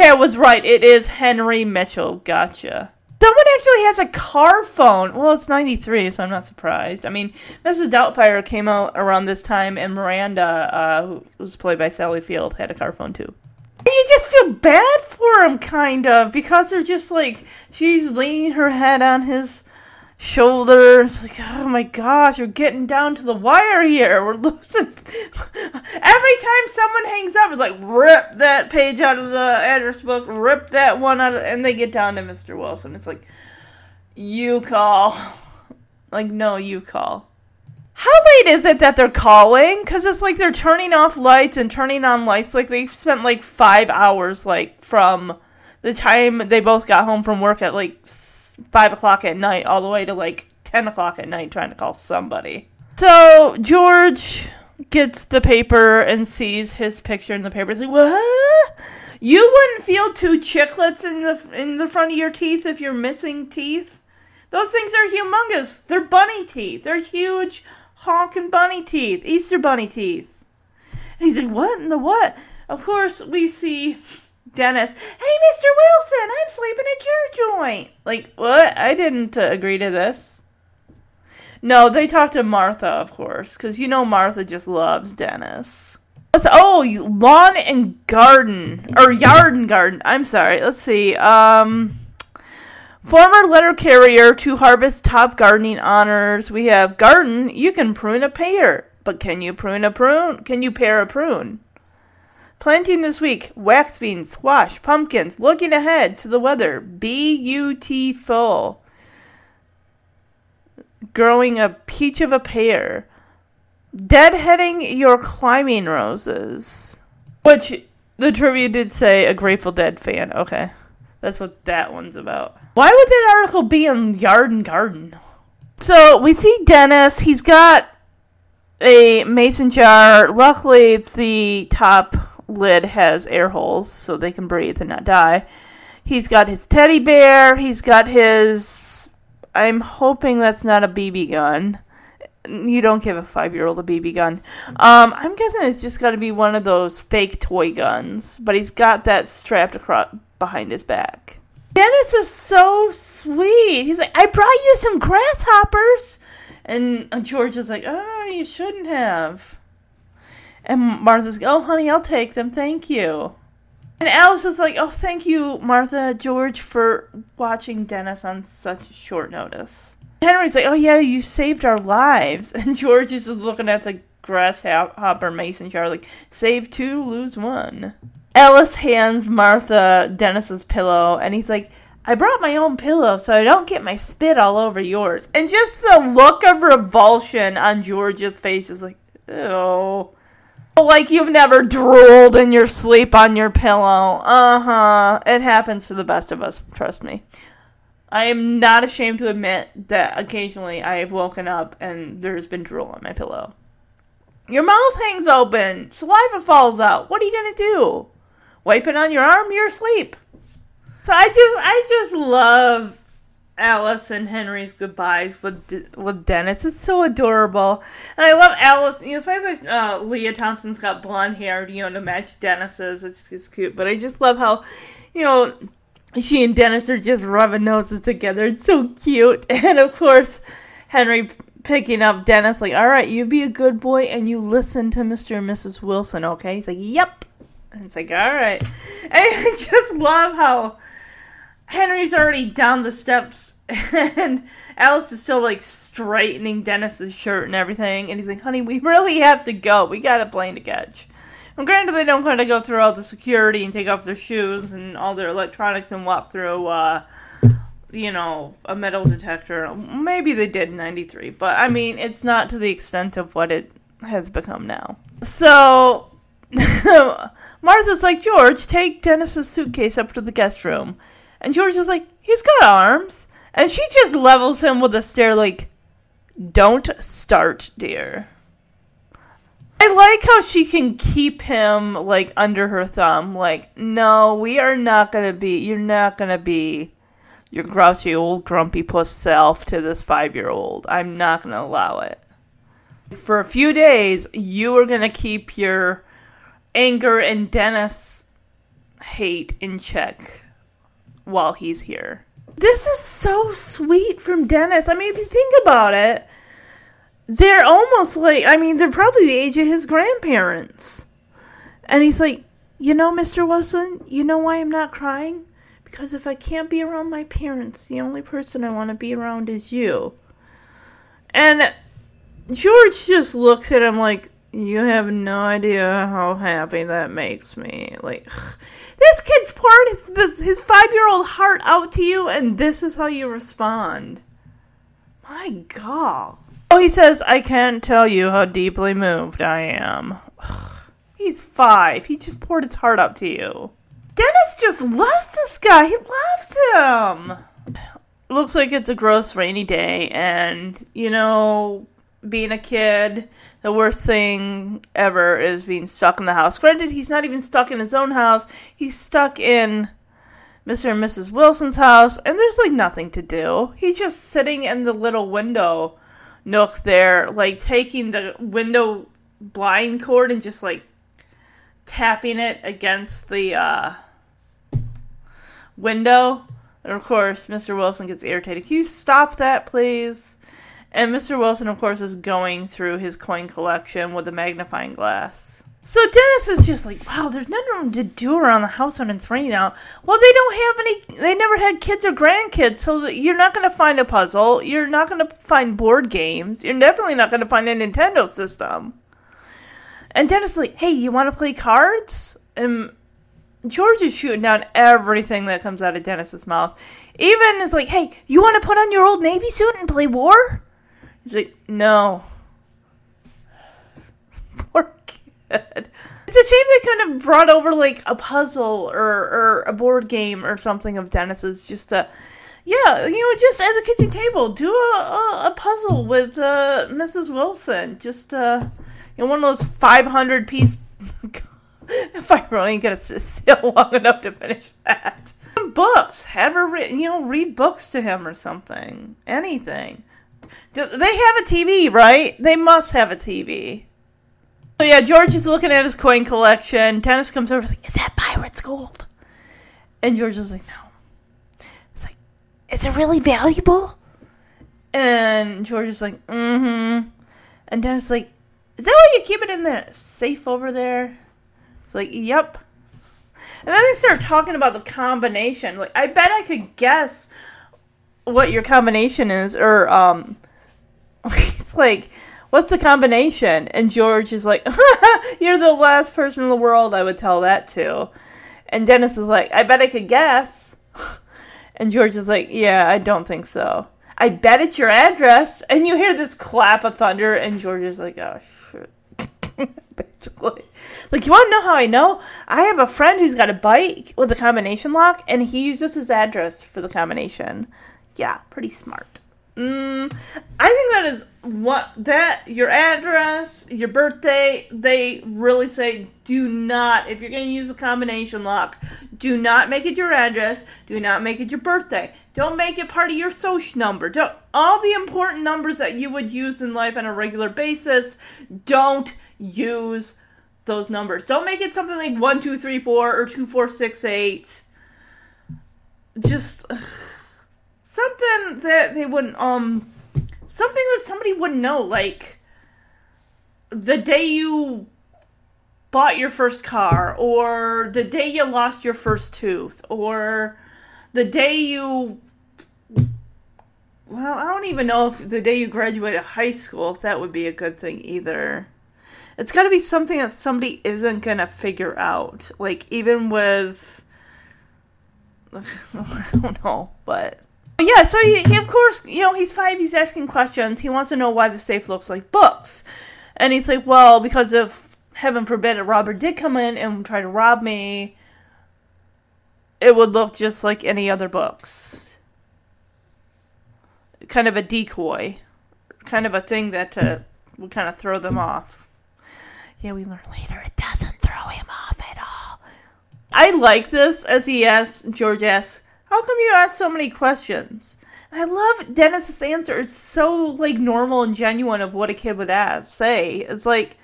S1: Okay, I was right. It is Henry Mitchell. Gotcha. Someone actually has a car phone. Well, it's 93, so I'm not surprised. I mean, Mrs. Doubtfire came out around this time, and Miranda, uh, who was played by Sally Field, had a car phone too. And you just feel bad for him, kind of, because they're just like, she's leaning her head on his shoulder. It's like, oh my gosh, you're getting down to the wire here. We're losing. Every time someone hangs up, it's like, rip that page out of the address book, rip that one out, of, and they get down to Mr. Wilson. It's like, you call. Like, no, you call. How late is it that they're calling? Because it's like they're turning off lights and turning on lights. Like, they spent like five hours, like, from the time they both got home from work at like five o'clock at night all the way to like 10 o'clock at night trying to call somebody. So George gets the paper and sees his picture in the paper. He's like, "What? You wouldn't feel two chiclets in the in the front of your teeth if you're missing teeth? Those things are humongous. They're bunny teeth. They're huge honking bunny teeth, Easter bunny teeth." And he's like, "What in the what?" Of course, we see Dennis, hey, Mr. Wilson, I'm sleeping at your joint. Like, what? I didn't uh, agree to this. No, they talked to Martha, of course, because you know Martha just loves Dennis. Let's, oh, lawn and garden, or yard and garden. I'm sorry. Let's see. Um, former letter carrier to harvest top gardening honors. We have garden. You can prune a pear, but can you prune a prune? Can you pear a prune? Planting this week wax beans, squash, pumpkins, looking ahead to the weather. Beautiful. Growing a peach of a pear. Deadheading your climbing roses. Which the trivia did say a Grateful Dead fan. Okay. That's what that one's about. Why would that article be in Yard and Garden? So we see Dennis. He's got a mason jar. Luckily, the top lid has air holes so they can breathe and not die. He's got his teddy bear. He's got his. I'm hoping that's not a BB gun. You don't give a five year old a BB gun. Um, I'm guessing it's just got to be one of those fake toy guns, but he's got that strapped across behind his back. Dennis is so sweet. He's like, I brought you some grasshoppers. And George is like, oh, you shouldn't have. And Martha's like, oh, honey, I'll take them. Thank you. And Alice is like, oh, thank you, Martha, George, for watching Dennis on such short notice. Henry's like, oh, yeah, you saved our lives. And George is just looking at the grasshopper mason jar, like, save two, lose one. Alice hands Martha Dennis's pillow, and he's like, I brought my own pillow so I don't get my spit all over yours. And just the look of revulsion on George's face is like, ew. Like you've never drooled in your sleep on your pillow. Uh huh. It happens to the best of us, trust me. I am not ashamed to admit that occasionally I have woken up and there's been drool on my pillow. Your mouth hangs open, saliva falls out. What are you gonna do? wipe it on your arm, you're asleep. So I just I just love Alice and Henry's goodbyes with with Dennis. It's so adorable, and I love Alice. You know, the uh, Lea Thompson's got blonde hair, you know, to match Dennis's, which is cute. But I just love how, you know, she and Dennis are just rubbing noses together. It's so cute, and of course, Henry picking up Dennis like, "All right, you be a good boy and you listen to Mr. and Mrs. Wilson, okay?" He's like, "Yep." And it's like, "All right," and I just love how Henry's already down the steps, and Alice is still like straightening Dennis's shirt and everything. And he's like, "Honey, we really have to go. We got a plane to catch." And granted, they don't kind of go through all the security and take off their shoes and all their electronics and walk through, uh, you know, a metal detector. Maybe they did in '93, but I mean, it's not to the extent of what it has become now. So. Martha's like, George, take Dennis's suitcase up to the guest room. And George is like, he's got arms. And she just levels him with a stare like, don't start, dear. I like how she can keep him like under her thumb. Like, no, we are not gonna be. You're not gonna be your grouchy old grumpy puss self to this five year old. I'm not gonna allow it. For a few days, you are gonna keep your anger and Dennis hate in check while he's here. This is so sweet from Dennis. I mean, if you think about it, they're almost like, I mean, they're probably the age of his grandparents. And he's like, You know, Mr. Wilson, you know why I'm not crying? Because if I can't be around my parents, the only person I want to be around is you. And George just looks at him like, you have no idea how happy that makes me. Like, this kid's pouring his, this, his five year old heart out to you, and this is how you respond. My God. Oh, he says, I can't tell you how deeply moved I am. He's five. He just poured his heart out to you. Dennis just loves this guy. He loves him. Looks like it's a gross rainy day, and, you know, being a kid, the worst thing ever is being stuck in the house. Granted, he's not even stuck in his own house, he's stuck in Mr. and Mrs. Wilson's house, and there's like nothing to do. He's just sitting in the little window nook there, like taking the window blind cord and just like tapping it against the uh, window. And of course, Mr. Wilson gets irritated. Can you stop that, please? And Mr. Wilson, of course, is going through his coin collection with a magnifying glass. So Dennis is just like, wow, there's nothing to do around the house when it's raining out. Well, they don't have any, they never had kids or grandkids, so you're not going to find a puzzle. You're not going to find board games. You're definitely not going to find a Nintendo system. And Dennis is like, hey, you want to play cards? And George is shooting down everything that comes out of Dennis's mouth. Even is like, hey, you want to put on your old Navy suit and play war? He's like, no. Poor kid. It's a shame they couldn't have brought over like a puzzle or, or a board game or something of Dennis's just to, yeah, you know, just at the kitchen table, do a, a, a puzzle with uh, Mrs. Wilson. Just, uh, you know, one of those 500 piece. if I really ain't gonna sit long enough to finish that. Books. Have her, re- you know, read books to him or something. Anything. Do they have a TV, right? They must have a TV. So yeah, George is looking at his coin collection. Dennis comes over, like, "Is that pirate's gold?" And George is like, "No." It's like, "Is it really valuable?" And George is like, "Mm-hmm." And Dennis is like, "Is that why you keep it in the safe over there?" It's like, "Yep." And then they start talking about the combination. Like, I bet I could guess what your combination is, or um, it's like, what's the combination? And George is like, you're the last person in the world I would tell that to. And Dennis is like, I bet I could guess. And George is like, yeah, I don't think so. I bet it's your address. And you hear this clap of thunder, and George is like, oh, shit. Basically. Like, you want to know how I know? I have a friend who's got a bike with a combination lock, and he uses his address for the combination. Yeah, pretty smart. Mm, I think that is what that your address, your birthday. They really say do not if you're going to use a combination lock, do not make it your address. Do not make it your birthday. Don't make it part of your social number. Don't all the important numbers that you would use in life on a regular basis. Don't use those numbers. Don't make it something like one two three four or two four six eight. Just something that they wouldn't um something that somebody wouldn't know like the day you bought your first car or the day you lost your first tooth or the day you well i don't even know if the day you graduated high school if that would be a good thing either. It's got to be something that somebody isn't gonna figure out like even with i don't know but yeah, so he, he, of course, you know, he's five, he's asking questions. He wants to know why the safe looks like books. And he's like, well, because if, heaven forbid, a robber did come in and try to rob me, it would look just like any other books. Kind of a decoy. Kind of a thing that uh, would kind of throw them off. Yeah, we learn later it doesn't throw him off at all. I like this as he asks, George asks, how come you ask so many questions? And I love Dennis's answer. It's so like normal and genuine of what a kid would ask, say. It's like,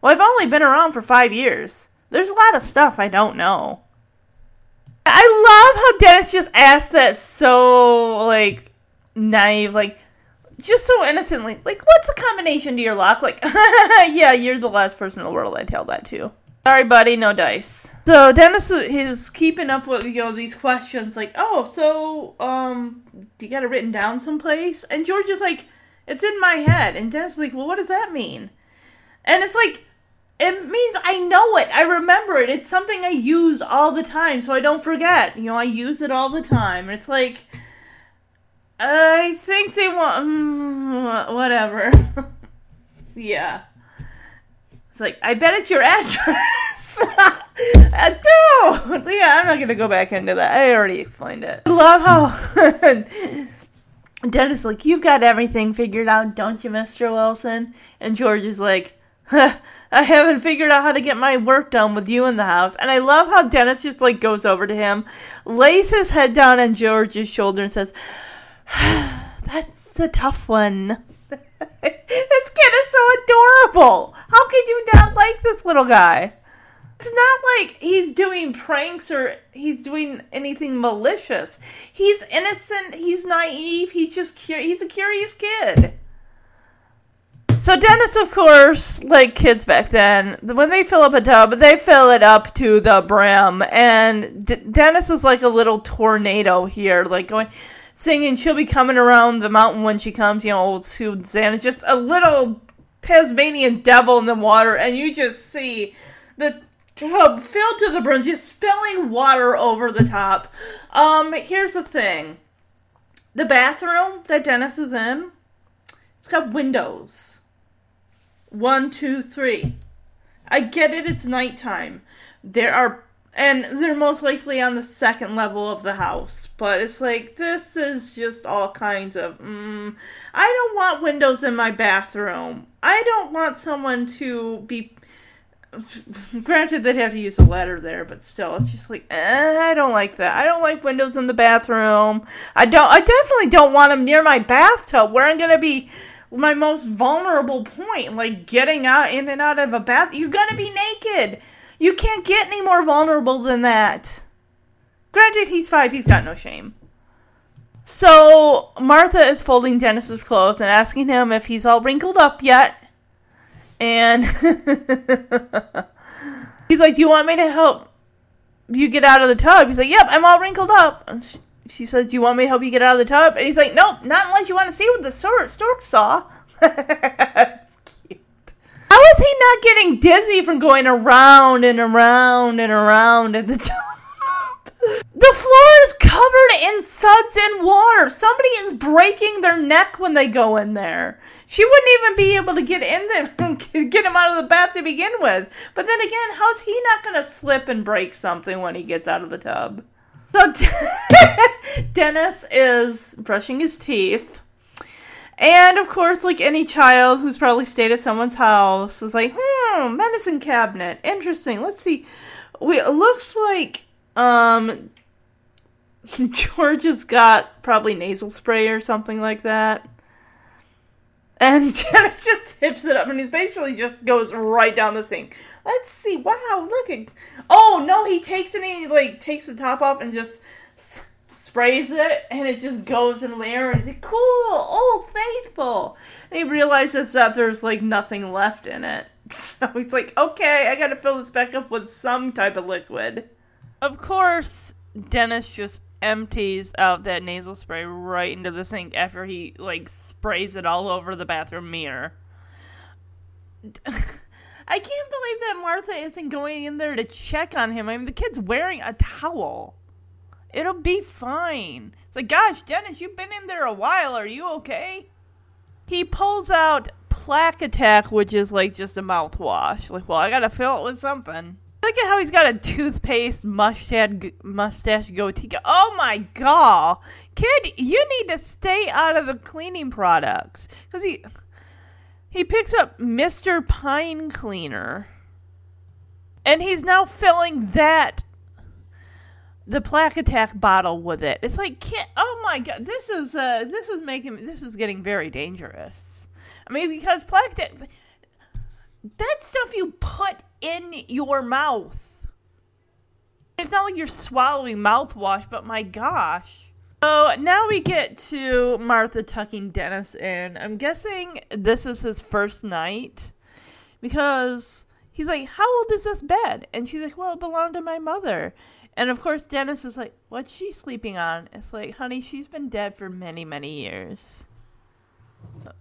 S1: well, I've only been around for five years. There's a lot of stuff I don't know. I love how Dennis just asked that so like naive, like just so innocently. Like, what's the combination to your lock? Like, yeah, you're the last person in the world I'd tell that to. Sorry, buddy, no dice. So Dennis is keeping up with you know these questions, like, oh, so um, do you got it written down someplace? And George is like, it's in my head, and Dennis is like, well, what does that mean? And it's like, it means I know it, I remember it. It's something I use all the time, so I don't forget. You know, I use it all the time. And it's like, I think they want mm, whatever. yeah. It's like, I bet it's your address. I do. Yeah, I'm not gonna go back into that. I already explained it. I love how Dennis like, you've got everything figured out, don't you, Mr. Wilson? And George is like, I haven't figured out how to get my work done with you in the house. And I love how Dennis just like goes over to him, lays his head down on George's shoulder, and says, "That's a tough one." This kid is so adorable. How could you not like this little guy? It's not like he's doing pranks or he's doing anything malicious. He's innocent. He's naive. He's just cu- he's a curious kid. So Dennis, of course, like kids back then, when they fill up a tub, they fill it up to the brim, and D- Dennis is like a little tornado here, like going singing she'll be coming around the mountain when she comes, you know, old Susanna, just a little Tasmanian devil in the water, and you just see the tub filled to the brim, just spilling water over the top. Um, here's the thing. The bathroom that Dennis is in, it's got windows. One, two, three. I get it, it's nighttime. There are and they're most likely on the second level of the house. But it's like this is just all kinds of. Mm, I don't want windows in my bathroom. I don't want someone to be. Granted, they'd have to use a ladder there, but still, it's just like eh, I don't like that. I don't like windows in the bathroom. I don't. I definitely don't want them near my bathtub, where I'm gonna be my most vulnerable point, like getting out in and out of a bath. You're gonna be naked. You can't get any more vulnerable than that. Granted, he's five, he's got no shame. So, Martha is folding Dennis's clothes and asking him if he's all wrinkled up yet. And he's like, Do you want me to help you get out of the tub? He's like, Yep, I'm all wrinkled up. She, she says, Do you want me to help you get out of the tub? And he's like, Nope, not unless you want to see what the stork, stork saw. How is he not getting dizzy from going around and around and around at the top? The floor is covered in suds and water. Somebody is breaking their neck when they go in there. She wouldn't even be able to get in there get him out of the bath to begin with. But then again, how's he not going to slip and break something when he gets out of the tub? So Dennis is brushing his teeth And of course, like any child who's probably stayed at someone's house, was like, hmm, medicine cabinet, interesting. Let's see. We it looks like um George has got probably nasal spray or something like that. And Dennis just tips it up and he basically just goes right down the sink. Let's see. Wow, look at Oh no, he takes it and he like takes the top off and just sprays it and it just goes in there and he's like, Cool, old faithful. And he realizes that there's like nothing left in it. So he's like, Okay, I gotta fill this back up with some type of liquid. Of course, Dennis just empties out that nasal spray right into the sink after he like sprays it all over the bathroom mirror. I can't believe that Martha isn't going in there to check on him. I mean, the kid's wearing a towel. It'll be fine. It's like, gosh, Dennis, you've been in there a while. Are you okay? He pulls out Plaque Attack, which is like just a mouthwash. Like, well, I gotta fill it with something. Look at how he's got a toothpaste mustache mustache goatee. Oh my god, kid, you need to stay out of the cleaning products because he he picks up Mr. Pine Cleaner, and he's now filling that the plaque attack bottle with it. It's like, oh my god, this is uh this is making this is getting very dangerous. I mean, because plaque attack that stuff you put in your mouth. It's not like you're swallowing mouthwash, but my gosh. So now we get to Martha tucking Dennis in. I'm guessing this is his first night because he's like, How old is this bed? And she's like, Well, it belonged to my mother. And of course, Dennis is like, What's she sleeping on? It's like, Honey, she's been dead for many, many years.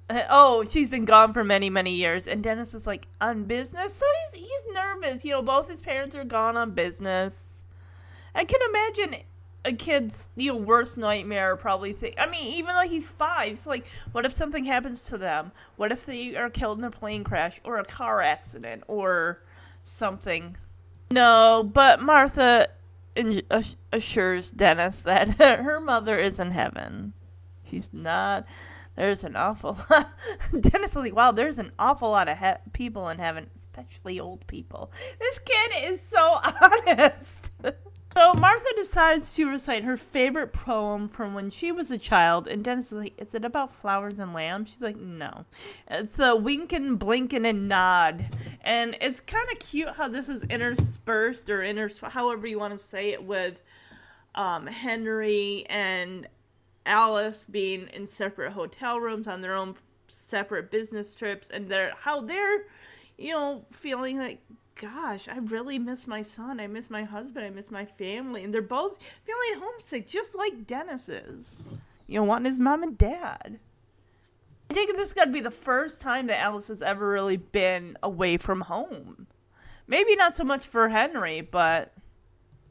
S1: Uh, Oh, she's been gone for many, many years. And Dennis is like, On business? So he's, he's nervous. You know, both his parents are gone on business. I can imagine a kid's you know worst nightmare probably think I mean even though he's five it's like what if something happens to them what if they are killed in a plane crash or a car accident or something no but Martha assures Dennis that her mother is in heaven she's not there's an awful lot. Dennis is like wow there's an awful lot of he- people in heaven especially old people this kid is so honest So Martha decides to recite her favorite poem from when she was a child, and Dennis is like, "Is it about flowers and lambs?" She's like, "No, it's a wink and blink and a nod," and it's kind of cute how this is interspersed or inters however you want to say it with um, Henry and Alice being in separate hotel rooms on their own separate business trips, and they're how they're you know feeling like gosh, I really miss my son. I miss my husband. I miss my family. And they're both feeling homesick, just like Dennis is. You know, wanting his mom and dad. I think this is got to be the first time that Alice has ever really been away from home. Maybe not so much for Henry, but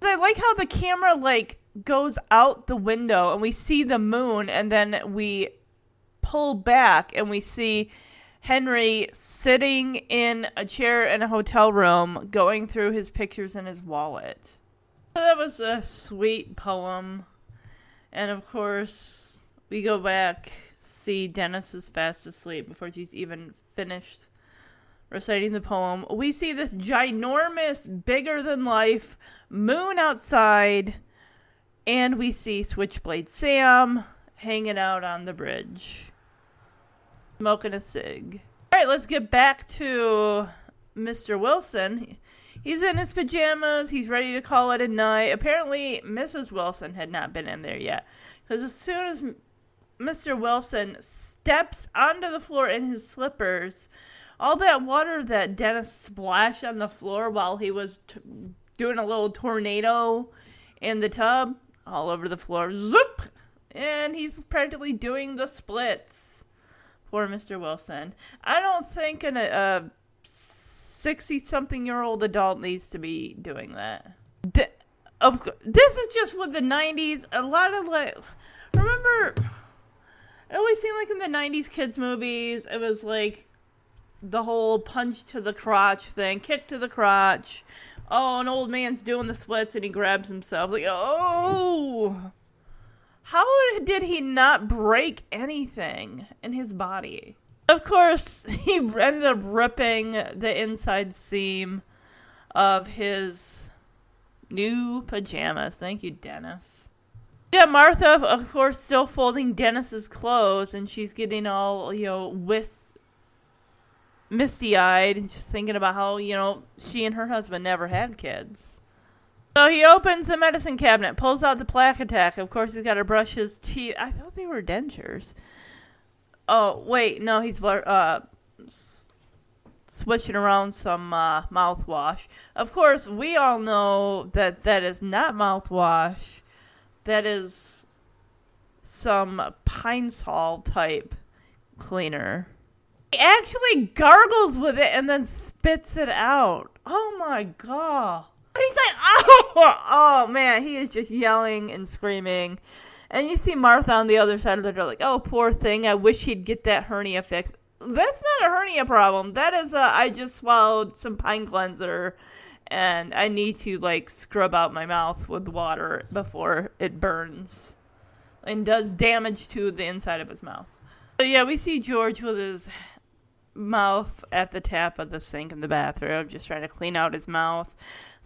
S1: I like how the camera like goes out the window and we see the moon, and then we pull back and we see Henry sitting in a chair in a hotel room going through his pictures in his wallet. That was a sweet poem. And of course, we go back, see Dennis is fast asleep before she's even finished reciting the poem. We see this ginormous, bigger than life moon outside, and we see Switchblade Sam hanging out on the bridge smoking a cig. All right, let's get back to Mr. Wilson. He's in his pajamas. He's ready to call it a night. Apparently, Mrs. Wilson had not been in there yet. Because as soon as Mr. Wilson steps onto the floor in his slippers, all that water that Dennis splashed on the floor while he was t- doing a little tornado in the tub, all over the floor, zoop! And he's practically doing the splits for Mr. Wilson. I don't think an, a sixty-something-year-old adult needs to be doing that. D- of this is just with the '90s. A lot of like, remember, it always seemed like in the '90s kids movies, it was like the whole punch to the crotch thing, kick to the crotch. Oh, an old man's doing the splits and he grabs himself. Like, oh, How did he not break anything in his body? Of course, he ended up ripping the inside seam of his new pajamas. Thank you, Dennis. Yeah, Martha, of course, still folding Dennis's clothes, and she's getting all, you know, with misty eyed and just thinking about how, you know, she and her husband never had kids. So he opens the medicine cabinet, pulls out the plaque attack. Of course, he's got to brush his teeth. I thought they were dentures. Oh, wait, no, he's uh, switching around some uh, mouthwash. Of course, we all know that that is not mouthwash. That is some Pine Sol type cleaner. He actually gargles with it and then spits it out. Oh my god. He's like, oh, oh man, he is just yelling and screaming. And you see Martha on the other side of the door, like, oh, poor thing, I wish he'd get that hernia fixed. That's not a hernia problem. That is a, I just swallowed some pine cleanser and I need to, like, scrub out my mouth with water before it burns and does damage to the inside of his mouth. So, yeah, we see George with his mouth at the tap of the sink in the bathroom, just trying to clean out his mouth.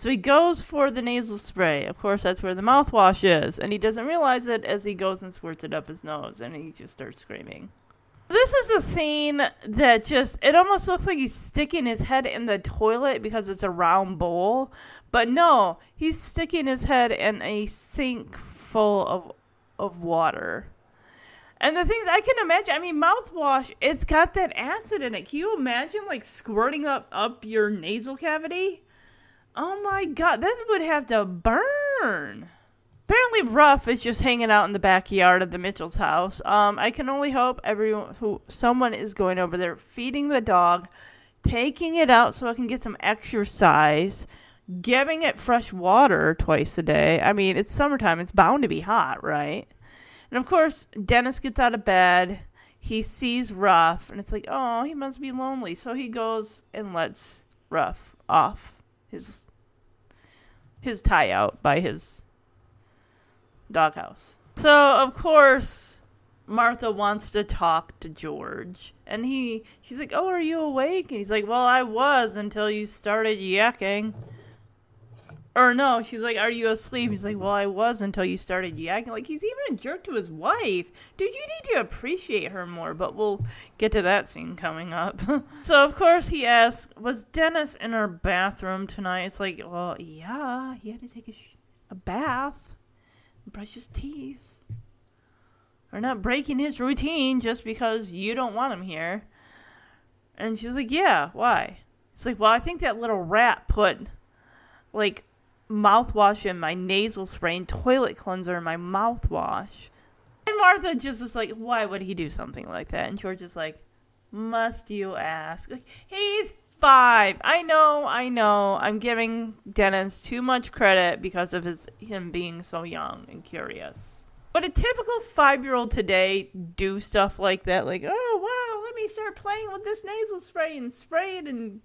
S1: So he goes for the nasal spray. Of course, that's where the mouthwash is, and he doesn't realize it as he goes and squirts it up his nose, and he just starts screaming. This is a scene that just, it almost looks like he's sticking his head in the toilet because it's a round bowl. But no, he's sticking his head in a sink full of, of water. And the things I can imagine, I mean, mouthwash, it's got that acid in it. Can you imagine, like, squirting up, up your nasal cavity? Oh my god, that would have to burn. Apparently, Ruff is just hanging out in the backyard of the Mitchell's house. Um, I can only hope everyone who someone is going over there, feeding the dog, taking it out so it can get some exercise, giving it fresh water twice a day. I mean, it's summertime; it's bound to be hot, right? And of course, Dennis gets out of bed. He sees Ruff, and it's like, oh, he must be lonely. So he goes and lets Ruff off his his tie out by his doghouse. So of course Martha wants to talk to George and he she's like, "Oh, are you awake?" And he's like, "Well, I was until you started yakking." Or no, she's like, "Are you asleep?" He's like, "Well, I was until you started yakking." Like he's even a jerk to his wife. Dude, you need to appreciate her more, but we'll get to that scene coming up. so, of course, he asks, "Was Dennis in our bathroom tonight?" It's like, "Well, yeah, he had to take a, sh- a bath, and brush his teeth." We're not breaking his routine just because you don't want him here. And she's like, "Yeah, why?" It's like, "Well, I think that little rat put like mouthwash in my nasal spray and toilet cleanser in my mouthwash. And Martha just was like, why would he do something like that? And George is like, must you ask? Like, he's five. I know, I know. I'm giving Dennis too much credit because of his him being so young and curious. Would a typical five year old today do stuff like that? Like, oh wow, let me start playing with this nasal spray and spray it and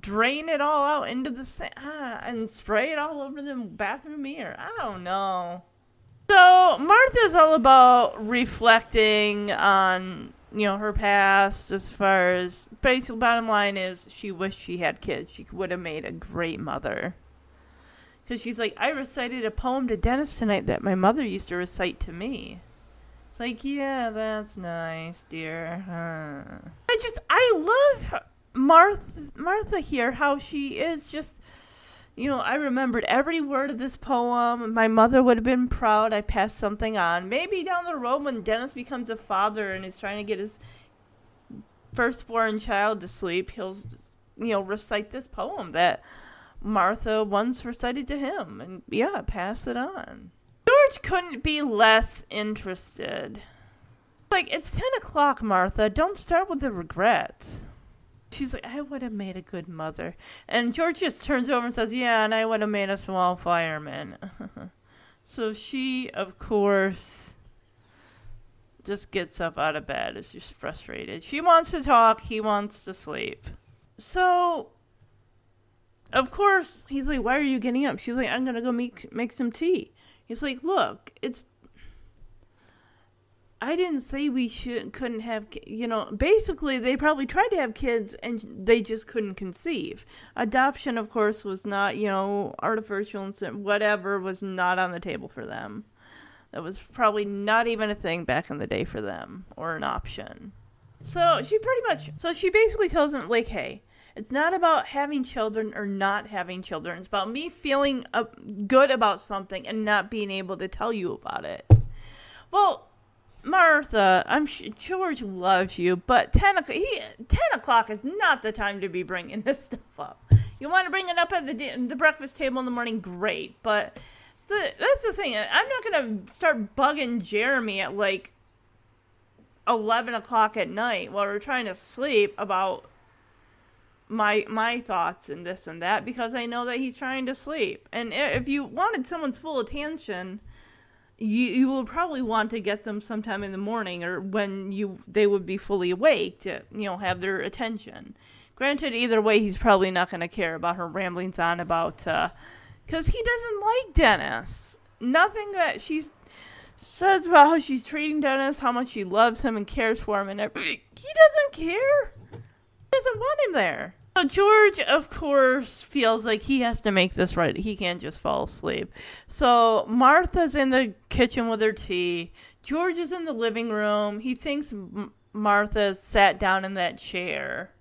S1: drain it all out into the sa- ah, and spray it all over the bathroom mirror. I don't know. So Martha's all about reflecting on you know her past as far as basic bottom line is she wished she had kids. She would have made a great mother. Because she's like, I recited a poem to Dennis tonight that my mother used to recite to me. It's like, yeah, that's nice, dear. Huh. I just, I love her. Martha, Martha here, how she is just, you know, I remembered every word of this poem. My mother would have been proud I passed something on. Maybe down the road when Dennis becomes a father and is trying to get his firstborn child to sleep, he'll, you know, recite this poem that Martha once recited to him and, yeah, pass it on. George couldn't be less interested. Like, it's 10 o'clock, Martha. Don't start with the regrets. She's like, I would have made a good mother. And George just turns over and says, Yeah, and I would have made a small fireman. so she, of course, just gets up out of bed, is just frustrated. She wants to talk, he wants to sleep. So, of course, he's like, Why are you getting up? She's like, I'm going to go make, make some tea. He's like, Look, it's I didn't say we should couldn't have you know basically they probably tried to have kids and they just couldn't conceive. Adoption of course was not, you know, artificial and whatever was not on the table for them. That was probably not even a thing back in the day for them or an option. So she pretty much so she basically tells him like, "Hey, it's not about having children or not having children. It's about me feeling good about something and not being able to tell you about it." Well, Martha, I'm George loves you, but 10 o'clock, he, 10 o'clock is not the time to be bringing this stuff up. You want to bring it up at the, the breakfast table in the morning, great, but the, that's the thing. I'm not going to start bugging Jeremy at like 11 o'clock at night while we're trying to sleep about my my thoughts and this and that because I know that he's trying to sleep. And if you wanted someone's full attention, you you will probably want to get them sometime in the morning or when you they would be fully awake to you know have their attention. Granted, either way, he's probably not going to care about her ramblings on about uh, because he doesn't like Dennis. Nothing that she says about how she's treating Dennis, how much she loves him and cares for him, and everything. He doesn't care. He doesn't want him there. So George, of course, feels like he has to make this right. He can't just fall asleep. So Martha's in the kitchen with her tea. George is in the living room. He thinks Martha sat down in that chair.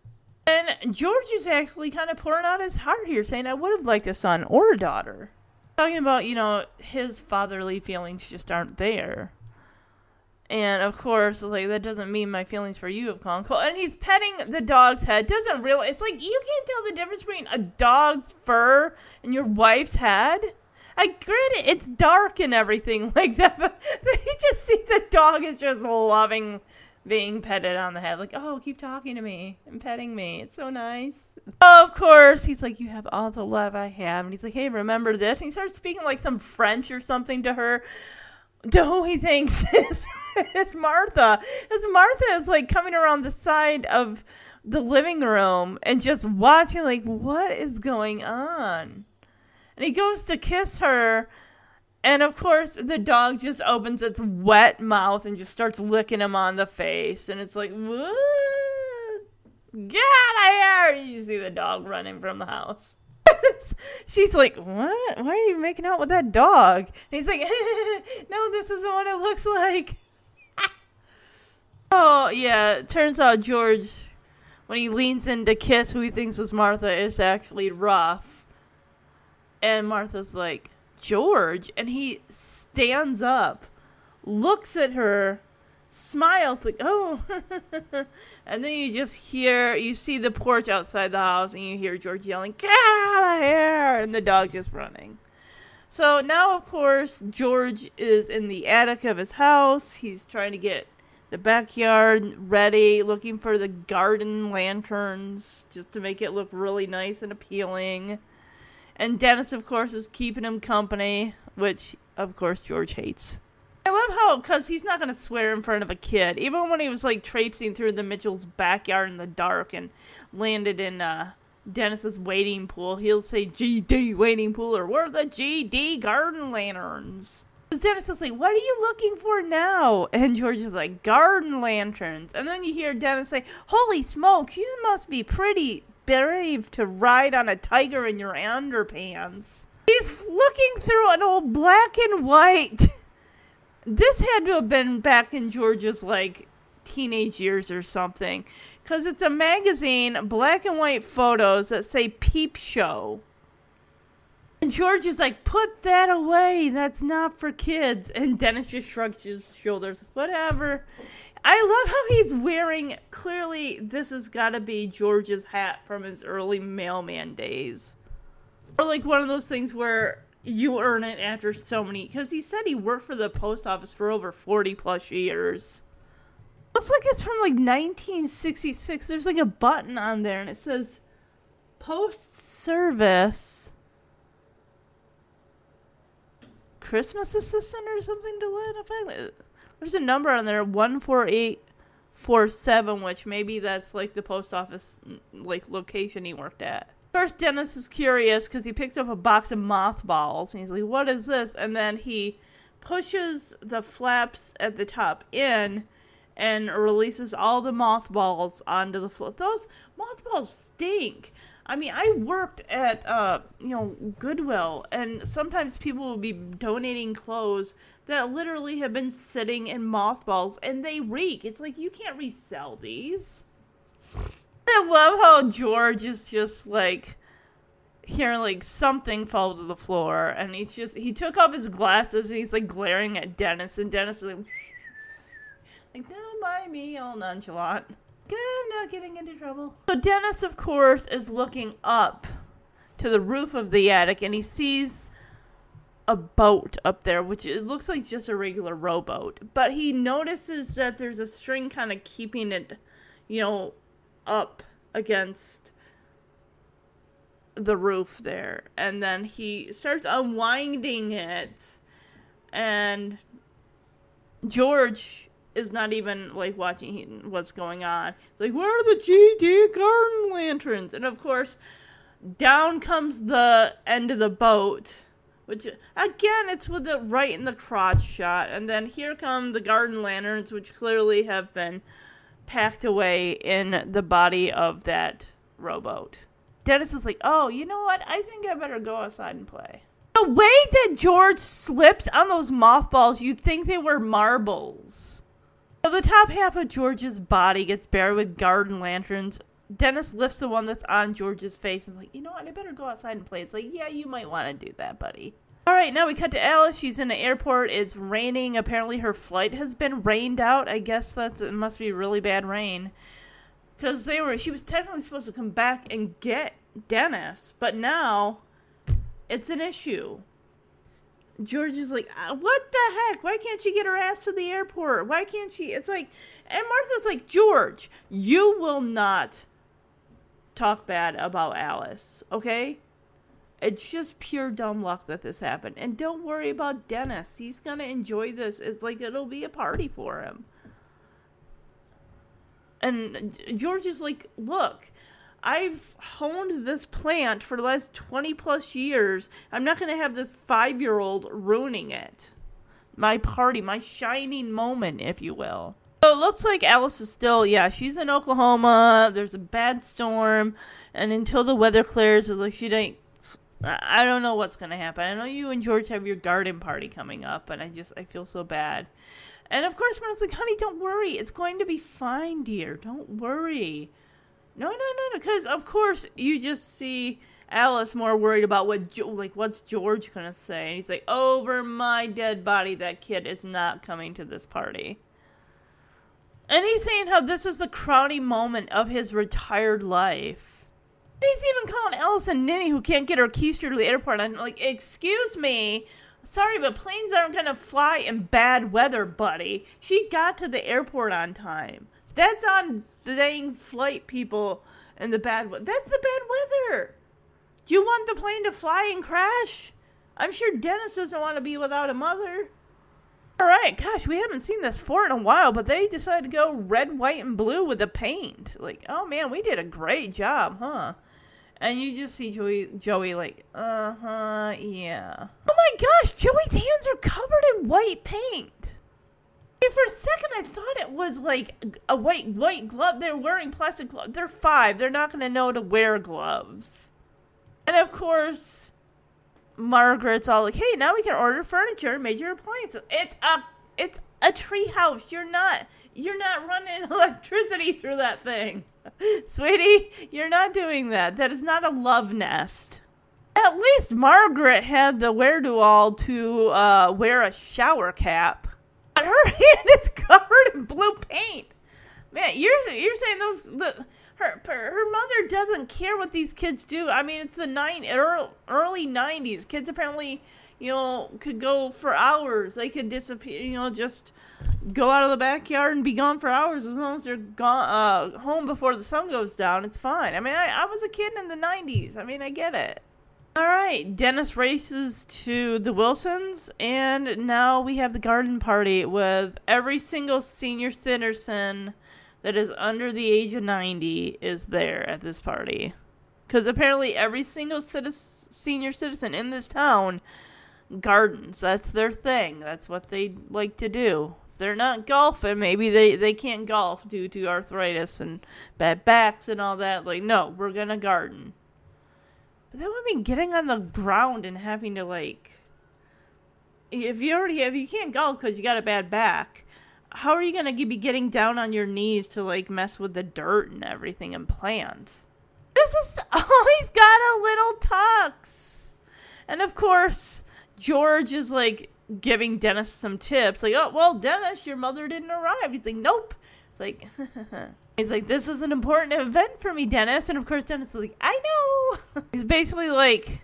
S1: And George is actually kind of pouring out his heart here, saying, I would have liked a son or a daughter. Talking about, you know, his fatherly feelings just aren't there. And of course, like that doesn't mean my feelings for you have gone cold. And he's petting the dog's head. Doesn't realize it's like you can't tell the difference between a dog's fur and your wife's head. I granted it's dark and everything like that, but you just see the dog is just loving being petted on the head. Like, oh, keep talking to me and petting me. It's so nice. Of course, he's like, you have all the love I have. And he's like, hey, remember this? And he starts speaking like some French or something to her to who he thinks is, is Martha. As Martha is like coming around the side of the living room and just watching, like, what is going on? And he goes to kiss her, and of course, the dog just opens its wet mouth and just starts licking him on the face. And it's like, what? Get out of here! You see the dog running from the house. She's like, what? Why are you making out with that dog? And he's like, no, this isn't what it looks like. oh, yeah. Turns out George, when he leans in to kiss who he thinks is Martha, is actually Ruff. And Martha's like, George? And he stands up, looks at her, smiles, like, oh. and then you just hear, you see the porch outside the house, and you hear George yelling, get out of here! And the dog just running. So now, of course, George is in the attic of his house. He's trying to get the backyard ready, looking for the garden lanterns just to make it look really nice and appealing. And Dennis, of course, is keeping him company, which, of course, George hates. I love how, because he's not going to swear in front of a kid. Even when he was, like, traipsing through the Mitchell's backyard in the dark and landed in uh, Dennis's wading pool, he'll say GD wading pool or we're the GD garden lanterns. Dennis is like, what are you looking for now? And George is like, garden lanterns. And then you hear Dennis say, holy smoke, you must be pretty brave to ride on a tiger in your underpants. He's looking through an old black and white. This had to have been back in George's like teenage years or something. Because it's a magazine, black and white photos that say Peep Show. And George is like, put that away. That's not for kids. And Dennis just shrugs his shoulders. Whatever. I love how he's wearing, clearly, this has got to be George's hat from his early mailman days. Or like one of those things where you earn it after so many. Because he said he worked for the post office for over 40 plus years. Looks like it's from like 1966. There's like a button on there and it says post service Christmas assistant or something to that effect. There's a number on there, one four eight four seven, which maybe that's like the post office like location he worked at. First, Dennis is curious because he picks up a box of mothballs and he's like, "What is this?" And then he pushes the flaps at the top in and releases all the mothballs onto the floor. Those mothballs stink. I mean, I worked at uh, you know Goodwill, and sometimes people will be donating clothes that literally have been sitting in mothballs, and they reek. It's like you can't resell these. I love how George is just like hearing like something fall to the floor, and he's just he took off his glasses and he's like glaring at Dennis, and Dennis is like, like don't mind me, all nonchalant. I'm not getting into trouble. So Dennis, of course, is looking up to the roof of the attic, and he sees a boat up there, which it looks like just a regular rowboat. But he notices that there's a string kind of keeping it, you know, up against the roof there. And then he starts unwinding it. And George is not even like watching what's going on. It's like, where are the GD garden lanterns? And of course, down comes the end of the boat, which again, it's with the right in the crotch shot. And then here come the garden lanterns, which clearly have been packed away in the body of that rowboat. Dennis is like, oh, you know what? I think I better go outside and play. The way that George slips on those mothballs, you'd think they were marbles. So the top half of George's body gets buried with garden lanterns. Dennis lifts the one that's on George's face and like, you know what? I better go outside and play. It's like, yeah, you might want to do that, buddy. All right, now we cut to Alice. She's in the airport. It's raining. Apparently, her flight has been rained out. I guess that's it. Must be really bad rain because they were. She was technically supposed to come back and get Dennis, but now it's an issue. George is like, uh, what the heck? Why can't she get her ass to the airport? Why can't she? It's like, and Martha's like, George, you will not talk bad about Alice, okay? It's just pure dumb luck that this happened. And don't worry about Dennis. He's going to enjoy this. It's like it'll be a party for him. And George is like, look, I've honed this plant for the last 20 plus years. I'm not going to have this five year old ruining it. My party, my shining moment, if you will. So it looks like Alice is still, yeah, she's in Oklahoma. There's a bad storm. And until the weather clears, it's like she ain't. I don't know what's going to happen. I know you and George have your garden party coming up, and I just, I feel so bad. And of course, when it's like, honey, don't worry. It's going to be fine, dear. Don't worry. No, no, no, no. Because of course you just see Alice more worried about what like what's George gonna say, and he's like, "Over my dead body, that kid is not coming to this party." And he's saying how this is the crowning moment of his retired life. He's even calling Alice a ninny who can't get her keys to the airport. I'm like, excuse me. Sorry, but planes aren't gonna fly in bad weather, buddy. She got to the airport on time. That's on the dang flight people and the bad weather. That's the bad weather. You want the plane to fly and crash? I'm sure Dennis doesn't want to be without a mother. All right, gosh, we haven't seen this fort in a while, but they decided to go red, white, and blue with the paint. Like, oh man, we did a great job, huh? And you just see Joey, Joey like, uh huh, yeah. Oh my gosh, Joey's hands are covered in white paint. For a second, I thought it was like a white white glove. They're wearing plastic gloves. They're five. They're not going to know to wear gloves. And of course, Margaret's all like, "Hey, now we can order furniture, major appliances. It's a it's a tree house. You're not you're not running electricity through that thing, sweetie. You're not doing that. That is not a love nest." At least Margaret had the wherewithal to uh, wear a shower cap her hand is covered in blue paint. Man, you're you're saying those the, her her mother doesn't care what these kids do. I mean, it's the nine early, early '90s. Kids apparently, you know, could go for hours. They could disappear. You know, just go out of the backyard and be gone for hours as long as they're gone uh, home before the sun goes down. It's fine. I mean, I, I was a kid in the '90s. I mean, I get it. All right, Dennis races to the Wilsons, and now we have the garden party with every single senior citizen that is under the age of 90 is there at this party. Because apparently, every single senior citizen in this town gardens. That's their thing. That's what they like to do. If they're not golfing, maybe they, they can't golf due to arthritis and bad backs and all that. Like, no, we're gonna garden. But that would mean getting on the ground and having to like if you already if you can't golf because you got a bad back, how are you gonna be getting down on your knees to like mess with the dirt and everything and plant? This is oh he's got a little tux, and of course George is like giving Dennis some tips like oh well Dennis your mother didn't arrive. He's like nope. It's like he's like this is an important event for me Dennis, and of course Dennis is like I know. he's basically like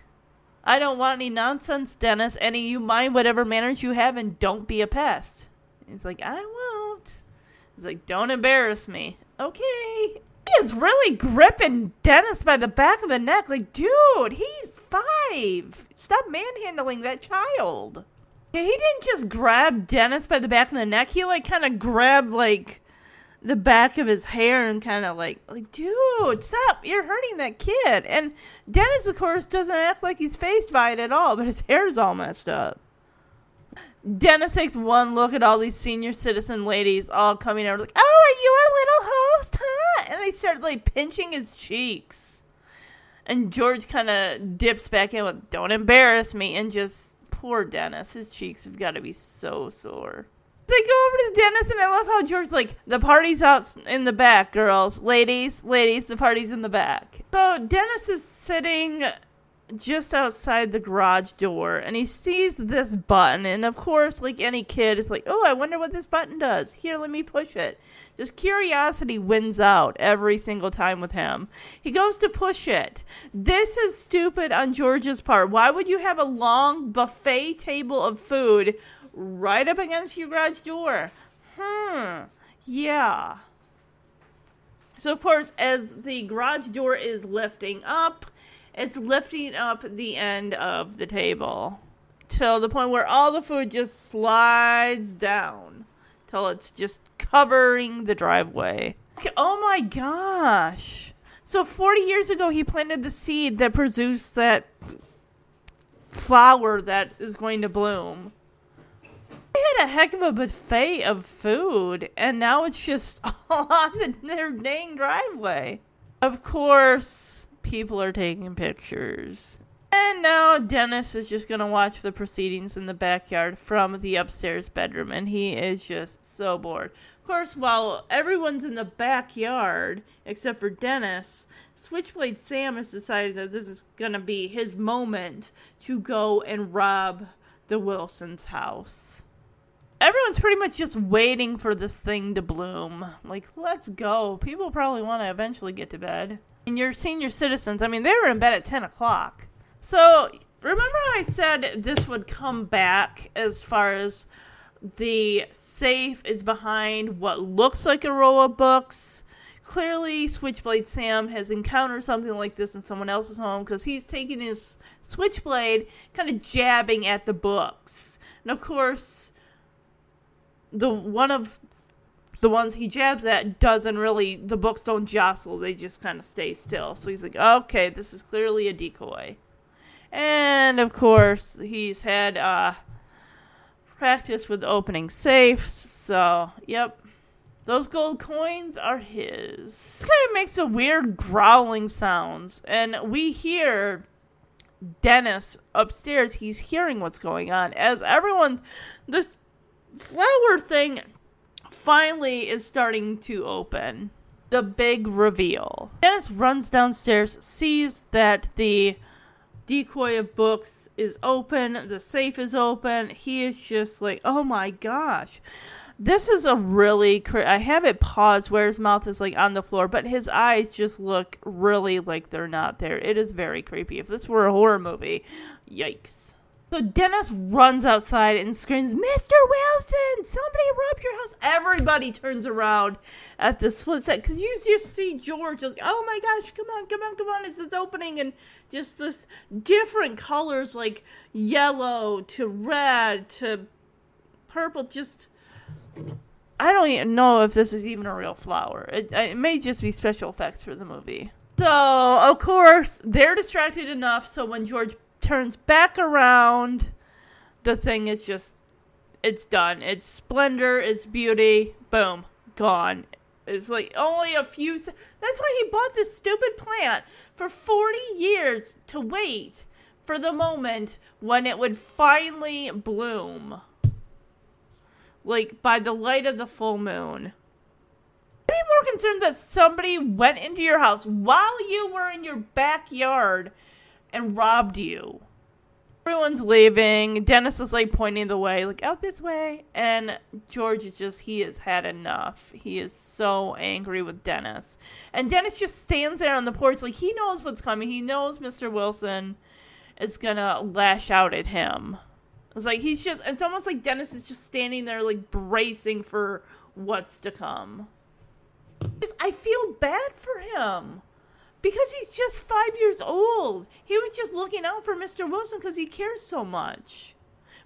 S1: I don't want any nonsense, Dennis. Any you mind whatever manners you have and don't be a pest. He's like, I won't. He's like, don't embarrass me. Okay. He is really gripping Dennis by the back of the neck. Like, dude, he's five. Stop manhandling that child. He didn't just grab Dennis by the back of the neck. He like kind of grabbed like the back of his hair and kind of like, like, dude, stop! You're hurting that kid. And Dennis, of course, doesn't act like he's faced by it at all, but his hair's all messed up. Dennis takes one look at all these senior citizen ladies all coming over, like, "Oh, are you our little host, huh?" And they start like pinching his cheeks. And George kind of dips back in with, "Don't embarrass me," and just poor Dennis, his cheeks have got to be so sore. They go over to Dennis, and I love how George's like, the party's out in the back, girls. Ladies, ladies, the party's in the back. So Dennis is sitting just outside the garage door, and he sees this button. And of course, like any kid, it's like, oh, I wonder what this button does. Here, let me push it. Just curiosity wins out every single time with him. He goes to push it. This is stupid on George's part. Why would you have a long buffet table of food right up against your garage door. Hmm. Yeah. So, of course, as the garage door is lifting up, it's lifting up the end of the table till the point where all the food just slides down till it's just covering the driveway. Oh my gosh. So 40 years ago he planted the seed that produced that flower that is going to bloom. They had a heck of a buffet of food, and now it's just all on the, their dang driveway. Of course, people are taking pictures. And now Dennis is just going to watch the proceedings in the backyard from the upstairs bedroom, and he is just so bored. Of course, while everyone's in the backyard, except for Dennis, Switchblade Sam has decided that this is going to be his moment to go and rob the Wilson's house everyone's pretty much just waiting for this thing to bloom. Like, let's go. People probably want to eventually get to bed. And your senior citizens, I mean, they were in bed at 10 o'clock. So, remember I said this would come back as far as the safe is behind what looks like a row of books? Clearly, Switchblade Sam has encountered something like this in someone else's home because he's taking his switchblade, kind of jabbing at the books. And of course, the one of the ones he jabs at doesn't really the books don't jostle they just kind of stay still. So he's like okay this is clearly a decoy. And of course he's had uh practice with opening safes so yep. Those gold coins are his. This of makes a weird growling sounds and we hear dennis upstairs he's hearing what's going on. As everyone this flower thing finally is starting to open. The big reveal. Dennis runs downstairs, sees that the decoy of books is open, the safe is open. He is just like, oh my gosh. This is a really. Cr- I have it paused where his mouth is like on the floor, but his eyes just look really like they're not there. It is very creepy. If this were a horror movie, yikes. So Dennis runs outside and screams, Mr. Wilson, somebody robbed your house. Everybody turns around at the split set because you just see George like, oh my gosh, come on, come on, come on. It's, it's opening. And just this different colors like yellow to red to purple. Just, I don't even know if this is even a real flower. It, it may just be special effects for the movie. So, of course, they're distracted enough so when George turns back around, the thing is just it's done. It's splendor, it's beauty, boom, gone. It's like only a few. Se- That's why he bought this stupid plant for 40 years to wait for the moment when it would finally bloom. Like by the light of the full moon. I'd be more concerned that somebody went into your house while you were in your backyard and robbed you. Everyone's leaving. Dennis is like pointing the way, like out this way. And George is just, he has had enough. He is so angry with Dennis. And Dennis just stands there on the porch, like he knows what's coming. He knows Mr. Wilson is gonna lash out at him. It's like he's just, it's almost like Dennis is just standing there, like bracing for what's to come. I feel bad for him because he's just five years old. He was just looking out for Mr. Wilson because he cares so much.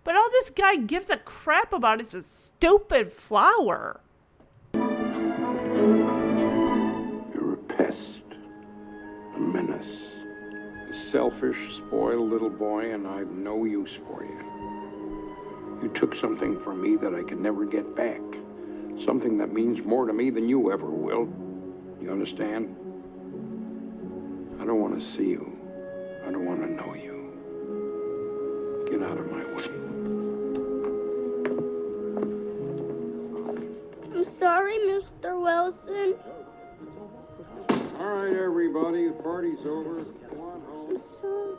S1: But all this guy gives a crap about is a stupid flower.
S7: You're a pest, a menace, a selfish, spoiled little boy, and I've no use for you. You took something from me that I can never get back. Something that means more to me than you ever will. You understand? I don't want to see you. I don't want to know you. Get out of my way.
S2: I'm sorry, Mr. Wilson.
S7: All right, everybody, the party's over. Go on home.
S2: I'm sorry.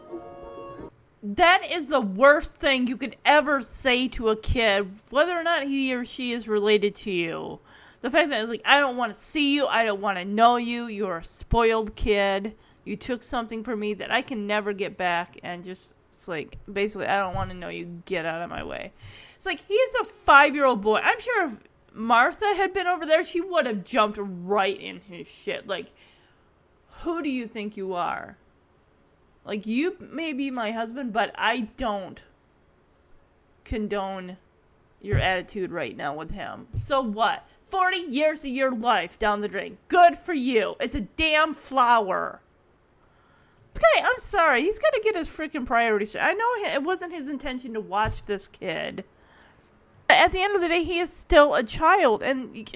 S1: That is the worst thing you could ever say to a kid, whether or not he or she is related to you. The fact that, like, I don't want to see you, I don't want to know you, you're a spoiled kid, you took something from me that I can never get back, and just, it's like, basically, I don't want to know you, get out of my way. It's like, he is a five year old boy. I'm sure if Martha had been over there, she would have jumped right in his shit. Like, who do you think you are? Like you may be my husband, but I don't condone your attitude right now with him. So what? 40 years of your life down the drain. Good for you. It's a damn flower. This guy, I'm sorry. He's got to get his freaking priorities. I know it wasn't his intention to watch this kid. But at the end of the day, he is still a child. And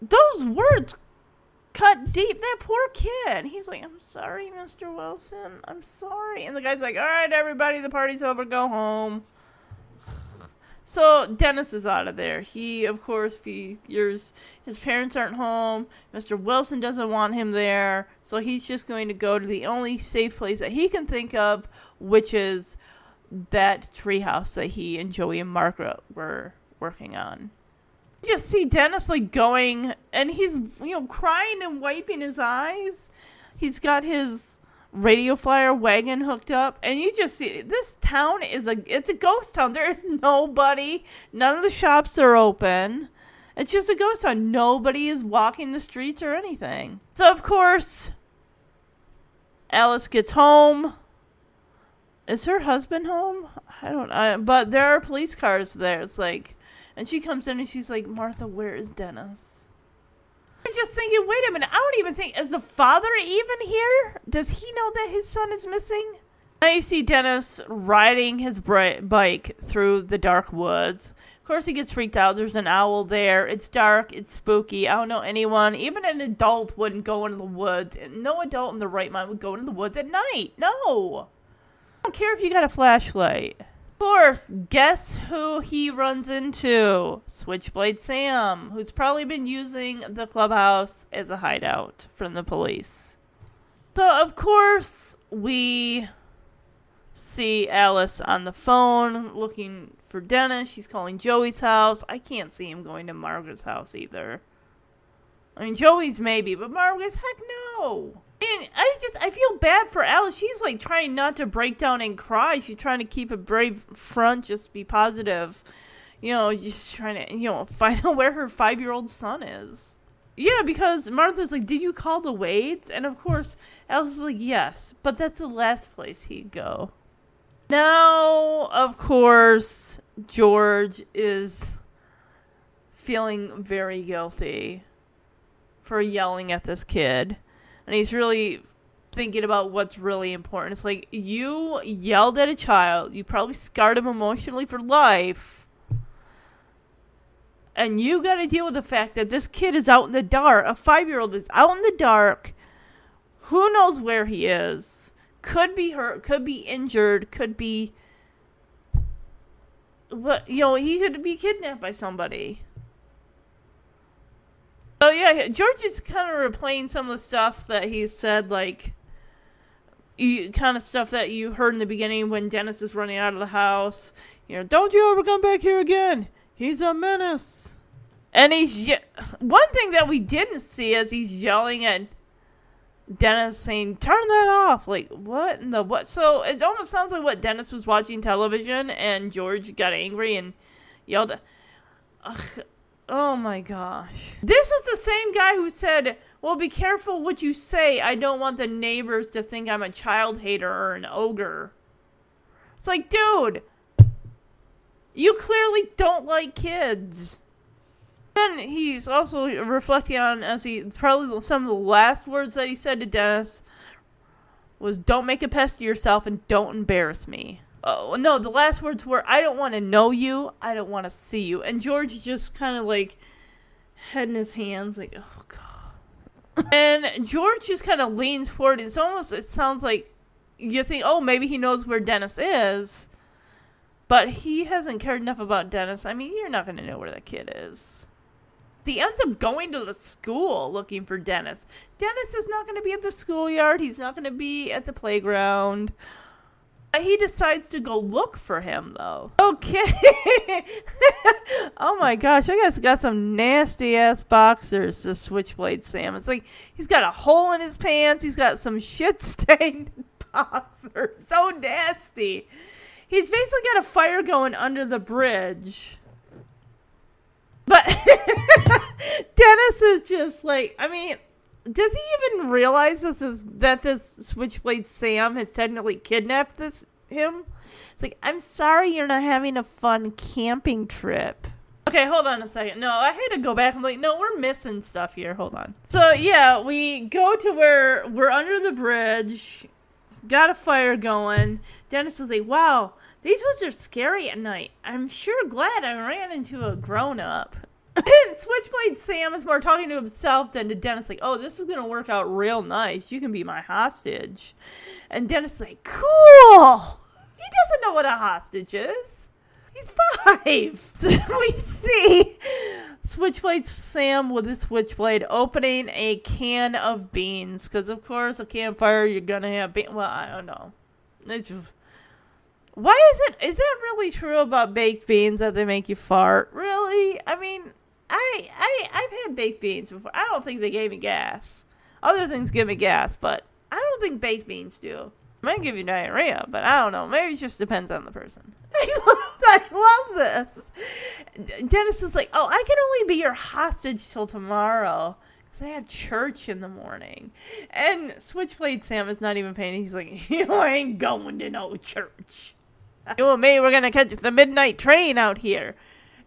S1: those words cut deep. That poor kid. He's like, I'm sorry, Mr. Wilson. I'm sorry. And the guy's like, all right, everybody, the party's over. Go home. So Dennis is out of there. He, of course, figures his parents aren't home. Mr. Wilson doesn't want him there. So he's just going to go to the only safe place that he can think of, which is that treehouse that he and Joey and Margaret were working on you see Dennis like going and he's you know crying and wiping his eyes. He's got his radio flyer wagon hooked up and you just see this town is a it's a ghost town. There is nobody. None of the shops are open. It's just a ghost town. Nobody is walking the streets or anything. So of course Alice gets home. Is her husband home? I don't know. But there are police cars there. It's like and she comes in and she's like, Martha, where is Dennis? Just thinking, wait a minute. I don't even think, is the father even here? Does he know that his son is missing? Now you see Dennis riding his bike through the dark woods. Of course, he gets freaked out. There's an owl there. It's dark. It's spooky. I don't know anyone, even an adult, wouldn't go into the woods. No adult in the right mind would go into the woods at night. No. I don't care if you got a flashlight. Of course, guess who he runs into? Switchblade Sam, who's probably been using the clubhouse as a hideout from the police. So, of course, we see Alice on the phone looking for Dennis. She's calling Joey's house. I can't see him going to Margaret's house either. I mean, Joey's maybe, but Margaret's, heck no. And I just, I feel bad for Alice. She's like trying not to break down and cry. She's trying to keep a brave front, just be positive. You know, just trying to, you know, find out where her five year old son is. Yeah, because Martha's like, Did you call the Wades? And of course, Alice is like, Yes, but that's the last place he'd go. Now, of course, George is feeling very guilty for yelling at this kid. And he's really thinking about what's really important. It's like you yelled at a child, you probably scarred him emotionally for life. And you got to deal with the fact that this kid is out in the dark. A five year old is out in the dark. Who knows where he is? Could be hurt, could be injured, could be. What you know, he could be kidnapped by somebody. Oh yeah, George is kind of replaying some of the stuff that he said, like you kind of stuff that you heard in the beginning when Dennis is running out of the house. You know, don't you ever come back here again. He's a menace. And he's ye- one thing that we didn't see is he's yelling at Dennis saying, "Turn that off!" Like what in the what? So it almost sounds like what Dennis was watching television, and George got angry and yelled. Ugh, oh my gosh! This is the same guy who said, "Well, be careful what you say. I don't want the neighbors to think I'm a child hater or an ogre." It's like, dude, you clearly don't like kids. Then he's also reflecting on as he probably some of the last words that he said to Dennis was "Don't make a pest of yourself and don't embarrass me." Oh no, the last words were "I don't want to know you, I don't want to see you," and George just kind of like head in his hands, like oh god. And George just kind of leans forward. It's almost it sounds like you think, oh, maybe he knows where Dennis is. But he hasn't cared enough about Dennis. I mean, you're not going to know where that kid is. He ends up going to the school looking for Dennis. Dennis is not going to be at the schoolyard. He's not going to be at the playground. He decides to go look for him, though. Okay. oh my gosh, I guess got some nasty ass boxers, The Switchblade Sam. It's like he's got a hole in his pants. He's got some shit stained boxers. So nasty. He's basically got a fire going under the bridge. But Dennis is just like, I mean, does he even realize this is that this Switchblade Sam has technically kidnapped this him? It's like, I'm sorry you're not having a fun camping trip. Okay, hold on a second. No, I had to go back. I'm like, no, we're missing stuff here. Hold on. So yeah, we go to where we're under the bridge, got a fire going. Dennis is like, wow, these woods are scary at night. I'm sure glad I ran into a grown up. Switchblade Sam is more talking to himself than to Dennis, like, oh, this is going to work out real nice. You can be my hostage. And Dennis is like, cool. He doesn't know what a hostage is. He's five. So we see Switchblade Sam with his switchblade opening a can of beans. Because, of course, a campfire, you're going to have beans. Well, I don't know. It's just. Why is it? Is that really true about baked beans that they make you fart? Really? I mean, I I I've had baked beans before. I don't think they gave me gas. Other things give me gas, but I don't think baked beans do. Might give you diarrhea, but I don't know. Maybe it just depends on the person. I love, I love this. Dennis is like, oh, I can only be your hostage till tomorrow because I have church in the morning. And Switchblade Sam is not even paying. He's like, you ain't going to no church. You and me, we're gonna catch the midnight train out here.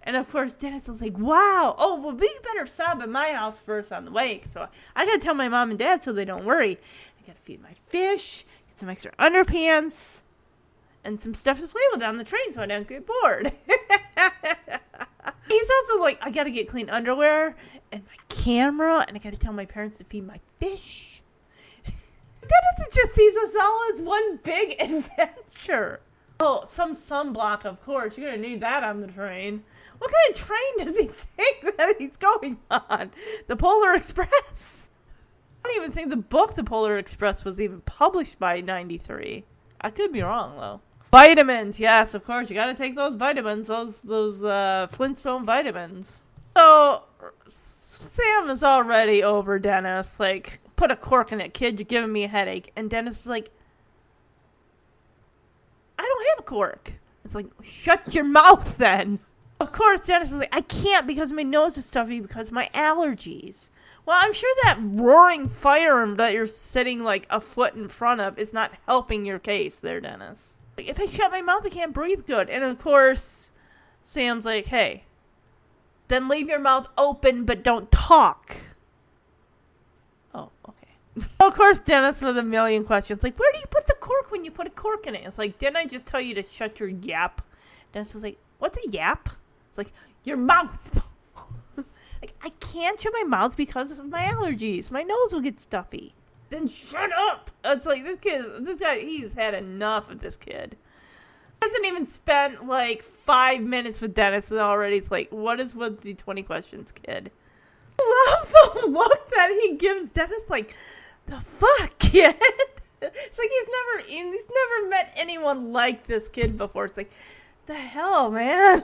S1: And of course, Dennis was like, wow. Oh, well, we better stop at my house first on the way. So I gotta tell my mom and dad so they don't worry. I gotta feed my fish, get some extra underpants, and some stuff to play with on the train so I don't get bored. He's also like, I gotta get clean underwear and my camera, and I gotta tell my parents to feed my fish. Dennis just sees us all as one big adventure. Oh, some sunblock, of course. You're gonna need that on the train. What kind of train does he think that he's going on? The Polar Express? I don't even think the book The Polar Express was even published by 93. I could be wrong, though. Vitamins, yes, of course. You gotta take those vitamins, those those uh, Flintstone vitamins. So, Sam is already over Dennis. Like, put a cork in it, kid. You're giving me a headache. And Dennis is like, I don't have a cork. It's like, shut your mouth then. Of course, Dennis is like, I can't because my nose is stuffy because of my allergies. Well, I'm sure that roaring fire that you're sitting like a foot in front of is not helping your case there, Dennis. Like, if I shut my mouth, I can't breathe good. And of course, Sam's like, hey, then leave your mouth open but don't talk. Of course, Dennis with a million questions. Like, where do you put the cork when you put a cork in it? It's like, didn't I just tell you to shut your yap? Dennis is like, what's a yap? It's like, your mouth. like, I can't shut my mouth because of my allergies. My nose will get stuffy. Then shut up. It's like, this kid, this guy, he's had enough of this kid. Hasn't even spent like five minutes with Dennis and already it's like, what is with the 20 questions, kid? love the look that he gives Dennis. Like, the fuck, kid? it's like he's never he's never met anyone like this kid before. It's like, the hell, man?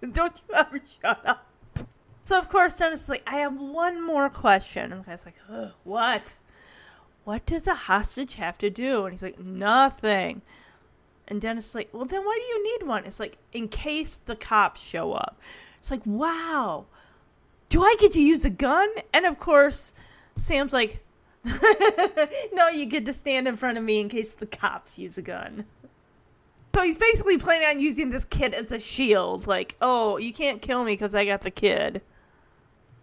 S1: Don't you ever shut up. So of course Dennis is like, I have one more question. And the guy's like, what? What does a hostage have to do? And he's like, nothing. And Dennis is like, well then why do you need one? It's like, in case the cops show up. It's like, wow do I get to use a gun? And of course, Sam's like, no, you get to stand in front of me in case the cops use a gun. So he's basically planning on using this kid as a shield. Like, oh, you can't kill me because I got the kid.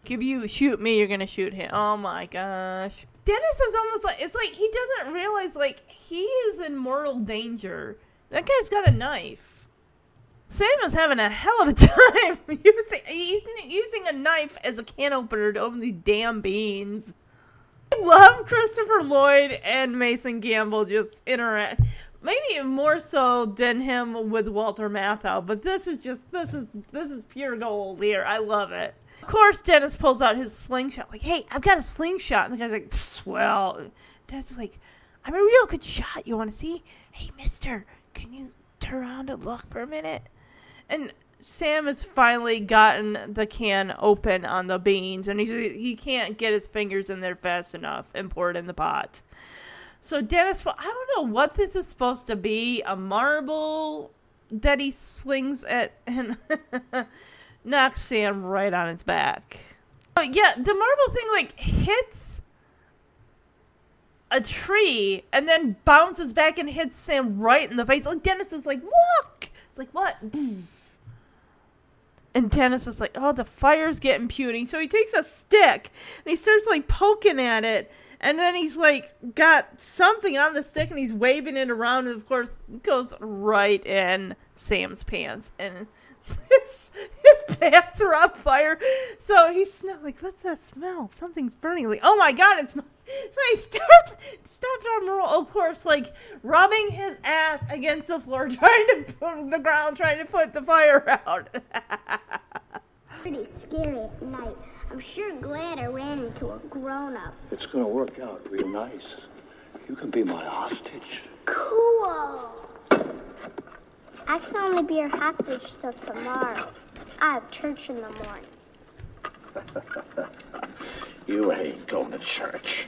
S1: If you shoot me, you're gonna shoot him. Oh my gosh. Dennis is almost like it's like he doesn't realize like he is in mortal danger. That guy's got a knife. Sam is having a hell of a time using using a knife as a can opener to open these damn beans. I love Christopher Lloyd and Mason Gamble just interact. Maybe more so than him with Walter Matthau, but this is just this is this is pure gold here. I love it. Of course, Dennis pulls out his slingshot. Like, hey, I've got a slingshot, and the guy's like, "Well," Dennis is like, "I'm a real good shot. You want to see? Hey, Mister, can you turn around and look for a minute?" and Sam has finally gotten the can open on the beans, and he's he can't get his fingers in there fast enough and pour it in the pot. So Dennis, I don't know what this is supposed to be. A marble that he slings at and knocks Sam right on his back. But yeah, the marble thing like hits a tree and then bounces back and hits Sam right in the face. Like Dennis is like, look. It's like what? And Dennis was like, oh, the fire's getting puny. So he takes a stick and he starts like poking at it. And then he's like got something on the stick and he's waving it around. And of course, goes right in Sam's pants. And his, his pants are on fire. So he's like, what's that smell? Something's burning. Like, oh my God, it's. So he starts, stopped on roll, of course, like rubbing his ass against the floor, trying to put the ground, trying to put the fire out.
S2: Pretty scary at night. I'm sure glad I ran into a grown up.
S11: It's gonna work out real nice. You can be my hostage.
S2: Cool. I can only be your hostage till tomorrow. I have church in the morning.
S11: you ain't going to church.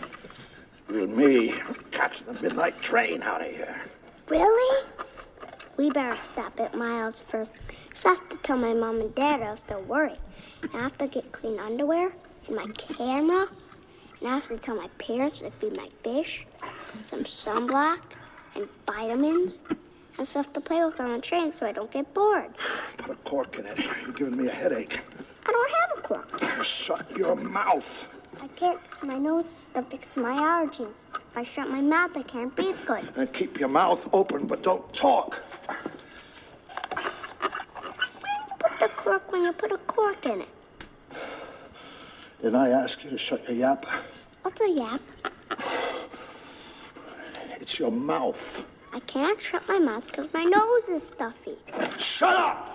S11: You and me catching the midnight train out of here.
S2: Really? We better stop at Miles first. Just have to tell my mom and dad, else they'll worry. And I have to get clean underwear and my camera. And I have to tell my parents to feed my fish, some sunblock, and vitamins, and stuff to play with on the train so I don't get bored.
S11: Put a cork in it. You're giving me a headache.
S2: I don't have a cork.
S11: Shut your mouth.
S2: I can't because my nose is stuffed because of my allergies. If I shut my mouth, I can't breathe good.
S11: And keep your mouth open, but don't talk.
S2: Put the cork when you put a cork in it.
S11: Did I ask you to shut your yap?
S2: What's a yap?
S11: It's your mouth.
S2: I can't shut my mouth because my nose is stuffy.
S11: Shut up!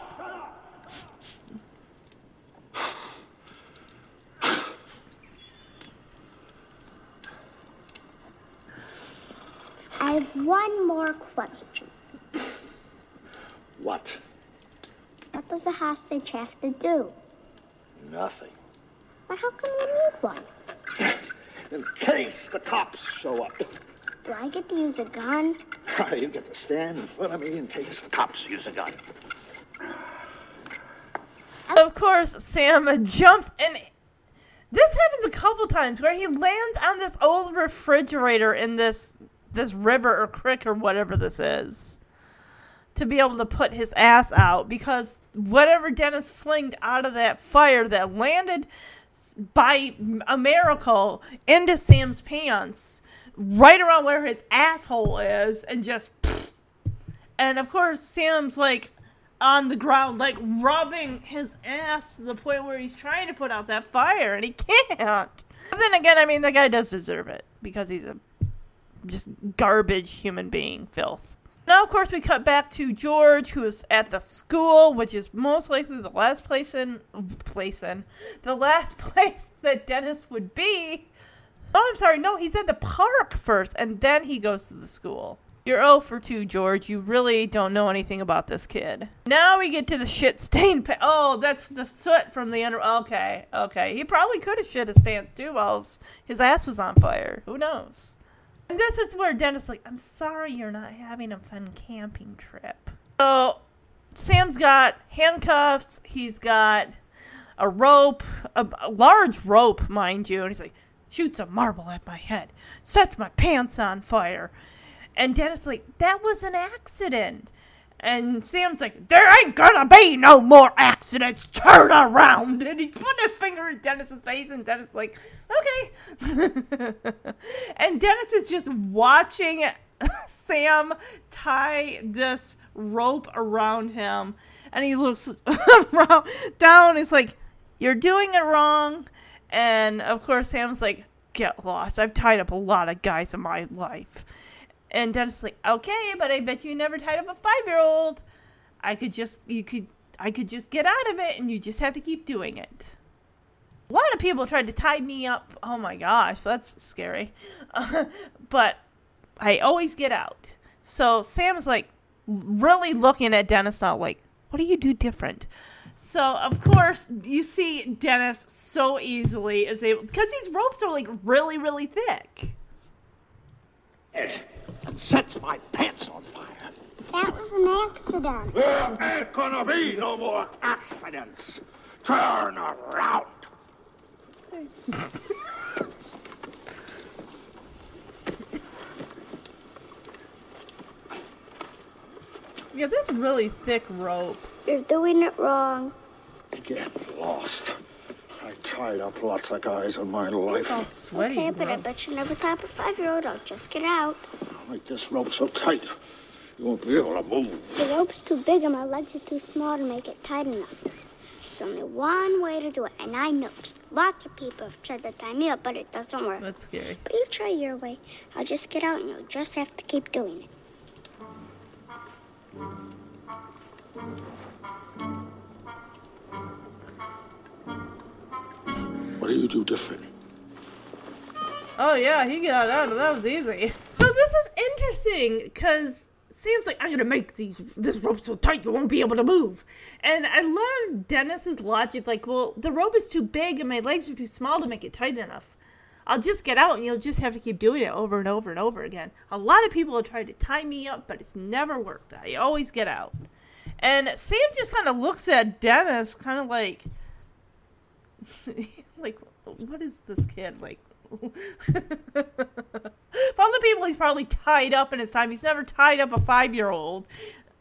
S2: I have one more question.
S11: What?
S2: What does a hostage have to do?
S11: Nothing.
S2: But how come you need one?
S11: In case the cops show up.
S2: Do I get to use a gun?
S11: Ah, you get to stand in front of me in case the cops use a gun.
S1: Of course, Sam jumps and this happens a couple times where he lands on this old refrigerator in this this river or creek or whatever this is to be able to put his ass out because whatever Dennis flinged out of that fire that landed by a miracle into Sam's pants, right around where his asshole is, and just. And of course, Sam's like on the ground, like rubbing his ass to the point where he's trying to put out that fire, and he can't. But then again, I mean, the guy does deserve it because he's a just garbage human being, filth. Now, of course, we cut back to George, who is at the school, which is most likely the last place in place in the last place that Dennis would be. Oh, I'm sorry. No, he's at the park first, and then he goes to the school. You're 0 for 2, George. You really don't know anything about this kid. Now we get to the shit stained Oh, that's the soot from the under. Okay, okay. He probably could have shit his pants too while his, his ass was on fire. Who knows? And this is where Dennis like, I'm sorry you're not having a fun camping trip. So Sam's got handcuffs. He's got a rope, a, a large rope, mind you, and he's like, shoots a marble at my head, sets my pants on fire. And Dennis like, that was an accident. And Sam's like, there ain't gonna be no more accidents. Turn around. And he put a finger in Dennis's face, and Dennis like, okay. and Dennis is just watching Sam tie this rope around him, and he looks around, down. He's like, you're doing it wrong. And of course, Sam's like, get lost. I've tied up a lot of guys in my life. And Dennis is like, okay, but I bet you never tied up a five year old. I could just, you could, I could just get out of it, and you just have to keep doing it. A lot of people tried to tie me up. Oh my gosh, that's scary. but I always get out. So Sam's like really looking at Dennis now, like, what do you do different? So of course you see Dennis so easily is able because these ropes are like really really thick.
S11: It sets my pants on fire.
S2: That was an accident.
S11: There ain't gonna be no more accidents. Turn around.
S1: Yeah, that's really thick rope.
S2: You're doing it wrong.
S11: Get lost. I tied up lots of guys in my life.
S1: all sweaty.
S2: Okay, but I bet you never tie up a five-year-old. I'll just get out.
S11: I'll make this rope so tight, you won't be able to move.
S2: The rope's too big and my legs are too small to make it tight enough. There's only one way to do it, and I know lots of people have tried to tie me up, but it doesn't work.
S1: That's scary.
S2: But you try your way. I'll just get out, and you'll just have to keep doing it.
S11: What do you do different?
S1: Oh yeah, he got out. That was easy. So this is interesting because Sam's like, I'm gonna make these this rope so tight you won't be able to move. And I love Dennis's logic. Like, well, the rope is too big and my legs are too small to make it tight enough. I'll just get out and you'll just have to keep doing it over and over and over again. A lot of people have tried to tie me up, but it's never worked. I always get out. And Sam just kind of looks at Dennis, kind of like, like, what is this kid like? From the people he's probably tied up in his time, he's never tied up a five year old.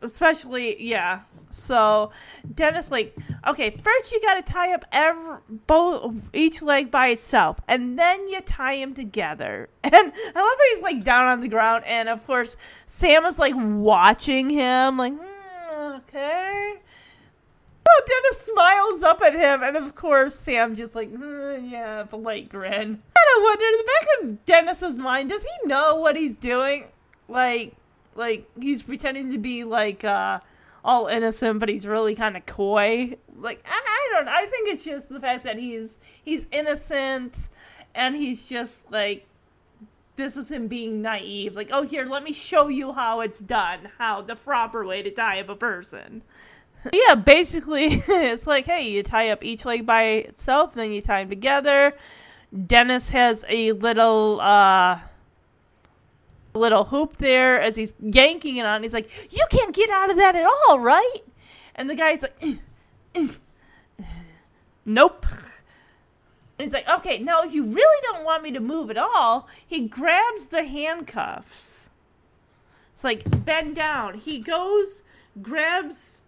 S1: Especially, yeah. So Dennis, like, okay, first you got to tie up every both each leg by itself, and then you tie them together. And I love how he's like down on the ground, and of course Sam is like watching him, like, "Hmm, okay. Oh, Dennis smiles up at him, and of course Sam just like, "Hmm, yeah, polite grin. I wonder in the back of Dennis's mind, does he know what he's doing? Like, like he's pretending to be like uh all innocent, but he's really kind of coy. Like I, I don't. I think it's just the fact that he's he's innocent, and he's just like this is him being naive. Like, oh, here, let me show you how it's done, how the proper way to die of a person. Yeah, basically, it's like, hey, you tie up each leg by itself, then you tie them together. Dennis has a little uh little hoop there as he's yanking it on. He's like, "You can't get out of that at all, right?" And the guy's like, "Eh, eh, "Nope." And he's like, "Okay, now if you really don't want me to move at all," he grabs the handcuffs. It's like bend down. He goes, grabs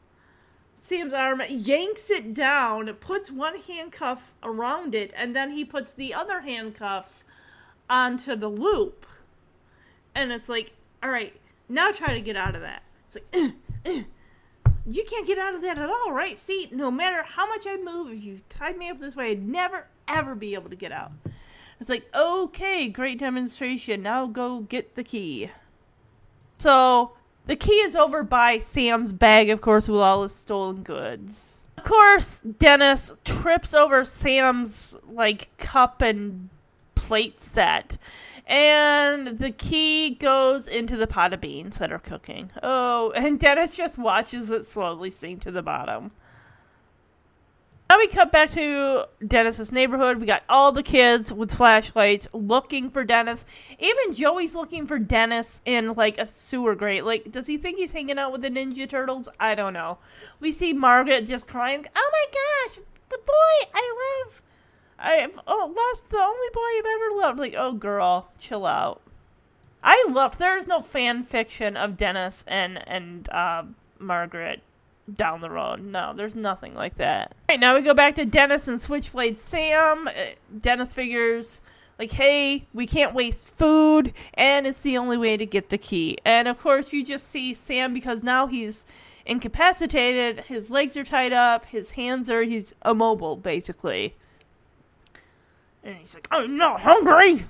S1: Sam's arm, yanks it down, puts one handcuff around it, and then he puts the other handcuff onto the loop. And it's like, all right, now try to get out of that. It's like, "Ugh, ugh." you can't get out of that at all, right? See, no matter how much I move, if you tied me up this way, I'd never, ever be able to get out. It's like, okay, great demonstration. Now go get the key. So the key is over by Sam's bag, of course, with all his stolen goods. Of course, Dennis trips over Sam's like cup and plate set. And the key goes into the pot of beans that are cooking. Oh, and Dennis just watches it slowly sink to the bottom. Now we cut back to Dennis's neighborhood. We got all the kids with flashlights looking for Dennis. Even Joey's looking for Dennis in like a sewer grate. Like, does he think he's hanging out with the Ninja Turtles? I don't know. We see Margaret just crying. Oh my gosh, the boy I love. I've oh, lost the only boy I've ever loved. Like, oh girl, chill out. I looked. There is no fan fiction of Dennis and and uh, Margaret down the road. No, there's nothing like that. All right, now we go back to Dennis and Switchblade Sam. Uh, Dennis figures like, hey, we can't waste food, and it's the only way to get the key. And of course, you just see Sam because now he's incapacitated. His legs are tied up. His hands are he's immobile basically. And he's like, I'm not hungry.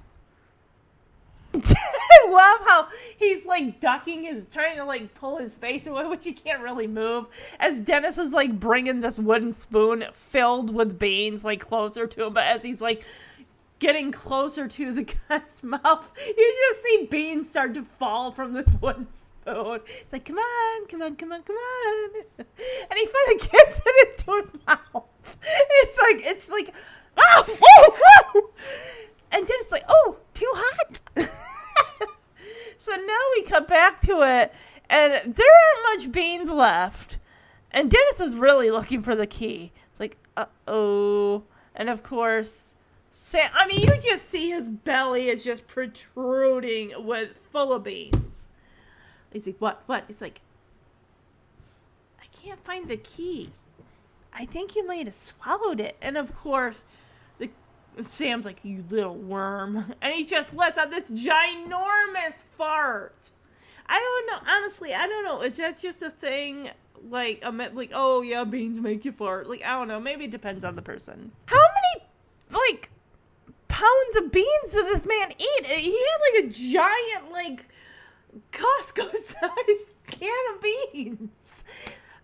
S1: I love how he's like ducking his, trying to like pull his face away, which he can't really move. As Dennis is like bringing this wooden spoon filled with beans like closer to him, but as he's like getting closer to the guy's mouth, you just see beans start to fall from this wooden spoon. It's like, come on, come on, come on, come on. And he finally gets it into his mouth. It's like, it's like, oh, oh, oh. And then it's like, oh, too hot. so now we cut back to it, and there aren't much beans left. And Dennis is really looking for the key. It's like, uh oh. And of course, Sam, I mean, you just see his belly is just protruding with full of beans. He's like, what? What? He's like, I can't find the key. I think you might have swallowed it. And of course, Sam's like, you little worm. And he just lets out this ginormous fart. I don't know. Honestly, I don't know. Is that just a thing? Like, a like, oh yeah, beans make you fart. Like, I don't know. Maybe it depends on the person. How many, like, pounds of beans did this man eat? He had like a giant, like, Costco sized can of beans.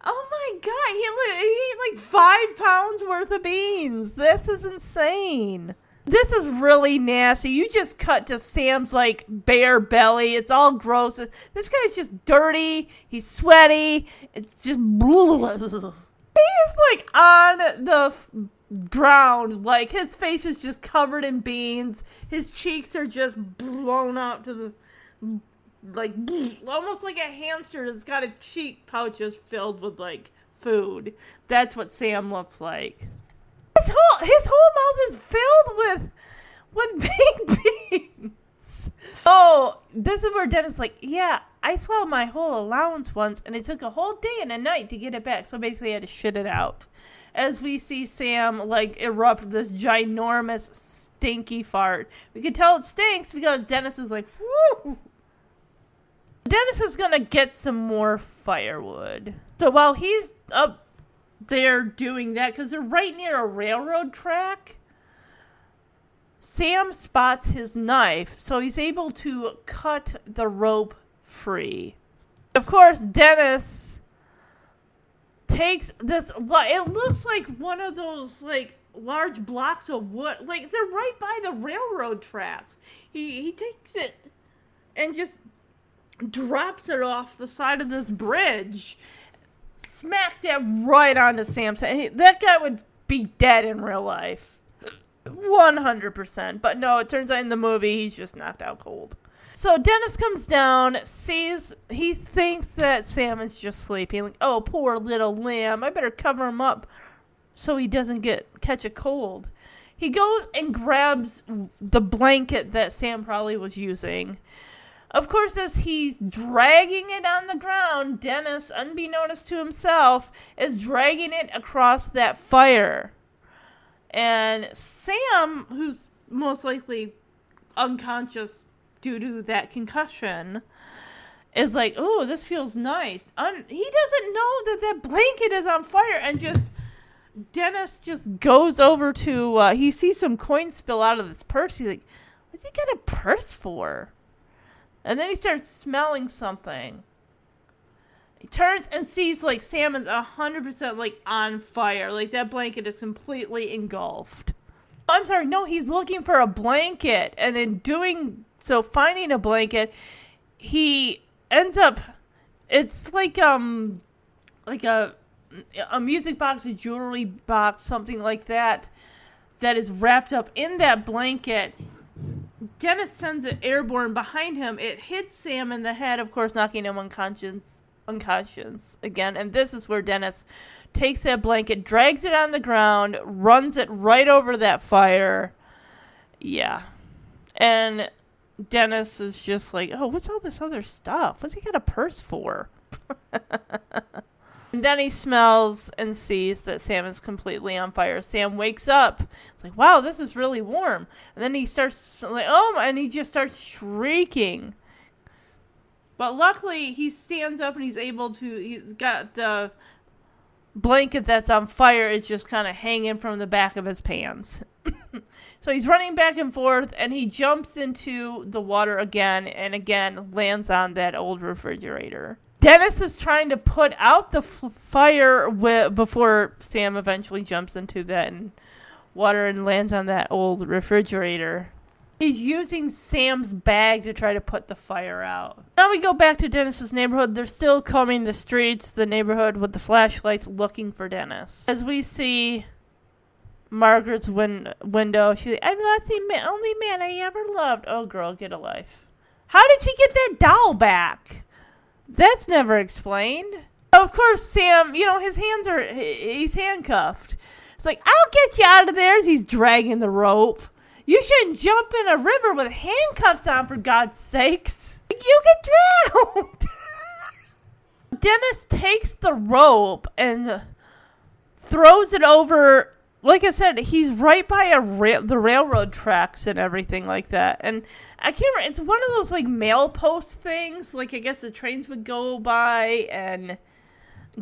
S1: Oh my god, he, he ate like five pounds worth of beans. This is insane. This is really nasty. You just cut to Sam's like bare belly. It's all gross. This guy's just dirty. He's sweaty. It's just. He's like on the f- ground. Like his face is just covered in beans. His cheeks are just blown out to the like almost like a hamster that's got its cheek pouches filled with like food. That's what Sam looks like. His whole his whole mouth is filled with with baked beans. Oh, this is where Dennis like, yeah, I swallowed my whole allowance once, and it took a whole day and a night to get it back. So basically, I had to shit it out. As we see Sam like erupt this ginormous stinky fart, we can tell it stinks because Dennis is like, whoo. Dennis is gonna get some more firewood. So while he's up there doing that, because they're right near a railroad track, Sam spots his knife, so he's able to cut the rope free. Of course, Dennis takes this. It looks like one of those like large blocks of wood. Like they're right by the railroad tracks. He he takes it and just drops it off the side of this bridge, smack it right onto Sam's head. That guy would be dead in real life. 100%. But no, it turns out in the movie he's just knocked out cold. So Dennis comes down, sees, he thinks that Sam is just sleeping. Like, oh, poor little lamb. I better cover him up so he doesn't get catch a cold. He goes and grabs the blanket that Sam probably was using Of course, as he's dragging it on the ground, Dennis, unbeknownst to himself, is dragging it across that fire. And Sam, who's most likely unconscious due to that concussion, is like, "Oh, this feels nice." Un- he doesn't know that that blanket is on fire, and just Dennis just goes over to. Uh, he sees some coins spill out of this purse. He's like, "What's he got a purse for?" And then he starts smelling something. He turns and sees like Salmon's hundred percent like on fire. Like that blanket is completely engulfed. I'm sorry, no, he's looking for a blanket, and then doing so, finding a blanket, he ends up. It's like um, like a a music box, a jewelry box, something like that, that is wrapped up in that blanket. Dennis sends it airborne behind him. It hits Sam in the head, of course, knocking him unconscious. Unconscious again, and this is where Dennis takes that blanket, drags it on the ground, runs it right over that fire. Yeah, and Dennis is just like, "Oh, what's all this other stuff? What's he got a purse for?" And then he smells and sees that Sam is completely on fire. Sam wakes up. It's like, wow, this is really warm. And then he starts like, oh, and he just starts shrieking. But luckily, he stands up and he's able to. He's got the blanket that's on fire. It's just kind of hanging from the back of his pants. so he's running back and forth, and he jumps into the water again, and again lands on that old refrigerator. Dennis is trying to put out the f- fire wi- before Sam eventually jumps into that and water and lands on that old refrigerator. He's using Sam's bag to try to put the fire out. Now we go back to Dennis's neighborhood. They're still combing the streets, the neighborhood with the flashlights looking for Dennis. As we see Margaret's win- window, she's like, I'm not the ma- only man I ever loved. Oh, girl, get a life. How did she get that doll back? That's never explained. Of course, Sam, you know, his hands are, he's handcuffed. It's like, I'll get you out of there as he's dragging the rope. You shouldn't jump in a river with handcuffs on, for God's sakes. You get drowned. Dennis takes the rope and throws it over. Like I said, he's right by a ra- the railroad tracks and everything like that. And I can't remember. It's one of those like mail post things. Like I guess the trains would go by and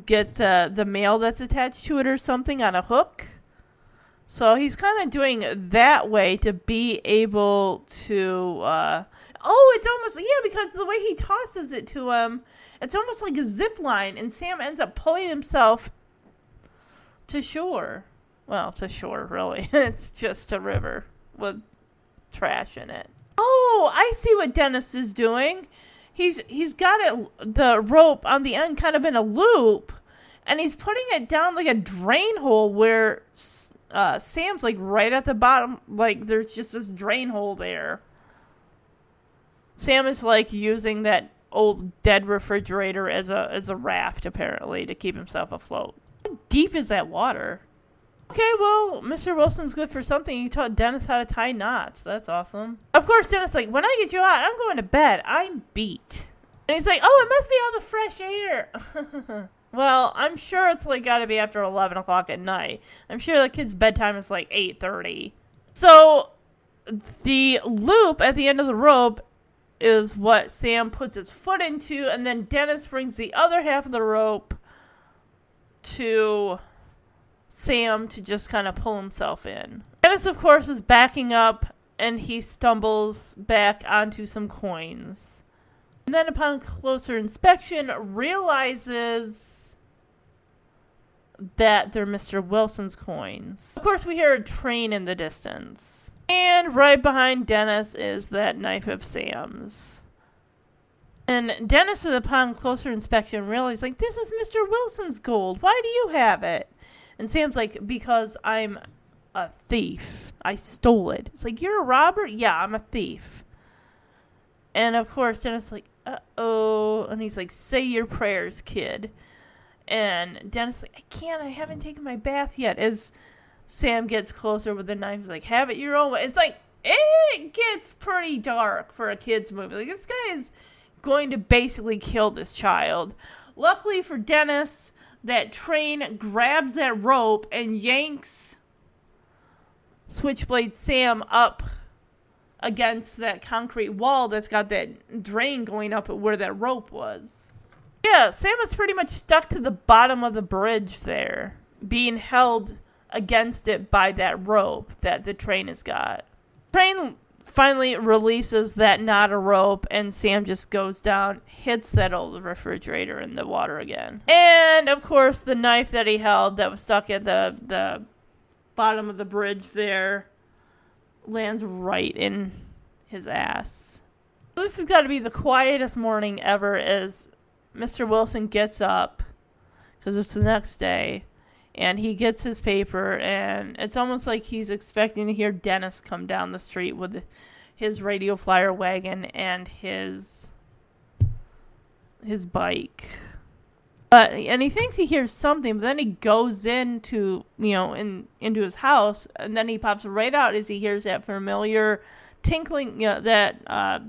S1: get the the mail that's attached to it or something on a hook. So he's kind of doing that way to be able to. Uh, oh, it's almost yeah, because the way he tosses it to him, it's almost like a zip line, and Sam ends up pulling himself to shore. Well, to shore, really. it's just a river with trash in it. Oh, I see what Dennis is doing. He's he's got it the rope on the end kind of in a loop, and he's putting it down like a drain hole where uh, Sam's like right at the bottom. Like there's just this drain hole there. Sam is like using that old dead refrigerator as a as a raft apparently to keep himself afloat. How deep is that water? Okay, well, Mr. Wilson's good for something. You taught Dennis how to tie knots. That's awesome. Of course, Dennis like, when I get you out, I'm going to bed. I'm beat. And he's like, oh, it must be all the fresh air. well, I'm sure it's like got to be after 11 o'clock at night. I'm sure the kid's bedtime is like 8:30. So the loop at the end of the rope is what Sam puts his foot into, and then Dennis brings the other half of the rope to Sam to just kind of pull himself in. Dennis, of course, is backing up and he stumbles back onto some coins. And then, upon closer inspection, realizes that they're Mr. Wilson's coins. Of course, we hear a train in the distance. And right behind Dennis is that knife of Sam's. And Dennis, upon closer inspection, realizes, like, this is Mr. Wilson's gold. Why do you have it? And Sam's like, because I'm a thief. I stole it. It's like, you're a robber? Yeah, I'm a thief. And of course, Dennis like, uh oh. And he's like, say your prayers, kid. And Dennis like, I can't. I haven't taken my bath yet. As Sam gets closer with the knife, he's like, have it your own way. It's like, it gets pretty dark for a kids movie. Like this guy is going to basically kill this child. Luckily for Dennis, that train grabs that rope and yanks Switchblade Sam up against that concrete wall that's got that drain going up where that rope was. Yeah, Sam is pretty much stuck to the bottom of the bridge there, being held against it by that rope that the train has got. Train finally releases that knot of rope, and Sam just goes down, hits that old refrigerator in the water again. And of course, the knife that he held that was stuck at the the bottom of the bridge there lands right in his ass. This has got to be the quietest morning ever as Mr. Wilson gets up because it's the next day and he gets his paper and it's almost like he's expecting to hear Dennis come down the street with his radio flyer wagon and his his bike. But and he thinks he hears something, but then he goes into you know in into his house, and then he pops right out as he hears that familiar tinkling, you know, that uh,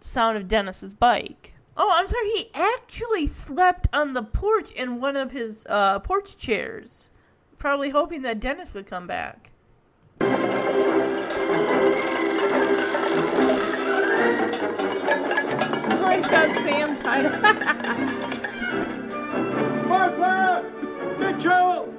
S1: sound of Dennis's bike. Oh, I'm sorry. He actually slept on the porch in one of his uh, porch chairs, probably hoping that Dennis would come back. Oh, he's got Sam tied up.
S3: Martha! Mitchell!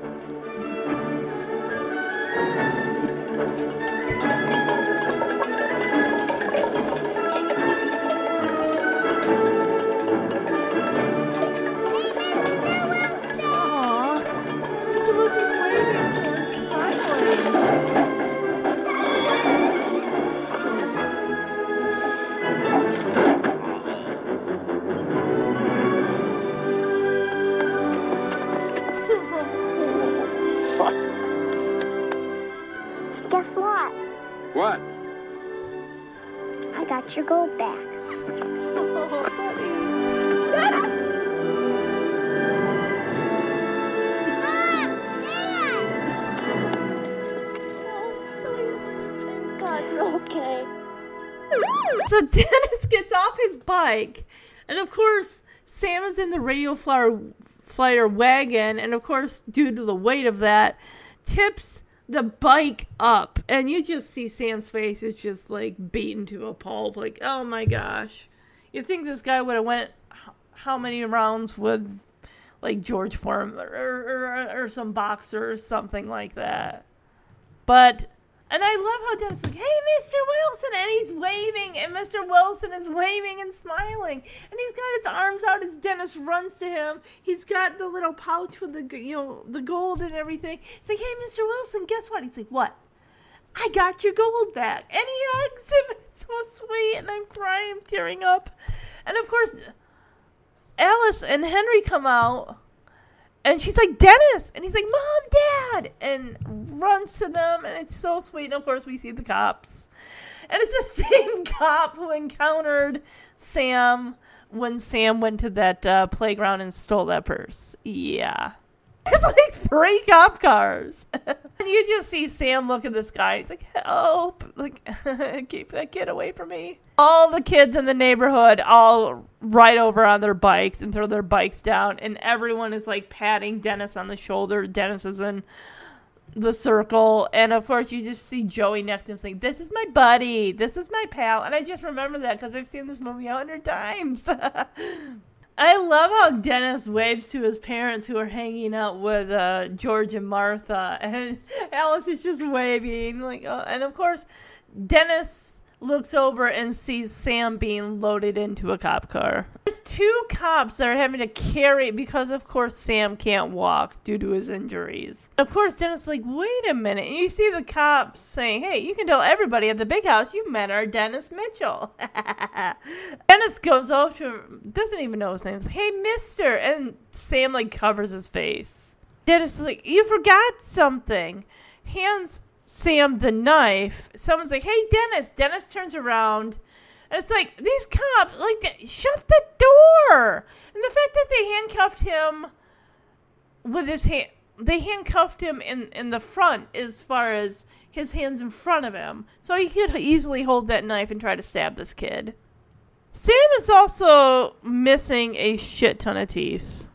S1: Bike, and of course, Sam is in the radio flyer, flyer wagon, and of course, due to the weight of that, tips the bike up, and you just see Sam's face is just like beaten to a pulp. Like, oh my gosh, you think this guy would have went how many rounds with like George Foreman or, or, or some boxer or something like that? But and I love how Dennis is like, hey, Mr. Wilson, and he's waving, and Mr. Wilson is waving and smiling, and he's got his arms out as Dennis runs to him. He's got the little pouch with the you know the gold and everything. He's like, hey, Mr. Wilson, guess what? He's like, what? I got your gold back, and he hugs him. It's so sweet, and I'm crying, tearing up, and of course, Alice and Henry come out. And she's like, Dennis! And he's like, Mom, Dad! And runs to them, and it's so sweet. And of course, we see the cops. And it's the same cop who encountered Sam when Sam went to that uh, playground and stole that purse. Yeah. There's like three cop cars. and you just see Sam look at this guy. He's like, help. Like, keep that kid away from me. All the kids in the neighborhood all ride over on their bikes and throw their bikes down. And everyone is like patting Dennis on the shoulder. Dennis is in the circle. And of course, you just see Joey next to him saying, This is my buddy. This is my pal. And I just remember that because I've seen this movie a hundred times. I love how Dennis waves to his parents who are hanging out with uh, George and Martha, and Alice is just waving. Like, uh, and of course, Dennis looks over and sees Sam being loaded into a cop car. There's two cops that are having to carry because, of course, Sam can't walk due to his injuries. Of course, Dennis is like, wait a minute. And you see the cops saying, hey, you can tell everybody at the big house you met our Dennis Mitchell. Dennis goes over to him, doesn't even know his name. Hey, mister. And Sam, like, covers his face. Dennis is like, you forgot something. Hands Sam the knife. Someone's like, "Hey, Dennis." Dennis turns around, and it's like these cops, like, shut the door. And the fact that they handcuffed him with his hand, they handcuffed him in in the front as far as his hands in front of him, so he could easily hold that knife and try to stab this kid. Sam is also missing a shit ton of teeth,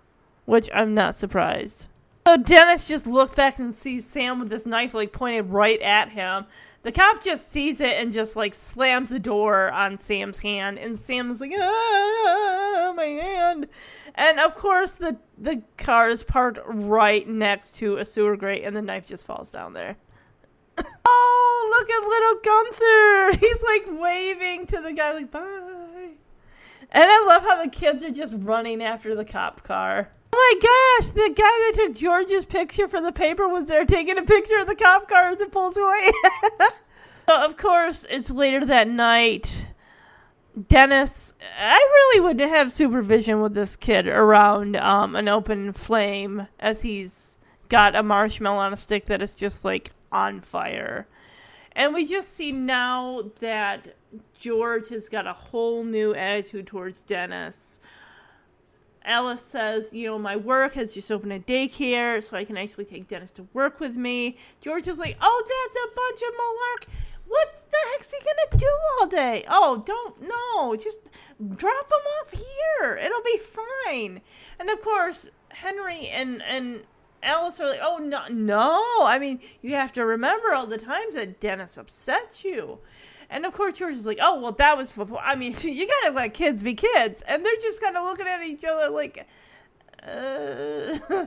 S1: which I'm not surprised. So Dennis just looks back and sees Sam with this knife like pointed right at him. The cop just sees it and just like slams the door on Sam's hand, and Sam's like, "Ah, my hand!" And of course, the the car is parked right next to a sewer grate, and the knife just falls down there. oh, look at little Gunther! He's like waving to the guy, like, "Bye." And I love how the kids are just running after the cop car. Oh my gosh, the guy that took George's picture for the paper was there taking a picture of the cop car as it pulls away. so of course, it's later that night. Dennis, I really would have supervision with this kid around um, an open flame as he's got a marshmallow on a stick that is just like on fire. And we just see now that George has got a whole new attitude towards Dennis. Alice says, you know, my work has just opened a daycare, so I can actually take Dennis to work with me. George is like, oh, that's a bunch of malark. What the heck's he gonna do all day? Oh, don't no, just drop him off here. It'll be fine. And of course, Henry and and Alice are like, oh no, no. I mean, you have to remember all the times that Dennis upsets you. And of course, George is like, oh, well, that was before. I mean, you gotta let kids be kids. And they're just kind of looking at each other like, uh.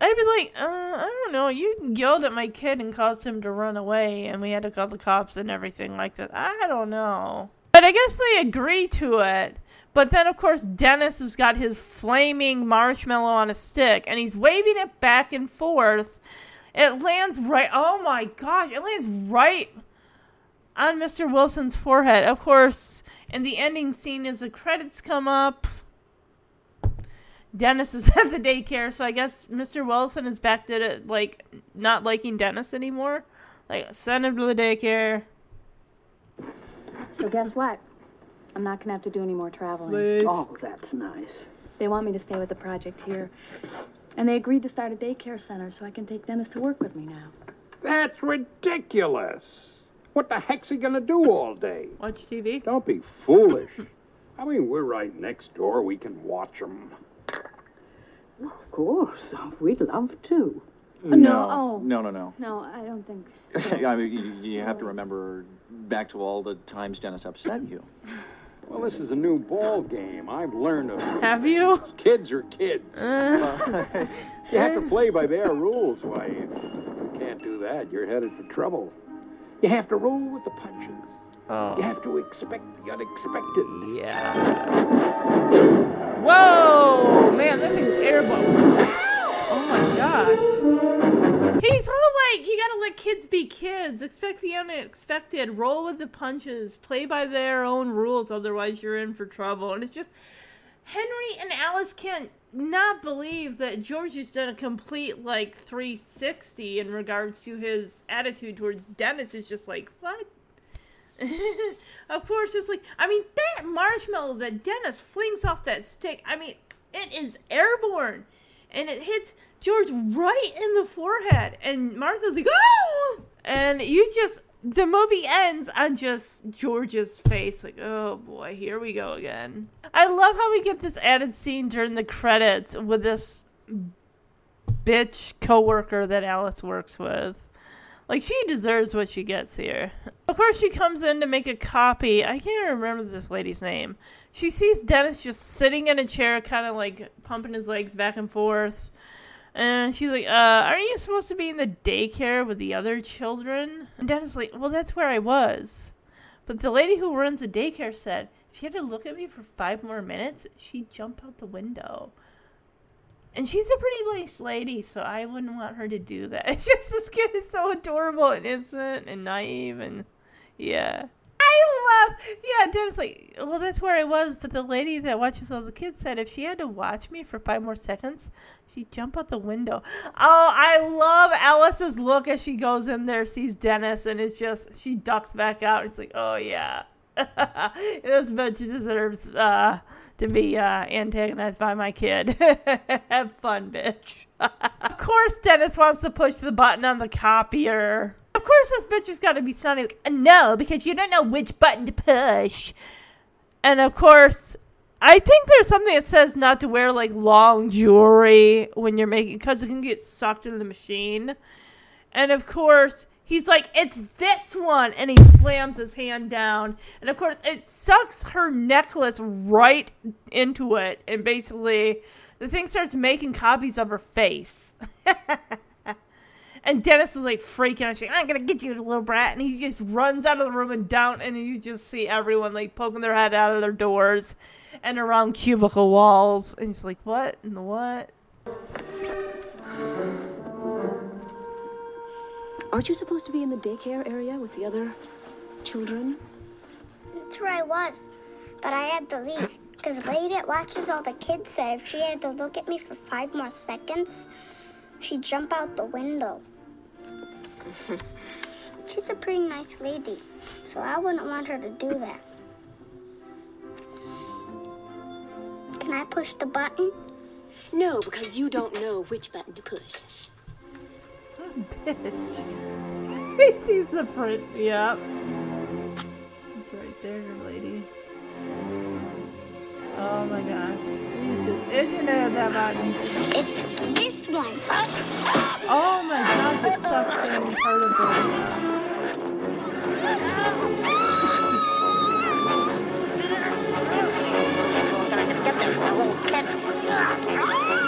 S1: I'd be like, uh, I don't know. You yelled at my kid and caused him to run away, and we had to call the cops and everything like that. I don't know. But I guess they agree to it. But then, of course, Dennis has got his flaming marshmallow on a stick, and he's waving it back and forth. It lands right. Oh my gosh! It lands right on Mr. Wilson's forehead. Of course, in the ending scene, as the credits come up, Dennis is at the daycare, so I guess Mr. Wilson is back to like not liking Dennis anymore. Like send him to the daycare.
S6: So guess what? I'm not gonna have to do any more traveling.
S1: Sweet.
S10: Oh, that's nice.
S6: They want me to stay with the project here. And they agreed to start a daycare center so I can take Dennis to work with me now.
S7: That's ridiculous. What the heck's he gonna do all day?
S1: Watch TV.
S7: Don't be foolish. I mean, we're right next door. We can watch him.
S10: Of course. We'd love to.
S6: no, oh.
S5: no, no, no.
S6: No, I don't think.
S5: I mean, you, you have to remember back to all the times Dennis upset you.
S7: Well, this is a new ball game. I've learned of
S1: Have you?
S7: kids are kids. Uh. you have to play by their rules. Why, if you can't do that, you're headed for trouble. You have to roll with the punches. You oh. have to expect the unexpected.
S1: Yeah. Whoa, man, this thing's airboat. Oh my god. He's all like, you gotta let kids be kids. Expect the unexpected. Roll with the punches. Play by their own rules, otherwise you're in for trouble. And it's just Henry and Alice can't not believe that George has done a complete like 360 in regards to his attitude towards Dennis. Is just like, what? of course, it's like, I mean, that marshmallow that Dennis flings off that stick, I mean, it is airborne. And it hits George right in the forehead. And Martha's like, oh! And you just, the movie ends on just George's face. Like, oh boy, here we go again. I love how we get this added scene during the credits with this bitch coworker that Alice works with. Like she deserves what she gets here. Of course, she comes in to make a copy. I can't remember this lady's name. She sees Dennis just sitting in a chair, kind of like pumping his legs back and forth. And she's like, uh, aren't you supposed to be in the daycare with the other children? And Dennis is like, well, that's where I was. But the lady who runs the daycare said, if you had to look at me for five more minutes, she'd jump out the window. And she's a pretty nice lady, so I wouldn't want her to do that. Just this kid is so adorable and innocent and naive, and yeah. I love, yeah, Dennis like, well, that's where I was, but the lady that watches all the kids said if she had to watch me for five more seconds, she'd jump out the window. Oh, I love Alice's look as she goes in there, sees Dennis, and it's just, she ducks back out. It's like, oh, yeah. this bitch deserves uh, to be uh, antagonized by my kid. Have fun, bitch. Of course, Dennis wants to push the button on the copier. Of course, this bitch got to be sounding like, no, because you don't know which button to push. And of course, I think there's something that says not to wear like long jewelry when you're making, because it can get sucked into the machine. And of course, he's like, it's this one. And he slams his hand down. And of course, it sucks her necklace right into it. And basically, the thing starts making copies of her face. and Dennis is like freaking out. I'm going to get you, little brat. And he just runs out of the room and down. And you just see everyone like poking their head out of their doors and around cubicle walls. And he's like, what in the what?
S6: Aren't you supposed to be in the daycare area with the other children?
S2: That's where I was, but I had to leave. Because the lady that watches all the kids said if she had to look at me for five more seconds, she'd jump out the window. She's a pretty nice lady, so I wouldn't want her to do that. Can I push the button?
S6: No, because you don't know which button to push.
S1: Bitch. he sees the print. Yep. It's right there, lady. Oh my god. Is you know that button?
S2: It's this one.
S1: Oh my god, sucks in part of I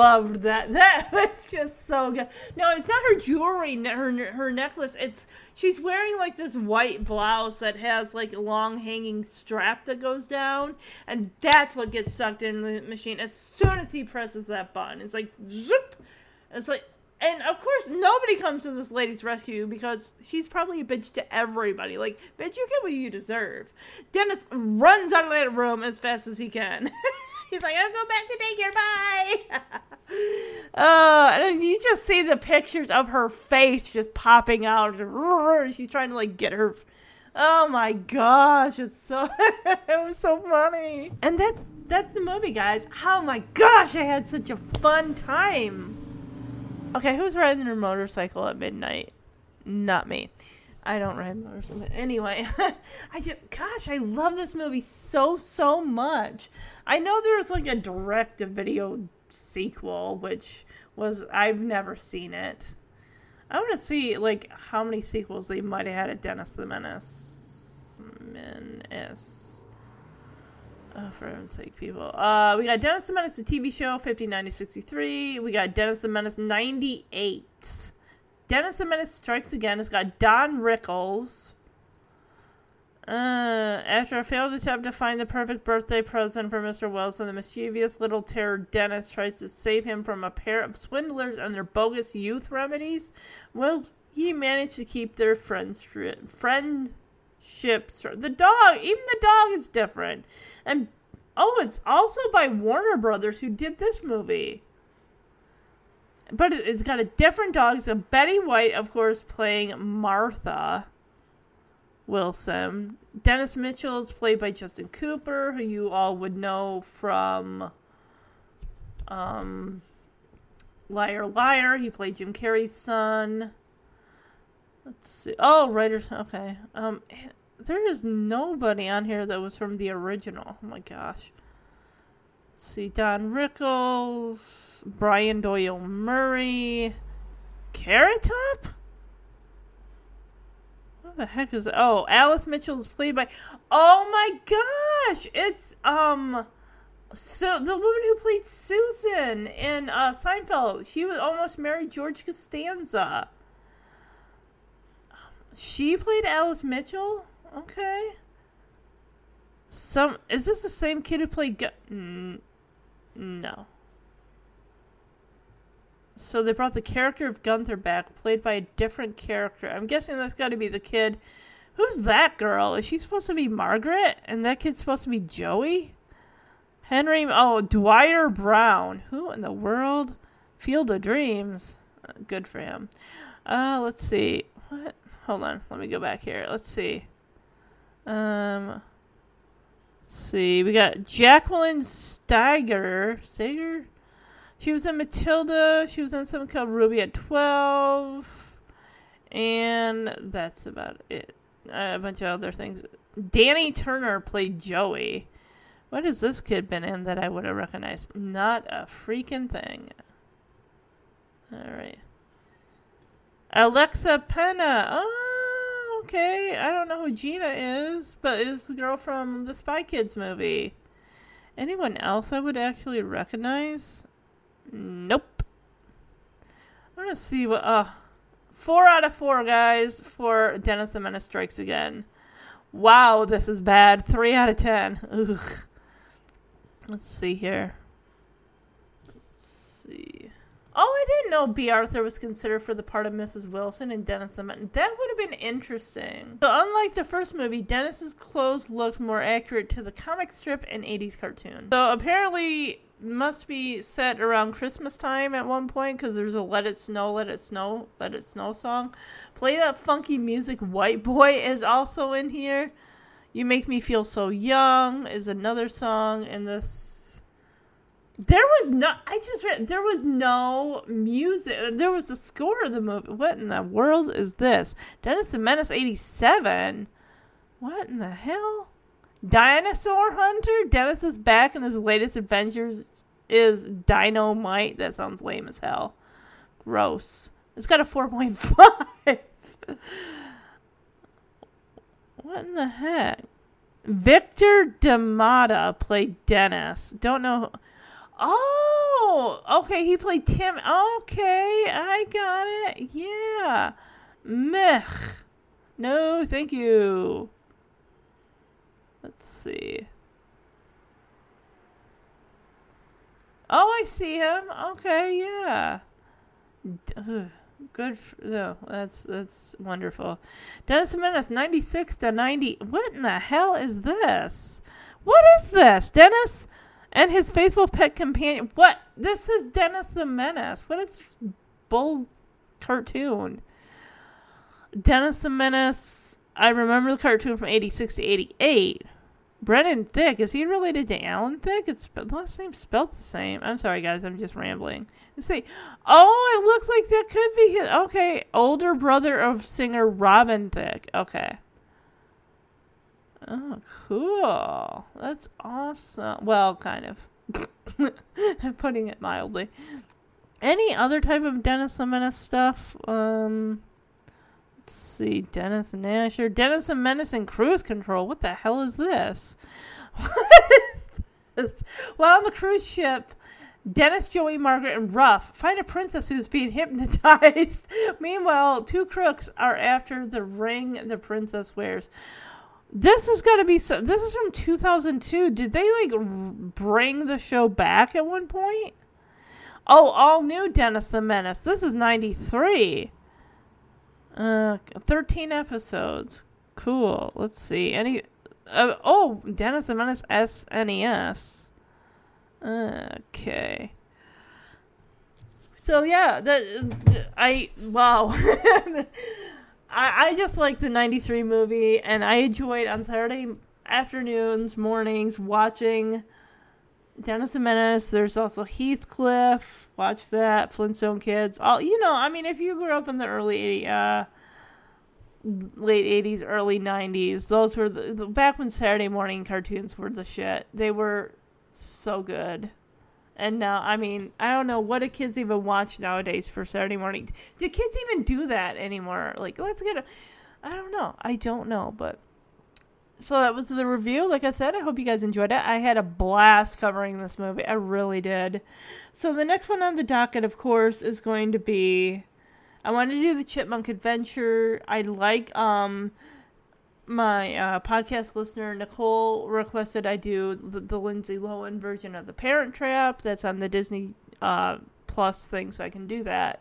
S1: loved that. That was just so good. No, it's not her jewelry, her her necklace. It's she's wearing like this white blouse that has like a long hanging strap that goes down, and that's what gets sucked in the machine as soon as he presses that button. It's like. It's like. And of course, nobody comes to this lady's rescue because she's probably a bitch to everybody. Like, bitch, you get what you deserve. Dennis runs out of that room as fast as he can. He's like, I'll go back to daycare. Bye. Oh, and you just see the pictures of her face just popping out. She's trying to like get her. Oh my gosh, it's so it was so funny. And that's that's the movie, guys. Oh my gosh, I had such a fun time. Okay, who's riding their motorcycle at midnight? Not me. I don't ride motorcycles. Anyway, I just, gosh, I love this movie so, so much. I know there was like a direct to video sequel, which was, I've never seen it. I want to see like how many sequels they might have had at Dennis the Menace. Menace. Oh, for heaven's sake, people. Uh, we got Dennis the Menace, the TV show, 59 to 63. We got Dennis the Menace, 98. Dennis the Menace Strikes Again. It's got Don Rickles. Uh, after a failed attempt to find the perfect birthday present for Mr. Wilson, the mischievous little terror Dennis tries to save him from a pair of swindlers and their bogus youth remedies. Will he manage to keep their friendship? Friendships. The dog, even the dog is different. And oh, it's also by Warner Brothers who did this movie but it- it's got a different dog. So Betty White, of course, playing Martha Wilson. Dennis Mitchell is played by Justin Cooper, who you all would know from um, Liar Liar. He played Jim Carrey's son. Let's see. Oh, writers. Okay. Um, there is nobody on here that was from the original. Oh my gosh. Let's see, Don Rickles, Brian Doyle Murray, Carrot Top. What the heck is? Oh, Alice Mitchell is played by. Oh my gosh! It's um, so the woman who played Susan in uh, Seinfeld. She was almost married George Costanza. She played Alice Mitchell. Okay. Some is this the same kid who played? Gu- mm, no. So they brought the character of Gunther back, played by a different character. I'm guessing that's got to be the kid. Who's that girl? Is she supposed to be Margaret? And that kid's supposed to be Joey? Henry. Oh, Dwier Brown. Who in the world? Field of Dreams. Uh, Good for him. Uh, let's see. What? Hold on. Let me go back here. Let's see. Um. See. We got Jacqueline Steiger. Steiger. She was in Matilda. She was in something called Ruby at Twelve. And that's about it. Uh, a bunch of other things. Danny Turner played Joey. What has this kid been in that I would have recognized? Not a freaking thing. Alright. Alexa Penna. Oh, okay. I don't know who Gina is, but it's the girl from the Spy Kids movie. Anyone else I would actually recognize? Nope. I'm gonna see what. Uh, four out of four, guys, for Dennis the Menace Strikes Again. Wow, this is bad. Three out of ten. Ugh. Let's see here. Let's see. Oh, I didn't know Bea Arthur was considered for the part of Mrs. Wilson in Dennis the Menace. That would have been interesting. So, unlike the first movie, Dennis's clothes looked more accurate to the comic strip and 80s cartoon. So, apparently, must be set around Christmas time at one point because there's a Let It Snow, Let It Snow, Let It Snow song. Play That Funky Music White Boy is also in here. You Make Me Feel So Young is another song in this. There was no, I just read, there was no music. There was a score of the movie. What in the world is this? Dennis the Menace 87? What in the hell? Dinosaur Hunter? Dennis is back and his latest adventures is Dynamite. That sounds lame as hell. Gross. It's got a 4.5. what in the heck? Victor DiMattia played Dennis. Don't know. Oh, okay. He played Tim. Okay, I got it. Yeah. Meh. No, thank you. Let's see. Oh, I see him. Okay, yeah. Good. no, that's that's wonderful. Dennis Menace, ninety six to ninety. What in the hell is this? What is this, Dennis? And his faithful pet companion. What? This is Dennis the Menace. What is this bull cartoon? Dennis the Menace. I remember the cartoon from 86 to 88. Brennan Thicke, is he related to Alan Thicke? It's the last name spelled the same. I'm sorry, guys, I'm just rambling. Let's see. Oh, it looks like that could be his. Okay, older brother of singer Robin Thicke. Okay. Oh, cool. That's awesome. Well, kind of. I'm putting it mildly. Any other type of Dennis the Menace stuff? Um, let's see. Dennis and Asher. Dennis the Menace and Cruise Control. What the hell is this? This? Well, on the cruise ship, Dennis, Joey, Margaret, and Ruff find a princess who's being hypnotized. Meanwhile, two crooks are after the ring the princess wears. This is gonna be so. This is from 2002. Did they like bring the show back at one point? Oh, all new Dennis the Menace. This is 93. Uh, 13 episodes. Cool. Let's see. Any. Uh, oh, Dennis the Menace SNES. Okay. So yeah, that I wow. I I just like the '93 movie, and I enjoyed on Saturday afternoons, mornings watching Dennis the Menace. There's also Heathcliff. Watch that. Flintstone Kids. All you know. I mean, if you grew up in the early 80, uh, late 80s, early 90s, those were the, the back when Saturday morning cartoons were the shit. They were so good. And now, I mean, I don't know what do kids even watch nowadays for Saturday morning. Do kids even do that anymore? Like, let's get a. I don't know. I don't know, but. So that was the review. Like I said, I hope you guys enjoyed it. I had a blast covering this movie. I really did. So the next one on the docket, of course, is going to be. I want to do the Chipmunk Adventure. I like um my uh, podcast listener Nicole requested I do the, the Lindsay Lohan version of The Parent Trap. That's on the Disney uh, Plus thing, so I can do that.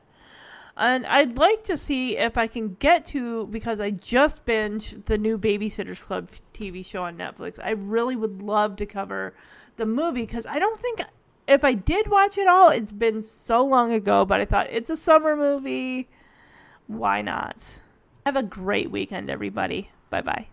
S1: And I'd like to see if I can get to because I just binged the new Babysitters Club TV show on Netflix. I really would love to cover the movie because I don't think if I did watch it all, it's been so long ago. But I thought it's a summer movie. Why not? Have a great weekend, everybody. Bye bye.